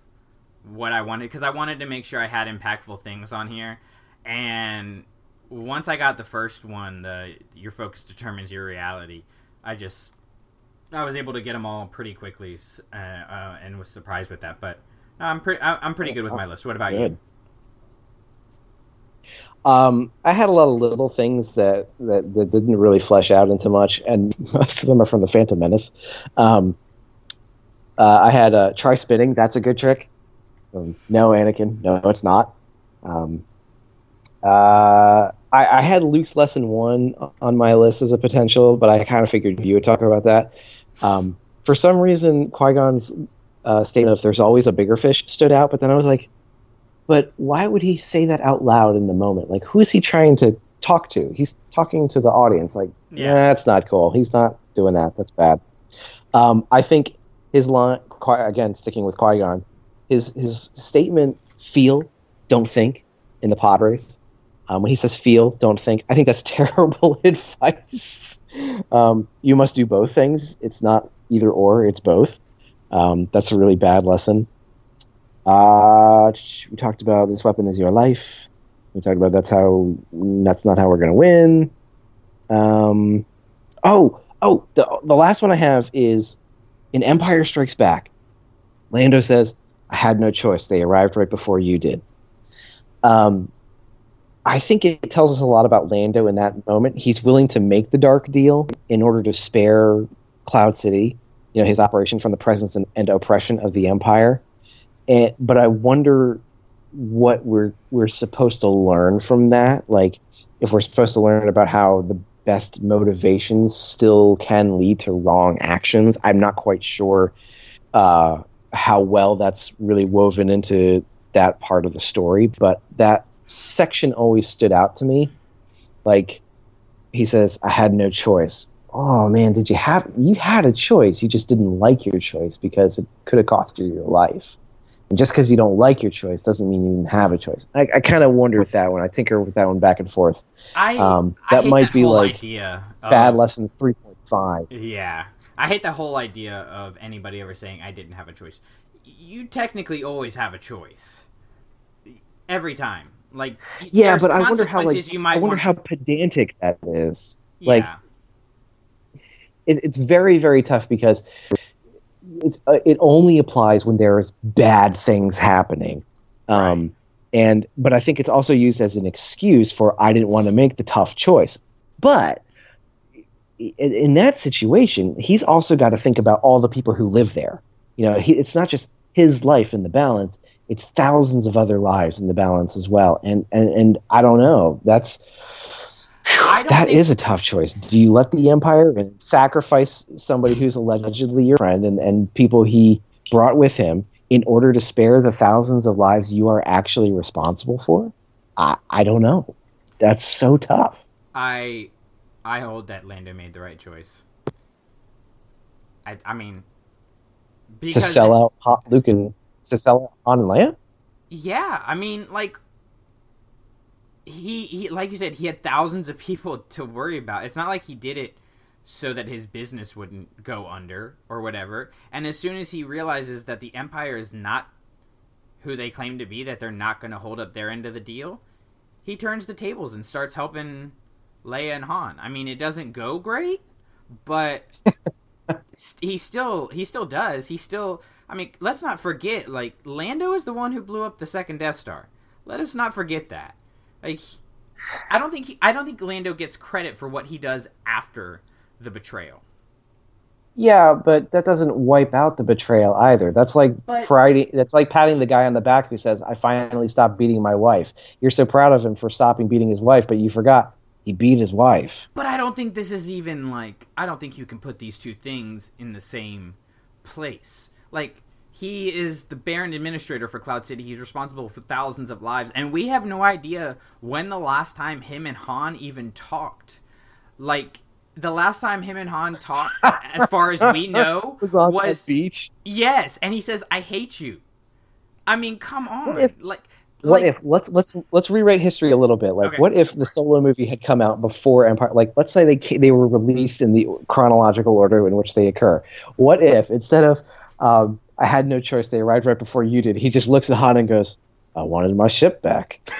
[SPEAKER 6] what I wanted because I wanted to make sure I had impactful things on here. And once I got the first one, the your focus determines your reality. I just I was able to get them all pretty quickly, uh, uh, and was surprised with that. But I'm pretty I'm pretty good with my list. What about
[SPEAKER 7] Good.
[SPEAKER 6] you?
[SPEAKER 7] Um, I had a lot of little things that, that, that didn't really flesh out into much, and most of them are from the Phantom Menace. Um, uh, I had uh, try spinning. That's a good trick. Um, no, Anakin. No, it's not. Um, uh, I, I had Luke's lesson one on my list as a potential, but I kind of figured you would talk about that. Um, for some reason, Qui Gon's uh, statement of "there's always a bigger fish" stood out, but then I was like, but why would he say that out loud in the moment? Like, who is he trying to talk to? He's talking to the audience. Like,
[SPEAKER 6] Yeah.
[SPEAKER 7] yeah, that's not cool. He's not doing that. That's bad. Um, I think his line again, sticking with Qui Gon, his his statement "feel, don't think" in the pod race. Um, when he says "feel, don't think," I think that's terrible advice. um, you must do both things. It's not either or; it's both. Um, that's a really bad lesson. Uh, we talked about this weapon is your life. We talked about that's how that's not how we're gonna win. Um, oh, oh, the the last one I have is in Empire Strikes Back. Lando says, "I had no choice. They arrived right before you did." Um, I think it tells us a lot about Lando in that moment. He's willing to make the dark deal in order to spare Cloud City, you know, his operation from the presence and, and oppression of the Empire. And, but I wonder what we're we're supposed to learn from that. Like, if we're supposed to learn about how the best motivations still can lead to wrong actions. I'm not quite sure uh, how well that's really woven into that part of the story, but that section always stood out to me. Like he says, I had no choice. Oh man, did you have you had a choice? You just didn't like your choice because it could have cost you your life. And just because you don't like your choice doesn't mean you didn't have a choice. I, I kind of wonder with that one. I tinker with that one back and forth.
[SPEAKER 6] I
[SPEAKER 7] Um,
[SPEAKER 6] I
[SPEAKER 7] that
[SPEAKER 6] hate
[SPEAKER 7] might
[SPEAKER 6] that
[SPEAKER 7] be
[SPEAKER 6] whole
[SPEAKER 7] like
[SPEAKER 6] idea of-
[SPEAKER 7] bad lesson three point five.
[SPEAKER 6] Yeah. I hate the whole idea of anybody ever saying I didn't have a choice. You technically always have a choice. Every time. Like
[SPEAKER 7] Yeah, but I wonder how like
[SPEAKER 6] you might
[SPEAKER 7] I wonder
[SPEAKER 6] want-
[SPEAKER 7] how pedantic that is. Like it, it's very very tough because it's uh, it only applies when there's bad things happening. Um, and but I think it's also used as an excuse for I didn't want to make the tough choice. But in, in that situation, he's also got to think about all the people who live there. You know, he, it's not just his life in the balance; it's thousands of other lives in the balance as well. And and and I don't know. That's that is a tough choice. Do you let the empire and sacrifice somebody who's allegedly your friend and, and people he brought with him in order to spare the thousands of lives you are actually responsible for? I, I don't know. That's so tough.
[SPEAKER 6] I I hold that Lando made the right choice. I I mean
[SPEAKER 7] to sell out Han- Luke and to sell out Han and Leia?
[SPEAKER 6] Yeah, I mean, like he, he like you said, he had thousands of people to worry about. It's not like he did it so that his business wouldn't go under or whatever. And as soon as he realizes that the Empire is not who they claim to be, that they're not going to hold up their end of the deal, he turns the tables and starts helping Leia and Han. I mean, it doesn't go great, but he still he still does. He still I mean, let's not forget like Lando is the one who blew up the second Death Star. Let us not forget that. Like I don't think he, I don't think Lando gets credit for what he does after the betrayal.
[SPEAKER 7] Yeah, but that doesn't wipe out the betrayal either. That's like
[SPEAKER 6] But-
[SPEAKER 7] Friday. That's like patting the guy on the back who says, "I finally stopped beating my wife." You're so proud of him for stopping beating his wife, but you forgot he beat his wife.
[SPEAKER 6] But I don't think this is even like I don't think you can put these two things in the same place. Like he is the Baron administrator for Cloud City. He's responsible for thousands of lives, and we have no idea when the last time him and Han even talked. Like the last time him and Han talked, as far as we know,
[SPEAKER 7] Was
[SPEAKER 6] was
[SPEAKER 7] beach.
[SPEAKER 6] yes, and he says, "I hate you." I mean, come on,
[SPEAKER 7] if-
[SPEAKER 6] like.
[SPEAKER 7] What
[SPEAKER 6] like-
[SPEAKER 7] if let's let's let's rewrite history a little bit. Like,
[SPEAKER 6] Okay.
[SPEAKER 7] what if the solo movie had come out before Empire? Like, let's say they they were released in the chronological order in which they occur. What if instead of um, I had no choice, they arrived right before you did. He just looks at Han and goes, "I wanted my ship back."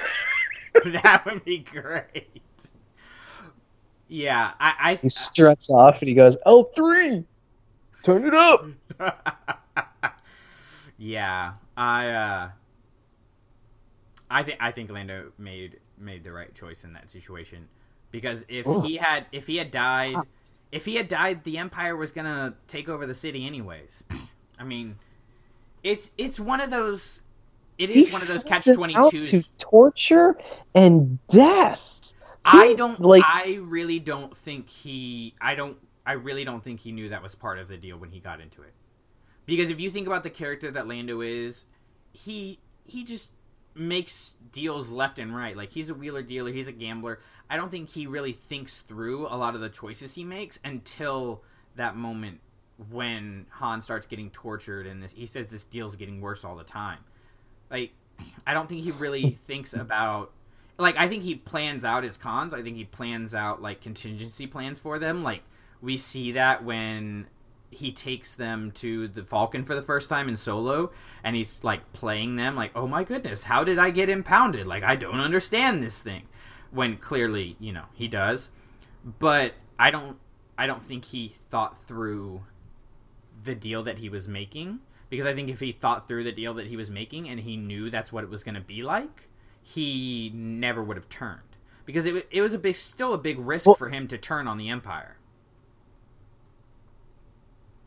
[SPEAKER 6] that would be great. Yeah, I, I
[SPEAKER 7] he struts off and he goes, "L three, turn it up."
[SPEAKER 6] yeah, I uh I think I think Lando made made the right choice in that situation because if
[SPEAKER 7] Ooh.
[SPEAKER 6] he had if he had died if he had died the empire was going to take over the city anyways. I mean, it's it's one of those it is
[SPEAKER 7] He
[SPEAKER 6] one of those catch
[SPEAKER 7] it
[SPEAKER 6] 22s.
[SPEAKER 7] to torture and death.
[SPEAKER 6] I don't
[SPEAKER 7] like.
[SPEAKER 6] I really don't think he I don't I really don't think he knew that was part of the deal when he got into it. Because if you think about the character that Lando is, he he just makes deals left and right. Like he's a wheeler dealer, he's a gambler. I don't think he really thinks through a lot of the choices he makes until that moment when Han starts getting tortured and this he says this deal's getting worse all the time. Like I don't think he really thinks about like I think he plans out his cons. I think he plans out like contingency plans for them. Like we see that when he takes them to the Falcon for the first time in Solo, and he's like playing them like, "Oh my goodness, how did I get impounded? Like I don't understand this thing." When clearly, you know, he does. But I don't I don't think he thought through the deal that he was making because I think if he thought through the deal that he was making and he knew that's what it was going to be like, he never would have turned because it, it was a big still a big risk well, for him to turn on the empire.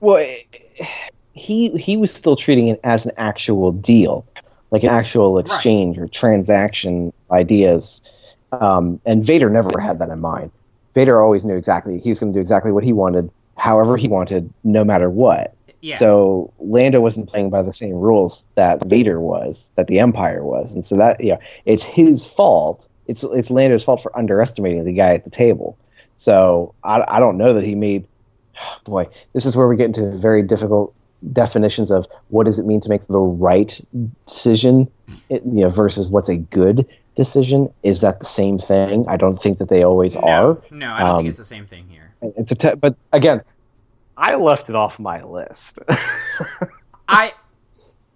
[SPEAKER 7] Well, he he was still treating it as an actual deal, like an actual exchange right. or transaction ideas. Um, and Vader never had that in mind. Vader always knew exactly he was going to do exactly what he wanted, however he wanted, no matter what. Yeah. So Lando wasn't playing by the same rules that Vader was, that the Empire was, and so that yeah, it's his fault. It's it's Lando's fault for underestimating the guy at the table. So I, I don't know that he made. Boy, this is where we get into very difficult definitions of what does it mean to make the right decision, you know, versus what's a good decision. Is that the same thing? I don't think that they always
[SPEAKER 6] no,
[SPEAKER 7] are.
[SPEAKER 6] No, I don't um, think it's the same thing here.
[SPEAKER 7] It's a te- but again, I left it off my list.
[SPEAKER 6] I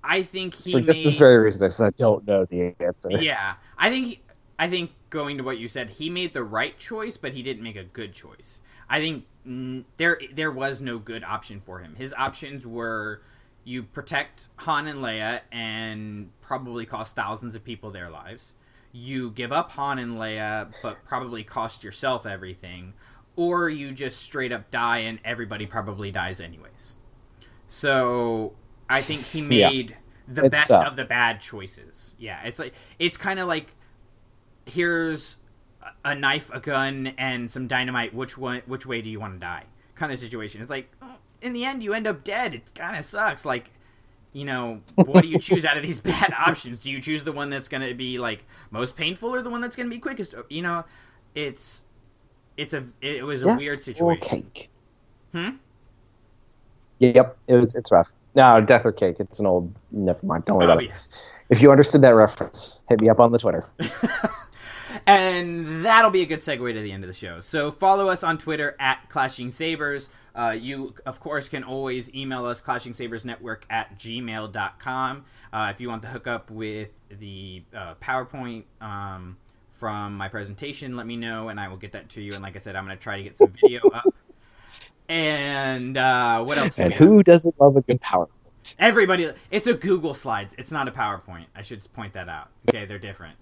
[SPEAKER 6] I think he
[SPEAKER 7] for just
[SPEAKER 6] made,
[SPEAKER 7] this very reason because I don't know the answer.
[SPEAKER 6] Yeah, I think he, I think going to what you said, he made the right choice, but he didn't make a good choice. I think there there was no good option for him. His options were you protect Han and Leia and probably cost thousands of people their lives. You give up Han and Leia, but probably cost yourself everything, or you just straight up die and everybody probably dies anyways. So I think he made yeah. the it's, best uh, of the bad choices. Yeah, it's like it's kind of like here's a knife, a gun, and some dynamite. Which one? Which way do you want to die? Kind of situation. It's like in the end you end up dead. It kind of sucks. Like you know, what do you choose out of these bad options? Do you choose the one that's going to be like most painful or the one that's going to be quickest? You know, it's it's a it was a weird situation.
[SPEAKER 7] Or cake.
[SPEAKER 6] Hmm.
[SPEAKER 7] Yep, it was. It's rough. No, death or cake. It's an old. Never mind. Don't worry oh, about yeah. it. If you understood that reference, hit me up on the Twitter.
[SPEAKER 6] and that'll be a good segue to the end of the show. So follow us on Twitter at Clashing Sabers. Uh, you, of course, can always email us, clashingsabersnetwork at gmail.com. Uh, if you want to hook up with the uh, PowerPoint um, from my presentation, let me know, and I will get that to you. And like I said, I'm going to try to get some video up. And uh, what else?
[SPEAKER 7] And who doesn't love a good PowerPoint?
[SPEAKER 6] Everybody. It's a Google Slides. It's not a PowerPoint. I should point that out. Okay, they're different.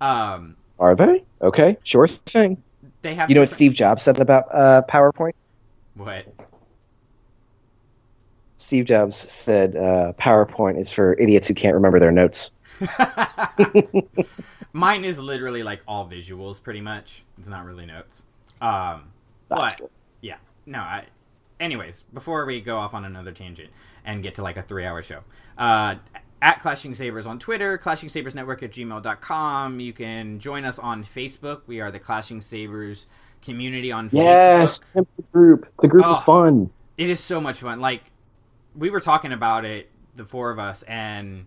[SPEAKER 6] Um,
[SPEAKER 7] Are they? Okay, sure thing.
[SPEAKER 6] They have.
[SPEAKER 7] You know what Steve Jobs said about uh, PowerPoint?
[SPEAKER 6] What?
[SPEAKER 7] Steve Jobs said uh, PowerPoint is for idiots who can't remember their notes.
[SPEAKER 6] Mine is literally like all visuals, pretty much. It's not really notes. Um, but yeah, no. I, anyways, before we go off on another tangent and get to like a three-hour show, uh, at Clashing Sabers on Twitter, Clashing Sabers Network at gmail.com. You can join us on Facebook. We are the Clashing Sabers community on Facebook.
[SPEAKER 7] Yes, the group. The group oh, is fun.
[SPEAKER 6] It is so much fun. Like we were talking about it, the four of us, and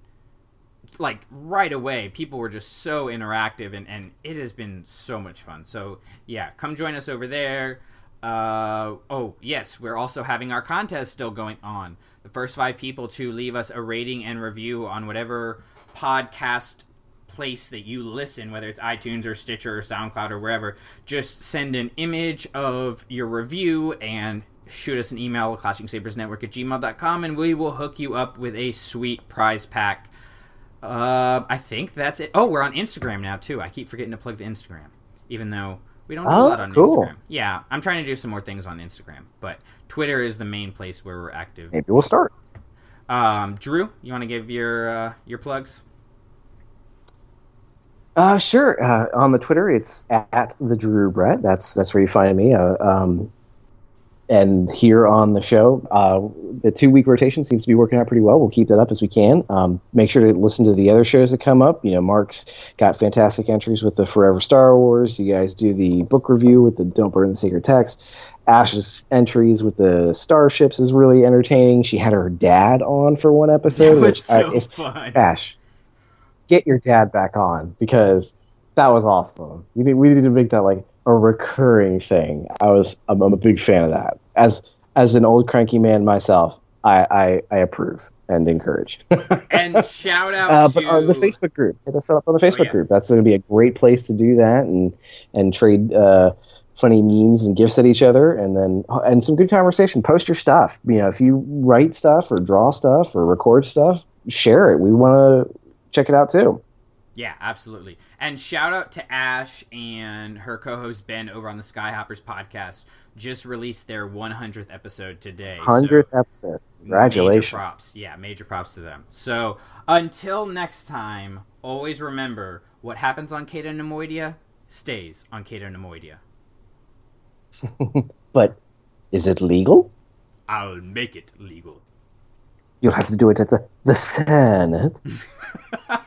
[SPEAKER 6] like right away, people were just so interactive, and and it has been so much fun. So yeah, come join us over there. Uh, oh yes, we're also having our contest still going on the first five people to leave us a rating and review on whatever podcast place that you listen, whether it's iTunes or Stitcher or SoundCloud or wherever, just send an image of your review and shoot us an email, clashingsabersnetwork at gmail.com, and we will hook you up with a sweet prize pack. Uh, I think that's it. Oh, we're on Instagram now, too. I keep forgetting to plug the Instagram, even though we don't do oh, a lot on cool. Instagram. Yeah, I'm trying to do some more things on Instagram, but Twitter is the main place where we're active.
[SPEAKER 7] Maybe we'll start.
[SPEAKER 6] Um, Drew, you want to give your uh, your plugs?
[SPEAKER 7] Uh, sure. Uh, on the Twitter, it's at the Drew Brett. That's that's where you find me. Uh, um, and here on the show, uh, the two week rotation seems to be working out pretty well. We'll keep that up as we can. Um, make sure to listen to the other shows that come up. You know, Mark's got fantastic entries with the Forever Star Wars. You guys do the book review with the Don't Burn the Sacred Text. Ash's entries with the starships is really entertaining. She had her dad on for one episode. Which I-
[SPEAKER 6] so
[SPEAKER 7] if-
[SPEAKER 6] fun.
[SPEAKER 7] Ash, get your dad back on because that was awesome. We need, we need to make that like a recurring thing. I was I'm, I'm a big fan of that. As as an old cranky man myself, I I, I approve and encourage.
[SPEAKER 6] And shout out
[SPEAKER 7] uh,
[SPEAKER 6] to
[SPEAKER 7] but on the Facebook group, hit us up on the Facebook
[SPEAKER 6] Oh, yeah.
[SPEAKER 7] group. That's going to be a great place to do that and and trade uh, funny memes and gifts at each other, and then and some good conversation. Post your stuff. You know, if you write stuff or draw stuff or record stuff, share it. We want to check it out too.
[SPEAKER 6] Yeah, absolutely. And shout out to Ash and her co-host Ben over on the Skyhoppers podcast. Just released their 100th episode today. so
[SPEAKER 7] Hundredth episode. Congratulations.
[SPEAKER 6] Major props. Yeah, major props to them. So until next time, always remember what happens on Cato Neimoidia stays on Cato Neimoidia.
[SPEAKER 7] But is it legal?
[SPEAKER 6] I'll make it legal.
[SPEAKER 7] You'll have to do it at the the Senate.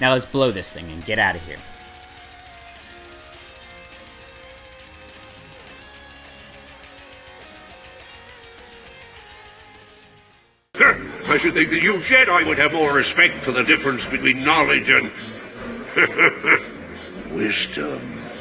[SPEAKER 6] Now let's blow this thing and get out of here.
[SPEAKER 10] I should think that you Jedi would have more respect for the difference between knowledge and wisdom.